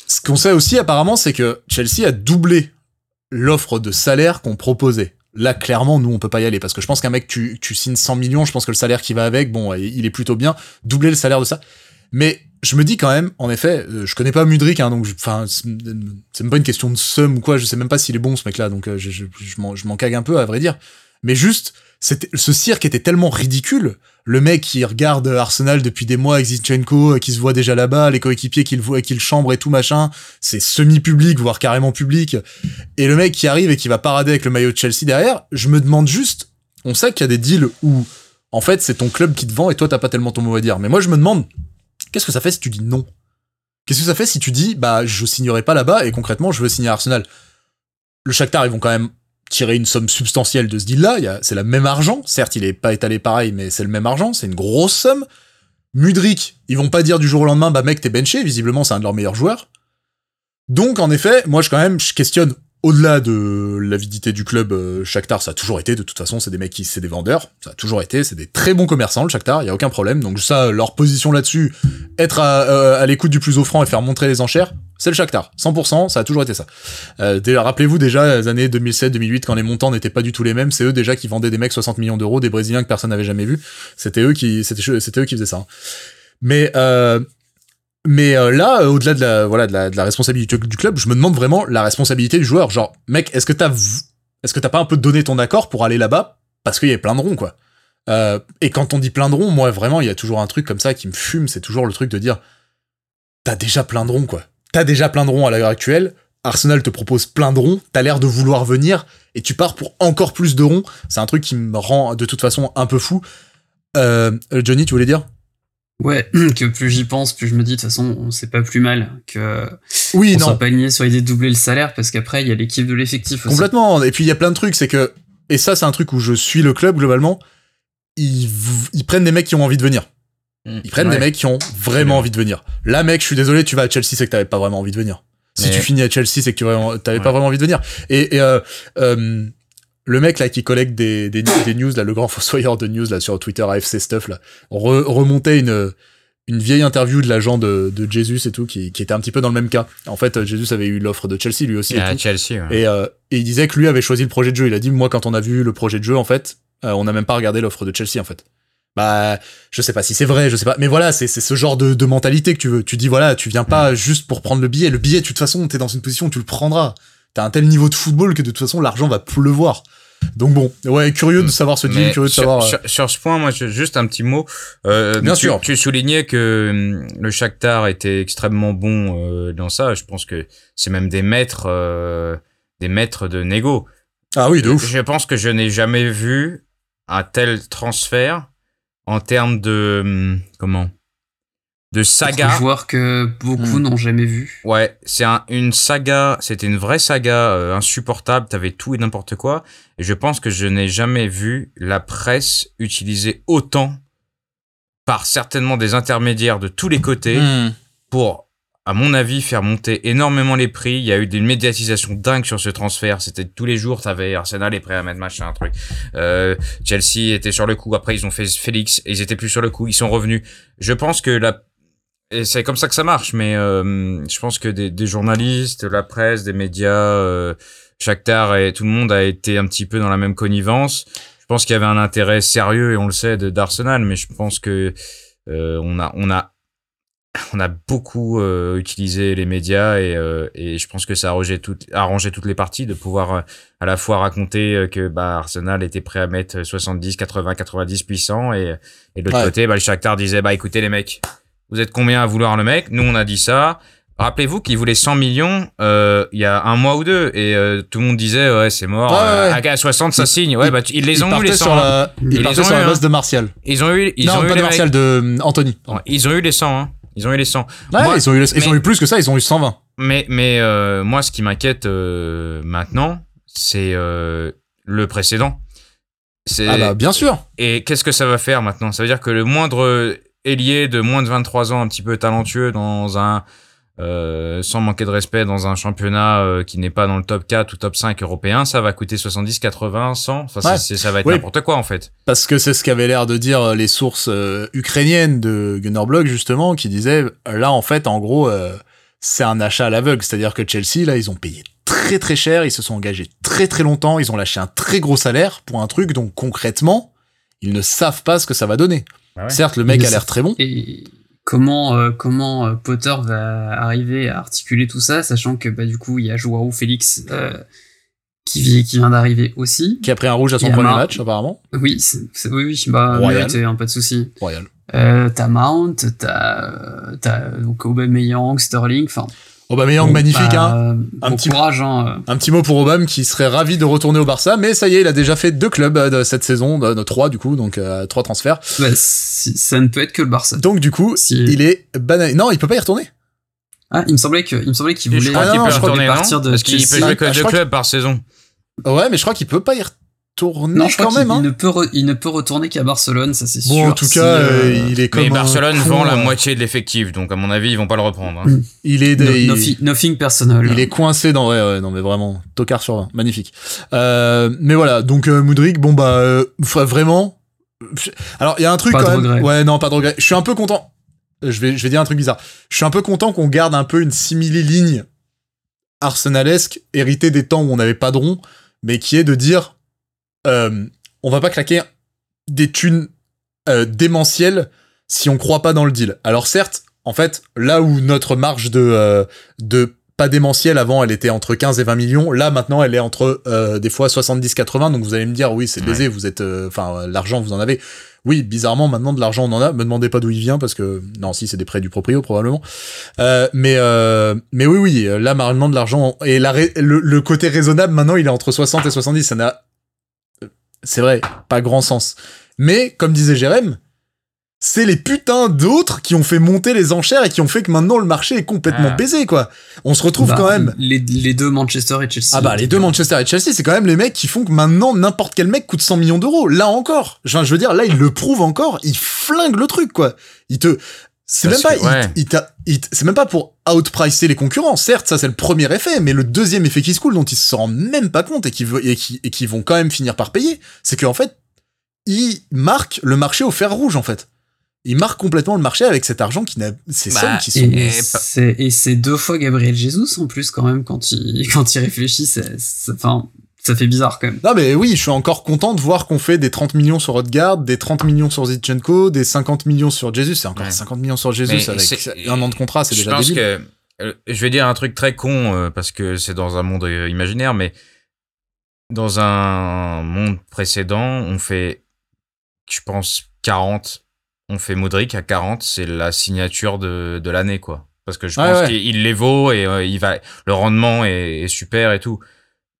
Ce qu'on sait aussi apparemment, c'est que Chelsea a doublé l'offre de salaire qu'on proposait. Là, clairement, nous, on peut pas y aller parce que je pense qu'un mec, tu, tu signes 100 millions, je pense que le salaire qui va avec, bon, il est plutôt bien. Doubler le salaire de ça. Mais je me dis quand même, en effet, euh, je connais pas Mudrik, hein, donc, enfin, c'est même pas une question de somme ou quoi. Je sais même pas s'il est bon ce mec-là, donc euh, je, je, je m'en- cague un peu, à vrai dire. Mais juste, ce cirque était tellement ridicule. Le mec qui regarde Arsenal depuis des mois avec Zinchenko, euh, qui se voit déjà là-bas, les coéquipiers qui le voient, qui le chambrent et tout machin, c'est semi-public, voire carrément public. Et le mec qui arrive et qui va parader avec le maillot de Chelsea derrière, je me demande juste, on sait qu'il y a des deals où, en fait, c'est ton club qui te vend et toi, t'as pas tellement ton mot à dire. Mais moi, je me demande, qu'est-ce que ça fait si tu dis non? Qu'est-ce que ça fait si tu dis, bah, je signerai pas là-bas et concrètement, je veux signer à Arsenal? Le Shakhtar, ils vont quand même tirer une somme substantielle de ce deal-là. C'est le même argent. Certes, il est pas étalé pareil, mais c'est le même argent. C'est une grosse somme. Mudrik, ils vont pas dire du jour au lendemain, bah mec, t'es benché. Visiblement, c'est un de leurs meilleurs joueurs. Donc en effet, moi je quand même je questionne au-delà de l'avidité du club, euh, Shakhtar ça a toujours été. De toute façon, c'est des mecs qui c'est des vendeurs, ça a toujours été. C'est des très bons commerçants le Shakhtar, il y a aucun problème. Donc ça, leur position là-dessus, être à, euh, à l'écoute du plus offrant et faire montrer les enchères, c'est le Shakhtar, 100%, ça a toujours été ça. Euh, rappelez-vous déjà les années 2007-2008 quand les montants n'étaient pas du tout les mêmes, c'est eux déjà qui vendaient des mecs 60 millions d'euros, des Brésiliens que personne n'avait jamais vu. C'était eux qui, c'était, c'était eux qui faisaient ça. hein. Mais euh, mais euh, là, euh, au-delà de la voilà la, responsabilité du club, je me demande vraiment la responsabilité du joueur. Genre, mec, est-ce que t'as est-ce que t'as pas un peu donné ton accord pour aller là-bas? Parce qu'il y avait plein de ronds quoi. Euh, et quand on dit plein de ronds, moi vraiment, il y a toujours un truc comme ça qui me fume. C'est toujours le truc de dire t'as déjà plein de ronds quoi. T'as déjà plein de ronds à l'heure actuelle. Arsenal te propose plein de ronds. T'as l'air de vouloir venir et tu pars pour encore plus de ronds. C'est un truc qui me rend de toute façon un peu fou. Johnny, tu voulais dire? Ouais, que plus j'y pense, plus je me dis de toute façon, c'est pas plus mal que Oui, on non. soit pas aligné sur l'idée de doubler le salaire parce qu'après il y a l'équipe de l'effectif aussi. Complètement. Et puis il y a plein de trucs, c'est que et ça c'est un truc où je suis le club globalement. Ils, ils prennent des mecs qui ont envie de venir. Ils prennent des mecs qui ont vraiment envie de venir. Là, mec, je suis désolé, tu vas à Chelsea, c'est que t'avais pas vraiment envie de venir. Si Mais- tu finis à Chelsea, c'est que tu t'avais pas vraiment envie de venir. Et, et, euh, euh, le mec là qui collecte des, des, des news, là, le grand fossoyeur de news là sur Twitter AFC stuff là, re- remontait une une vieille interview de l'agent de, de Jesus et tout qui, qui était un petit peu dans le même cas. En fait, Jesus avait eu l'offre de Chelsea lui aussi. et tout. Chelsea. ouais. Et, euh, et il disait que lui avait choisi le projet de jeu. Il a dit, moi, quand on a vu le projet de jeu, en fait, euh, on n'a même pas regardé l'offre de Chelsea, en fait. Bah, je sais pas si c'est vrai, je sais pas. Mais voilà, c'est c'est ce genre de, de mentalité que tu veux. Tu dis, voilà, tu viens pas juste pour prendre le billet. Le billet, de toute façon, t'es dans une position où tu le prendras. T'as un tel niveau de football que de toute façon, l'argent va pleuvoir. Donc bon, ouais, curieux de savoir ce deal, curieux de sur, savoir. euh, sur, sur ce point, moi, je- juste un petit mot. Euh, Bien tu, sûr. Tu soulignais que hum, le Shakhtar était extrêmement bon euh, dans ça. Je pense que c'est même des maîtres, euh, des maîtres de négo. Ah oui, de ouf. Je pense que je n'ai jamais vu un tel transfert en termes de hum, comment? De saga. Un joueur que beaucoup Hmm. n'ont jamais vu. Ouais, c'est un, une saga, c'était une vraie saga euh, insupportable, t'avais tout et n'importe quoi, et je pense que je n'ai jamais vu la presse utiliser autant par certainement des intermédiaires de tous les côtés Hmm. pour, à mon avis, faire monter énormément les prix. Il y a eu des médiatisations dingues sur ce transfert. C'était tous les jours, t'avais Arsenal est prêt à mettre machin, un truc. Euh, Chelsea était sur le coup. Après, ils ont fait Félix et ils étaient plus sur le coup. Ils sont revenus. Je pense que la et c'est comme ça que ça marche, mais euh, je pense que des, des journalistes, la presse, des médias, euh, Shakhtar et tout le monde a été un petit peu dans la même connivence. Je pense qu'il y avait un intérêt sérieux et on le sait d'Arsenal, mais je pense que euh, on a on a on a beaucoup euh, utilisé les médias et, euh, et je pense que ça a arrangé, toutes arrangé toutes les parties de pouvoir euh, à la fois raconter euh, que bah, Arsenal était prêt à mettre 70, 80, 90 puissants et, et de l'autre Ouais. côté bah, le Shakhtar disait bah écoutez les mecs vous êtes combien à vouloir le mec? Nous, on a dit ça. Rappelez-vous qu'il voulait 100 millions euh, il y a un mois ou deux et euh, tout le monde disait ouais c'est mort. Ouais, euh, ouais. à 60 ça signe. Ouais il- bah tu- ils les ont eu les 100. sur la, Ils il les partait ont sur eu, la hein. base de Martial. Ils ont eu ils non, ont eu pas les de. Martial, de Anthony. Ouais, Ils ont eu les 100 hein. Ils ont eu les 100. Ouais, Moi- ils, ont eu, les- ils ont eu plus que ça, ils ont eu 120. Mais mais moi ce qui m'inquiète maintenant c'est le précédent. Ah bah, bien sûr. Et qu'est-ce que ça va faire maintenant? Ça veut dire que le moindre ailier de moins de 23 ans, un petit peu talentueux dans un euh, sans manquer de respect dans un championnat euh, qui n'est pas dans le top 4 ou top 5 européen, ça va coûter 70, 80, 100. Enfin, Ouais. ça va être Oui. n'importe quoi en fait. Parce que c'est ce qu'avaient l'air de dire les sources euh, ukrainiennes de Gunnar Block, justement, qui disaient, là, en fait, en gros, euh, c'est un achat à l'aveugle. C'est-à-dire que Chelsea, là, ils ont payé très très cher, ils se sont engagés très très longtemps, ils ont lâché un très gros salaire pour un truc, donc concrètement, ils ne savent pas ce que ça va donner. Ah ouais. Certes, le mec a l'air très bon. Et comment euh, comment euh, Potter va arriver à articuler tout ça, sachant que bah du coup il y a Joao Félix euh, qui, vi- qui vient d'arriver aussi. Qui a pris un rouge à son premier Mar- match, apparemment. Oui, oui, oui, bah Royal. mérité, hein, pas de souci. Royal. Euh, t'as Mount, t'as euh, t'as donc Aubameyang, Sterling, enfin. Aubameyang, bon, magnifique, bah, hein. bon petit- courage, hein. Un petit mot pour Obama qui serait ravi de retourner au Barça, mais ça y est, il a déjà fait deux clubs euh, de cette saison, de, de trois du coup, donc euh, trois transferts. Bah, si- ça ne peut être que le Barça. Donc du coup, Si- il est banal. Non, il peut pas y retourner. Ah, il me semblait que il me semblait qu'il Je voulait. crois Ah qu'il non, peut je crois retourner, partir de Parce qu'il peut jouer que deux clubs par saison. Ouais, mais je crois qu'il peut pas y. re- retourner Non, je crois quand qu'il même. il Hein. ne peut re- il ne peut retourner qu'à Barcelone, ça c'est sûr. Bon, en tout cas, euh, euh, il est comme Mais Barcelone vend la euh, moitié de l'effectif, donc à mon avis, ils vont pas le reprendre. hein. Mm. Il est, no- il- nothing, nothing personal. Il est coincé dans ouais, ouais non mais vraiment tocard sur 20 magnifique euh, mais voilà donc euh, Moudric bon bah euh, vraiment alors il y a un truc Pas quand de même regret. ouais non pas de regret je suis un peu content je vais je vais dire un truc bizarre je suis un peu content qu'on garde un peu une simili ligne arsenalesque héritée des temps où on n'avait pas de rond mais qui est de dire euh, on va pas claquer des thunes euh, démentielles si on croit pas dans le deal. Alors certes, en fait, là où notre marge de euh, de pas démentiel avant, elle était entre 15 et 20 millions, là maintenant elle est entre euh, des fois 70-80, donc vous allez me dire oui c'est baisé, vous êtes, enfin l'argent vous en avez. Oui, bizarrement maintenant de l'argent on en a, me demandez pas d'où il vient parce que non si c'est des prêts du proprio probablement. Euh, mais euh, mais oui oui, là maintenant de l'argent et la le, le côté raisonnable maintenant il est entre 60 et 70, ça n'a c'est vrai, pas grand sens. Mais comme disait Jérém, c'est les putains d'autres qui ont fait monter les enchères et qui ont fait que maintenant le marché est complètement Ah. baisé, quoi. On se retrouve Bah, quand même. Les, les deux Manchester et Chelsea. Ah bah les deux Manchester et Chelsea, c'est quand même les mecs qui font que maintenant n'importe quel mec coûte 100 millions d'euros. Là encore, je veux dire, là il le prouve encore, il flingue le truc quoi. Il te, c'est même pas, que- il- ouais. il t'a- il t- c'est même pas pour outpricer les concurrents. Certes, ça c'est le premier effet, mais le deuxième effet qui se coule dont ils se rendent même pas compte et qui veut- et qui et qui vont quand même finir par payer, c'est qu'en fait ils marquent le marché au fer rouge en fait. Ils marquent complètement le marché avec cet argent qui n'a, ces Bah, sommes qui sont. Et Et c'est et c'est deux fois Gabriel Jesus en plus quand même quand il quand il réfléchit, c'est- c'est- enfin ça fait bizarre quand même. Non mais oui, je suis encore content de voir qu'on fait des 30 millions sur Odegaard, des 30 millions sur Zichenko, des 50 millions sur Jesus. C'est encore Ouais. 50 millions sur Jesus Mais avec c'est- un an de contrat, c'est je déjà pense débile. que euh, je vais dire un truc très con euh, parce que c'est dans un monde euh, imaginaire, mais dans un monde précédent, on fait, je pense, 40. On fait Modric à 40, c'est la signature de, de l'année, quoi. Parce que je pense ouais. qu'il il les vaut et euh, il va, le rendement est, est super et tout.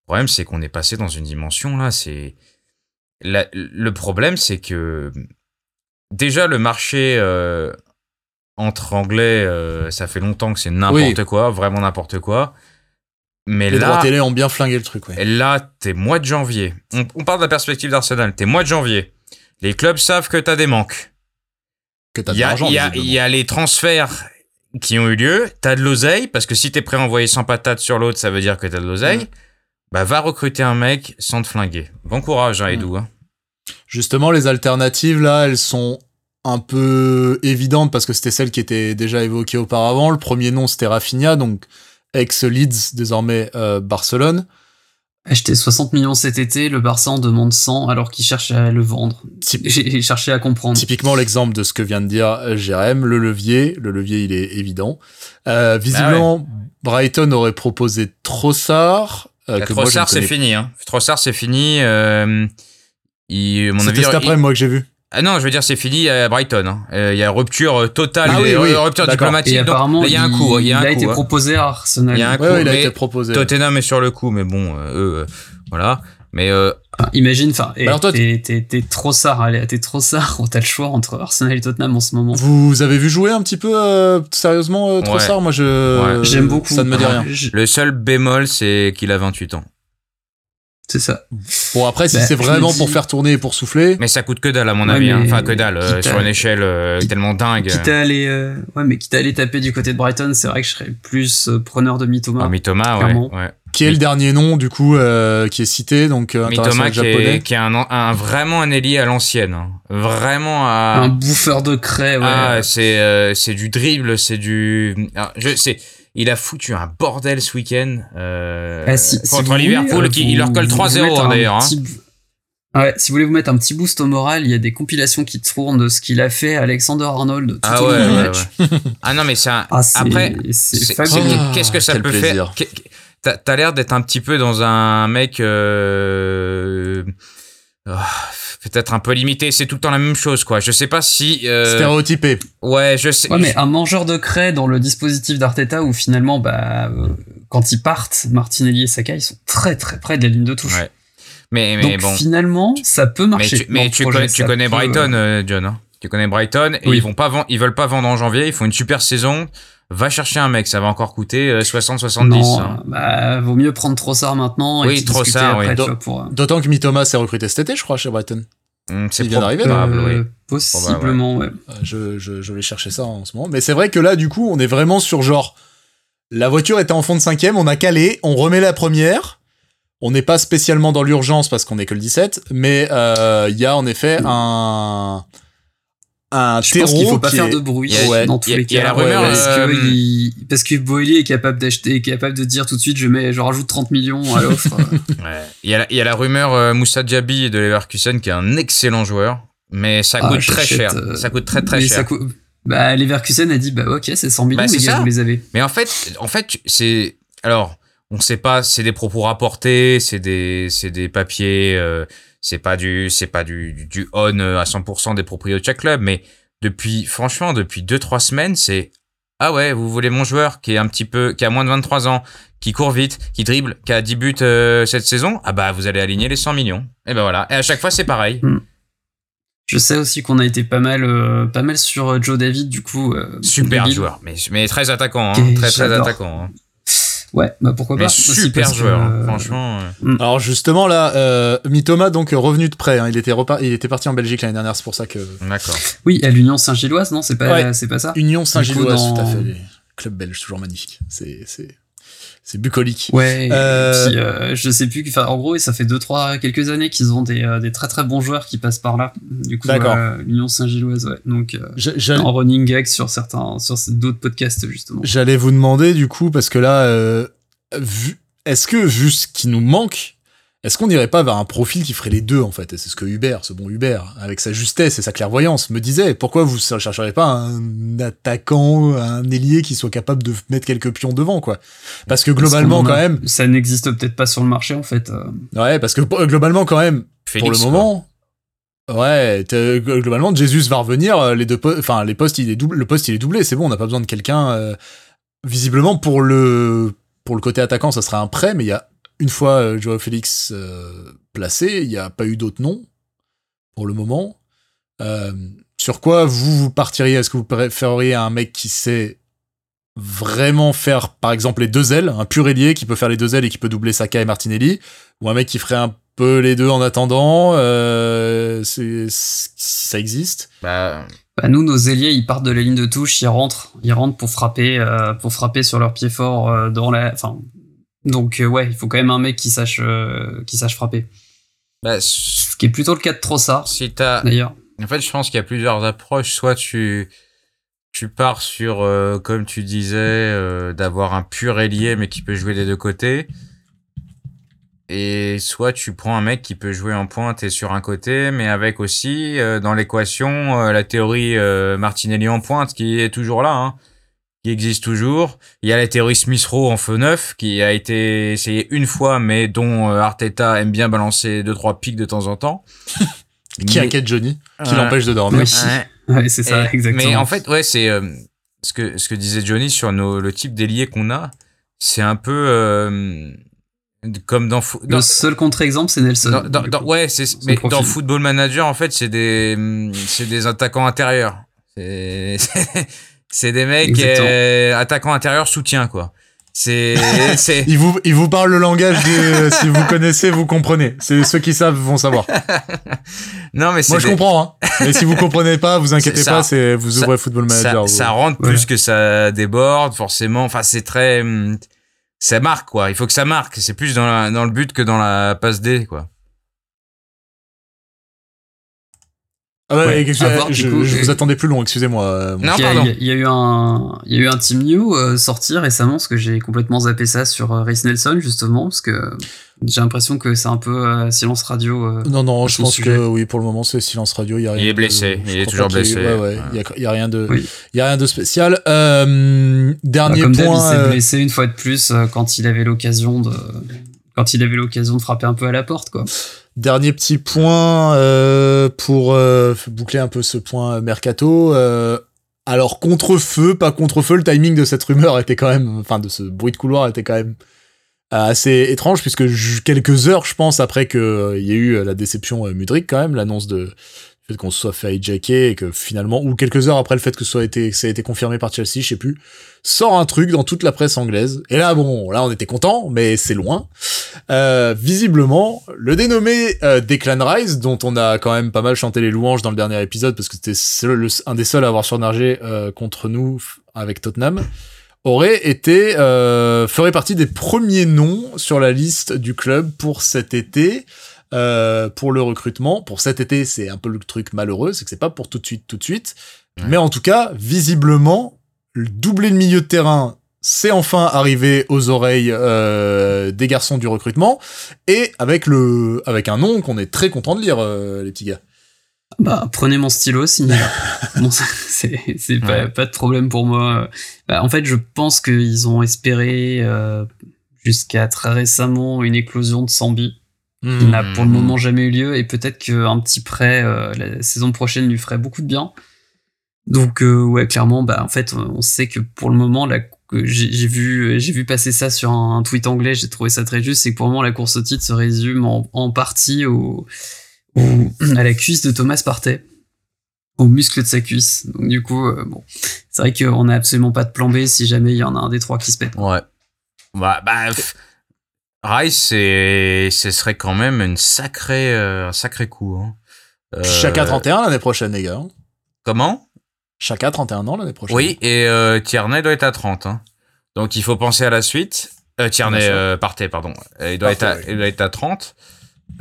Le problème, c'est qu'on est passé dans une dimension là. C'est la- le problème, c'est que déjà le marché euh, entre anglais, euh, ça fait longtemps que c'est n'importe quoi, vraiment n'importe quoi. Mais Les droits là, télé ont bien flingué le truc, ouais. et là, t'es mois de janvier. On, on parle de la perspective d'Arsenal. T'es mois de janvier. Les clubs savent que t'as des manques. Que t'as de y a, l'argent. il y, y a les transferts qui ont eu lieu. T'as de l'oseille, parce que si t'es prêt à envoyer 100 patates sur l'autre, ça veut dire que t'as de l'oseille. Mm. Bah, va recruter un mec sans te flinguer. Bon courage, hein, Mm. Edou. hein. Justement, les alternatives, là, elles sont un peu évidentes parce que c'était celles qui étaient déjà évoquées auparavant. Le premier nom, c'était Rafinha, donc ex-Leeds, désormais euh, Barcelone. Acheter 60 millions cet été, le Barça en demande 100 alors qu'il cherche à le vendre. J'ai cherché à comprendre. Typiquement l'exemple de ce que vient de dire euh, Jérém, le levier, le levier il est évident. Euh, visiblement, Brighton aurait proposé Trossard. Euh, que ne Trossard, c'est fini. Hein. Trossard, c'est fini. Euh, C'était cet il- après moi que j'ai vu. Ah non, je veux dire, c'est fini à Brighton. hein. Euh, Il y a rupture euh, totale, Ah oui, oui, rupture diplomatique. Et donc, là, il y a un coup. Il y a, un a coup, été hein. proposé à Arsenal. Il y a un coup, Ouais, ouais, il a mais été proposé. Tottenham est sur le coup, mais bon, euh, eux, euh, voilà. Mais euh, imagine, enfin, Bah alors toi, t'es t'es- t'es trop sard, t'es trop sard. T'as le choix entre Arsenal et Tottenham en ce moment. Vous avez vu jouer un petit peu euh, sérieusement euh, Trossard Moi je Ouais. J'aime beaucoup. Ça ne me dit rien. Le seul bémol, c'est qu'il a 28 ans. C'est ça. Bon après si Bah, c'est vraiment dis- pour faire tourner et pour souffler, Mais ça coûte que dalle, à mon Ouais, avis. hein. Enfin, que dalle, euh, sur une échelle euh, tellement dingue. Quitte à aller, euh, ouais, mais quitte à aller taper du côté de Brighton, c'est vrai que je serais plus euh, preneur de Mitoma. Ah, Mitoma, ouais, ouais. Qui est le dernier nom du coup euh, qui est cité donc euh, Mitoma qui japonais. est, qui est un, un- vraiment un ailier à l'ancienne. hein. Vraiment à... Un bouffeur de craie, ouais. Ah, c'est euh, c'est du dribble, c'est du. Ah, je sais. Il a foutu un bordel ce week-end euh, Ah, si- si contre Liverpool, voulez, qui vous- il leur colle vous 3-0 mettre hein, un d'ailleurs. hein. petit b- Ouais, si vous voulez vous mettre un petit boost au moral, il y a des compilations qui tournent de ce qu'il a fait Alexander Arnold tout Ah au ouais, long du match. ouais. Ah non, mais c'est un. Ah, Après, qu'est-ce que ça quel peut plaisir. faire T'as l'air d'être un petit peu dans un mec euh, ah, peut-être un peu limité. C'est tout le temps la même chose, quoi. Je sais pas si. euh, Stéréotypé. ouais, je sais. Ouais, mais un mangeur de craie dans le dispositif d'Arteta où finalement, bah, euh, quand ils partent, Martinelli et Saka, ils sont très très près de la ligne de touche. Ouais. mais, mais Donc bon. finalement, ça peut Mais marcher. tu, mais tu projet, connais, tu connais Brighton, euh, John. hein. Tu connais Brighton et Oui. ils vont pas vendre, ils veulent pas vendre en janvier. Ils font une super saison. Va chercher un mec, ça va encore coûter 60-70. Non, hein. bah, vaut mieux prendre Trossard maintenant et Oui, Trossard, après, oui. euh, D'autant que Mitoma s'est recruté cet été, je crois, chez Brighton. Hum, C'est d'arriver, probable, euh, oui. Possiblement, ouais. Euh, Je, je, je vais chercher ça en ce moment. Mais c'est vrai que là, du coup, on est vraiment sur genre. La voiture était en fond de cinquième, on a calé, on remet la première. On n'est pas spécialement dans l'urgence parce qu'on est que le 17, mais euh, il y a en effet un. Un Je pense qu'il faut pas faire est- de bruit Il y a- Ouais. dans tous il a- les il cas. la rumeur, parce, euh, que il- parce que Boily est capable d'acheter, est capable de dire tout de suite, je mets, je rajoute 30 millions à l'offre. Ouais. Il, y a la, il y a la rumeur euh, Moussa Diaby de Leverkusen qui est un excellent joueur, mais ça Ah, coûte très cher. euh, Ça coûte très très mais cher. ça coûte- Bah, Leverkusen a dit, bah, ok, c'est 100 millions, Bah, les gars, vous les avez. Mais en fait, en fait, c'est alors on sait pas, c'est des propos rapportés, c'est des c'est des papiers, euh, c'est pas du c'est pas du du, du on euh, à 100% des propriétaires de chaque club, mais depuis franchement depuis deux trois semaines, c'est ah ouais, vous voulez mon joueur qui est un petit peu qui a moins de 23 ans, qui court vite, qui dribble, qui a 10 buts euh, cette saison, ah bah vous allez aligner les 100 millions. Et ben voilà, et à chaque fois c'est pareil. Je sais aussi qu'on a été pas mal, euh, pas mal sur Joe David, du coup. euh, Super joueur, mais mais très attaquant, hein, très très attaquant. hein. Ouais, bah pourquoi Mais pas. super que, joueur, euh, franchement. euh. Alors justement là, euh, Mitoma donc revenu de près. hein, il était il était parti en Belgique l'année dernière, c'est pour ça que D'accord. Oui, à l'Union Saint-Gilloise, non, c'est pas, Ouais. c'est pas ça? Union Saint-Gilloise, tout à fait. Club belge, toujours magnifique. C'est c'est c'est bucolique. Ouais. Euh, puis, euh, je sais plus. Enfin, en gros, ça fait deux, trois, quelques années qu'ils ont des, euh, des très très bons joueurs qui passent par là. Du coup, D'accord. euh, l'Union Saint-Gilloise, ouais. Donc, euh, Je- en running gag sur certains, sur d'autres podcasts justement. J'allais vous demander du coup parce que là, euh, vu, est-ce que vu ce qui nous manque, est-ce qu'on n'irait pas vers un profil qui ferait les deux en fait? Et c'est ce que Hubert, ce bon Hubert, avec sa justesse et sa clairvoyance, me disait. Pourquoi vous ne chercheriez pas un attaquant, un ailier qui soit capable de mettre quelques pions devant quoi? Parce que globalement Parce quand a- même, ça n'existe peut-être pas sur le marché en fait. euh. ouais, parce que euh, globalement quand même, Félix, pour le quoi. moment. Ouais, t'es- globalement, Jesus va revenir. euh, Les deux, po- enfin, les postes, il est double, le poste, il est doublé. C'est bon, on n'a pas besoin de quelqu'un. euh, visiblement, pour le pour le côté attaquant, ça serait un prêt, mais il y a une fois euh, Joao Félix euh, placé, il n'y a pas eu d'autres noms pour le moment. Euh, sur quoi vous, vous partiriez? Est-ce que vous préféreriez un mec qui sait vraiment faire, par exemple, les deux ailes, un pur ailier qui peut faire les deux ailes et qui peut doubler Saka et Martinelli, ou un mec qui ferait un peu les deux en attendant euh, si ça existe? Bah, Bah, nous, nos ailiers, ils partent de la ligne de touche, ils rentrent, ils rentrent pour frapper, euh, pour frapper sur leur pied fort euh, dans la. Enfin, donc euh, ouais, il faut quand même un mec qui sache, euh, qui sache frapper. bah, Ce qui est plutôt le cas de Trossard, si t'as, d'ailleurs. en fait, je pense qu'il y a plusieurs approches. Soit tu, tu pars sur, euh, comme tu disais, euh, d'avoir un pur ailier mais qui peut jouer des deux côtés. Et soit tu prends un mec qui peut jouer en pointe et sur un côté, mais avec aussi euh, dans l'équation la théorie Martinelli en pointe qui est toujours là, hein, qui existe toujours. Il y a la théorie Smith-Rowe en feu neuf qui a été essayée une fois, mais dont euh, Arteta aime bien balancer deux trois pics de temps en temps. Qui Mais- inquiète Johnny Qui Ouais. l'empêche de dormir Oui. Ouais. Ouais, c'est ça, Et- exactement. Mais en fait, ouais, c'est euh, ce que ce que disait Johnny sur nos, le type d'ailier qu'on a, c'est un peu euh, comme dans, dans, le seul contre-exemple, c'est Nelson. dans- ouais, c'est mais profil. dans Football Manager en fait, c'est des c'est des attaquants intérieurs. C'est c'est des mecs euh, attaquants intérieurs soutien quoi. C'est c'est Il vous, il vous parle le langage des, si vous connaissez, vous comprenez. C'est ceux qui savent vont savoir. non mais Moi, je comprends, hein. Mais si vous comprenez pas, vous inquiétez ça. pas, c'est, vous Ça- ouvrez Football ça, Manager. vous- ça rentre plus que ça déborde, forcément. Enfin, c'est très, hum, ça marque quoi. Il faut que ça marque. C'est plus dans, la- dans le but que dans la passe D quoi. Ah ouais, Ouais, je, coup, je vous attendais plus long, excusez-moi. euh, Non, il, y a, pardon. il y a- il y a eu un, il y a eu un Team New euh, sorti récemment, parce que j'ai complètement zappé ça sur euh, Race Nelson, justement, parce que j'ai l'impression que c'est un peu euh, silence radio. euh. Non, non, je pense sujet. que oui, pour le moment, c'est silence radio. Il, y a rien Il est de- blessé, il est toujours blessé. Ouais, ouais, il y a, il y a rien de, Oui. il y a rien de spécial. Euh, Bah, dernier comme d'hab, il point. s'est euh, blessé une fois de plus euh, quand il avait l'occasion de, quand il avait l'occasion de frapper un peu à la porte, quoi. Dernier petit point euh, pour euh, boucler un peu ce point euh, mercato. alors contre feu, pas contre feu, le timing de cette rumeur était quand même, enfin de ce bruit de couloir était quand même assez étrange puisque quelques heures, je pense, après que euh, il y a eu la déception Mudrik quand même, l'annonce de le fait qu'on se soit fait hijacker et que finalement, ou quelques heures après le fait que ce soit été, ça a été confirmé par Chelsea, je sais plus, sort un truc dans toute la presse anglaise. Et là, bon, là, on était content, mais c'est loin. Euh, visiblement, le dénommé euh, Declan Rice, dont on a quand même pas mal chanté les louanges dans le dernier épisode, parce que c'était un des seuls à avoir surnagé euh, contre nous avec Tottenham, aurait été euh, ferait partie des premiers noms sur la liste du club pour cet été. Euh, pour le recrutement, pour cet été, c'est un peu le truc malheureux, c'est que c'est pas pour tout de suite, tout de suite. Ouais. Mais en tout cas, visiblement, le doubler le milieu de terrain, c'est enfin arrivé aux oreilles euh, des garçons du recrutement, et avec le, avec un nom qu'on est très content de lire, euh, les petits gars. Bah, prenez mon stylo, signez bon, c'est c'est pas, Ouais. pas de problème pour moi. Bah, en fait, je pense qu'ils ont espéré euh, jusqu'à très récemment une éclosion de Sambi Qui n'a pour le moment jamais eu lieu et peut-être qu'un petit prêt euh, la saison prochaine lui ferait beaucoup de bien. Donc euh, ouais, clairement, bah en fait, on sait que pour le moment, la, j'ai j'ai vu j'ai vu passer ça sur un, un tweet anglais, j'ai trouvé ça très juste, c'est que pour le moment la course au titre se résume en, en partie au, au- à la cuisse de Thomas Partey, au muscle de sa cuisse. Donc du coup, euh, bon, c'est vrai qu'on n'a absolument pas de plan B si jamais il y en a un des trois qui se pète. Ouais. Bah, bah, Rice, c'est, ce serait quand même une sacrée, euh, un sacré coup. Hein. Euh, Chaka 31 l'année prochaine, les gars. Comment? Chaka 31 ans l'année prochaine. Oui, et euh, Tierney doit être à 30. Hein. Donc il faut penser à la suite. Euh, Tierney, Partey, pardon. Il doit, être à, oui. il doit être à 30.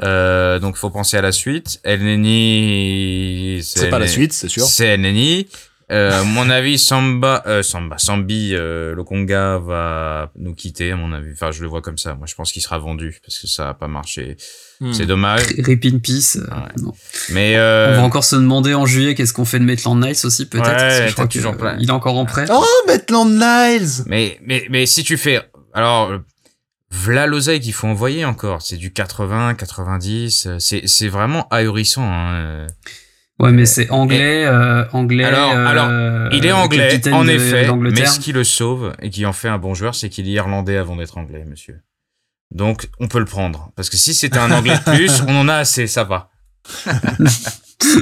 Euh, donc il faut penser à la suite. El Neni, C'est pas la suite, c'est sûr. C'est El Neni. Euh, à mon avis, Samba, euh, Samba, Sambi, euh, le Conga va nous quitter, à mon avis. Enfin, je le vois comme ça. Moi, je pense qu'il sera vendu parce que ça a pas marché. Hmm. C'est dommage. Rip in peace. euh, Ouais. non. Mais On euh, va encore se demander en juillet qu'est-ce qu'on fait de Maitland Niles aussi peut-être. Ouais, parce que t'as je crois toujours que, plein. euh, il est encore en prêt. Oh, Maitland Niles Mais, mais, mais si tu fais, alors, euh, v'là l'oseille qu'il faut envoyer encore. C'est du 80, 90. euh, C'est, c'est vraiment ahurissant. Hein. Ouais, mais c'est anglais, euh, anglais. Alors- euh, alors, Il est anglais, en de- effet. Mais ce qui le sauve et qui en fait un bon joueur, c'est qu'il est irlandais avant d'être anglais, monsieur. Donc, on peut le prendre. Parce que si c'était un anglais de plus, on en a assez, ça va.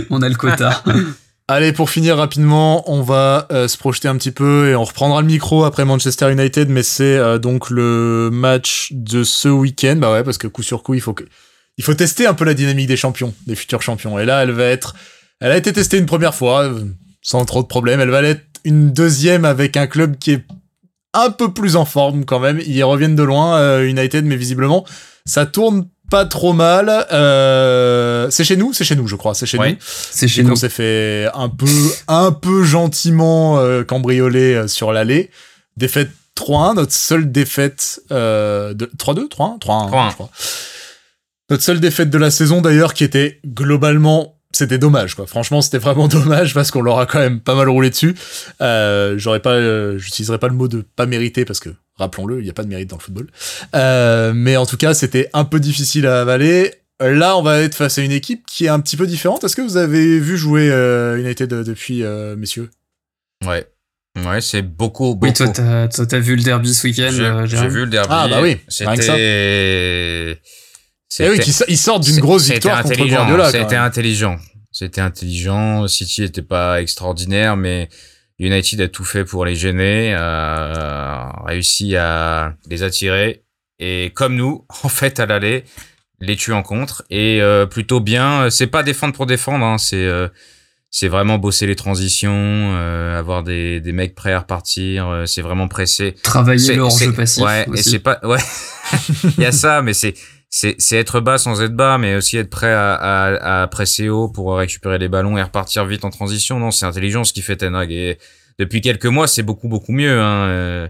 On a le quota. Allez, pour finir rapidement, on va euh, se projeter un petit peu et on reprendra le micro après Manchester United, mais c'est euh, donc le match de ce week-end. Bah ouais, parce que coup sur coup, il faut que... il faut tester un peu la dynamique des champions, des futurs champions. Et là, elle va être, elle a été testée une première fois euh, sans trop de problèmes. Elle va l'être une deuxième avec un club qui est un peu plus en forme quand même. Ils reviennent de loin, euh, United, mais visiblement, ça tourne pas trop mal. Euh, c'est chez nous, c'est chez nous, je crois. C'est chez Ouais. nous. C'est chez Et nous. qu'on s'est fait un peu, un peu gentiment euh, cambrioler sur l'allée. Défaite 3-1, notre seule défaite de 3-2, 3-1, 3-1, 3-1. je crois. Notre seule défaite de la saison d'ailleurs qui était globalement c'était dommage quoi. Franchement, c'était vraiment dommage parce qu'on leur a quand même pas mal roulé dessus. Euh, j'aurais pas euh, j'utiliserai pas le mot de pas mérité parce que rappelons-le, il y a pas de mérite dans le football. Euh, mais en tout cas, c'était un peu difficile à avaler. Là, on va être face à une équipe qui est un petit peu différente. Est-ce que vous avez vu jouer euh, United euh, depuis, euh, messieurs? Ouais. Ouais, c'est beaucoup, beaucoup. Oui, toi, t'as, toi, t'as vu le derby ce week-end, J'ai euh, j'ai vu le derby. Ah, bah oui. C'était. Eh oui, ils sortent d'une grosse victoire contre intelligent, Guardiola. C'était intelligent. C'était intelligent. City était pas extraordinaire, mais United a tout fait pour les gêner, a réussi à les attirer. Et comme nous, en fait, à l'aller, les tuer en contre. Et euh, plutôt bien. C'est pas défendre pour défendre. Hein, c'est euh, c'est vraiment bosser les transitions, euh, avoir des, des mecs prêts à repartir. euh, c'est vraiment pressé. Travailler le c'est- passif. Ouais, et c'est pas, ouais. Il y a ça, mais c'est, c'est, c'est être bas sans être bas, mais aussi être prêt à, à, à presser haut pour récupérer les ballons et repartir vite en transition. Non, c'est intelligent ce qu'il fait Ten Hag. Et depuis quelques mois, c'est beaucoup, beaucoup mieux, hein. euh.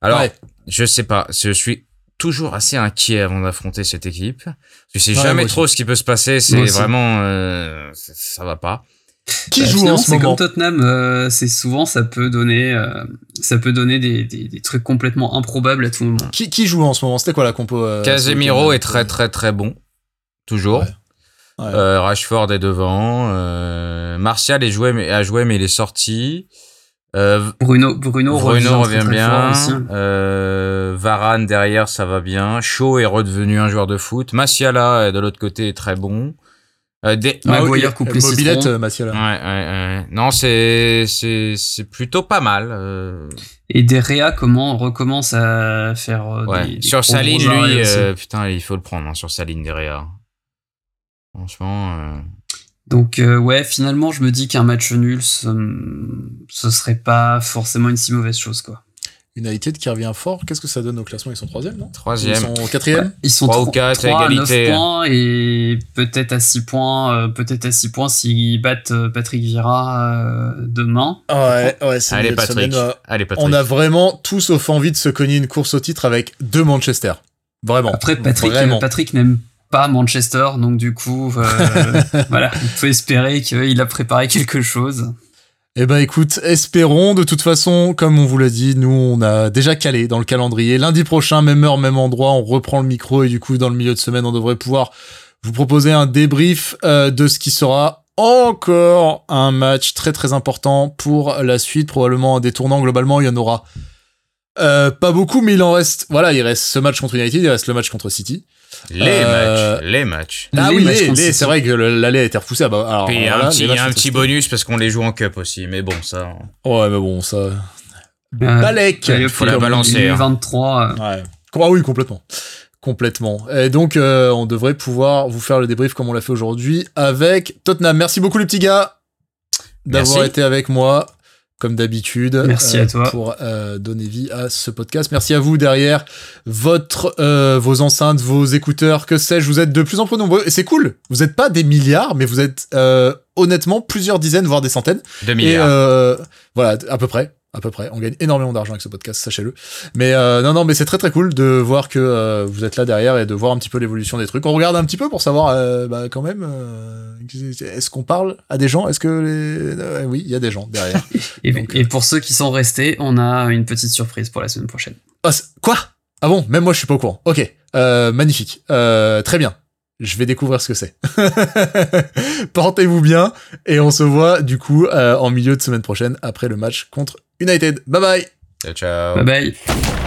Alors, Ouais. je sais pas, je suis toujours assez inquiet avant d'affronter cette équipe. Je sais Ouais, jamais trop ce qui peut se passer. C'est vraiment, euh, ça, ça va pas. Qui Bah, joue en ce c'est moment comme Tottenham, euh, c'est souvent ça peut donner, euh, ça peut donner des, des, des trucs complètement improbables à tout moment. qui, qui joue en ce moment? C'était quoi la compo euh, Casemiro est très, très, très bon. Toujours. Ouais. Ouais. Euh, Rashford est devant. Euh, Martial est joué, mais, a joué, mais il est sorti. Euh, Bruno, Bruno, Bruno revient, bien. Euh, Varane derrière, ça va bien. Shaw est redevenu un joueur de foot. Massiala euh, de l'autre côté est très bon. Euh, des- Maguire Ah, coupe oui, les Mobilette, euh, Mathieu, là. Ouais, ouais, ouais. Non, c'est c'est c'est plutôt pas mal. euh, Et Derea, comment recommence à faire euh, Ouais. des, des sur sa ligne, lui, euh, putain, il faut le prendre hein, sur sa ligne derrière. Franchement, euh, Donc euh, ouais, finalement, je me dis qu'un match nul, ce, ce serait pas forcément une si mauvaise chose, quoi. United qui revient fort. Qu'est-ce que ça donne au classement? Ils sont troisième, non? Ils troisième. sont quatrième? Ils sont Trois ou quatre, trois à égalité. 9 points et peut-être à 6 points, euh, peut-être à 6 points s'ils battent euh, Patrick Vieira euh, demain. Ouais, ouais, c'est Allez Patrick, semaine, euh, allez Patrick. On a vraiment tous sauf envie de se cogner une course au titre avec deux Manchester. Vraiment. Après, Patrick, Vraiment. Patrick n'aime pas Manchester, donc du coup, euh, voilà, on peut espérer qu'il a préparé quelque chose. Eh ben écoute, espérons. De toute façon, comme on vous l'a dit, nous on a déjà calé dans le calendrier. Lundi prochain, même heure, même endroit, on reprend le micro et du coup dans le milieu de semaine, on devrait pouvoir vous proposer un débrief euh, de ce qui sera encore un match très très important pour la suite. Probablement un détournant. Globalement, il y en aura euh, pas beaucoup, mais il en reste. Voilà, il reste ce match contre United, il reste le match contre City. Les Euh, matchs, les matchs. Ah Les oui, matchs les, contre les, City. c'est vrai que le- l'aller a été repoussé. Ah bah, alors, il y a un petit, il matchs un bonus parce qu'on les joue en cup aussi, mais bon, ça. Ouais, mais bon, ça. Euh, Balek. hop, faut la balancer, hein. 23. Ouais. Ah oui, complètement. Complètement. Et donc, euh, on devrait pouvoir vous faire le débrief comme on l'a fait aujourd'hui avec Tottenham. Merci beaucoup, les petits gars, d'avoir Merci. été avec moi, comme d'habitude. Merci euh, à toi. Pour euh, donner vie à ce podcast. Merci à vous derrière votre, euh, vos enceintes, vos écouteurs, que sais-je. Vous êtes de plus en plus nombreux. Et c'est cool. Vous n'êtes pas des milliards, mais vous êtes euh, honnêtement plusieurs dizaines, voire des centaines. 2 Et milliards. euh, voilà, à peu près. À peu près. On gagne énormément d'argent avec ce podcast, sachez-le. Mais euh, non, non, mais c'est très très cool de voir que euh, vous êtes là derrière et de voir un petit peu l'évolution des trucs. On regarde un petit peu pour savoir, euh, bah, quand même, euh, est-ce qu'on parle à des gens? Est-ce que les... euh, oui, il y a des gens derrière. Et, Donc, et pour ceux qui sont restés, on a une petite surprise pour la semaine prochaine. C'est- quoi? Ah bon? Même moi, je suis pas au courant. Ok, euh, magnifique, Euh, très bien. Je vais découvrir ce que c'est. Portez-vous bien et on se voit du coup euh, en milieu de semaine prochaine après le match contre United. Bye bye Ciao, ciao. Bye bye.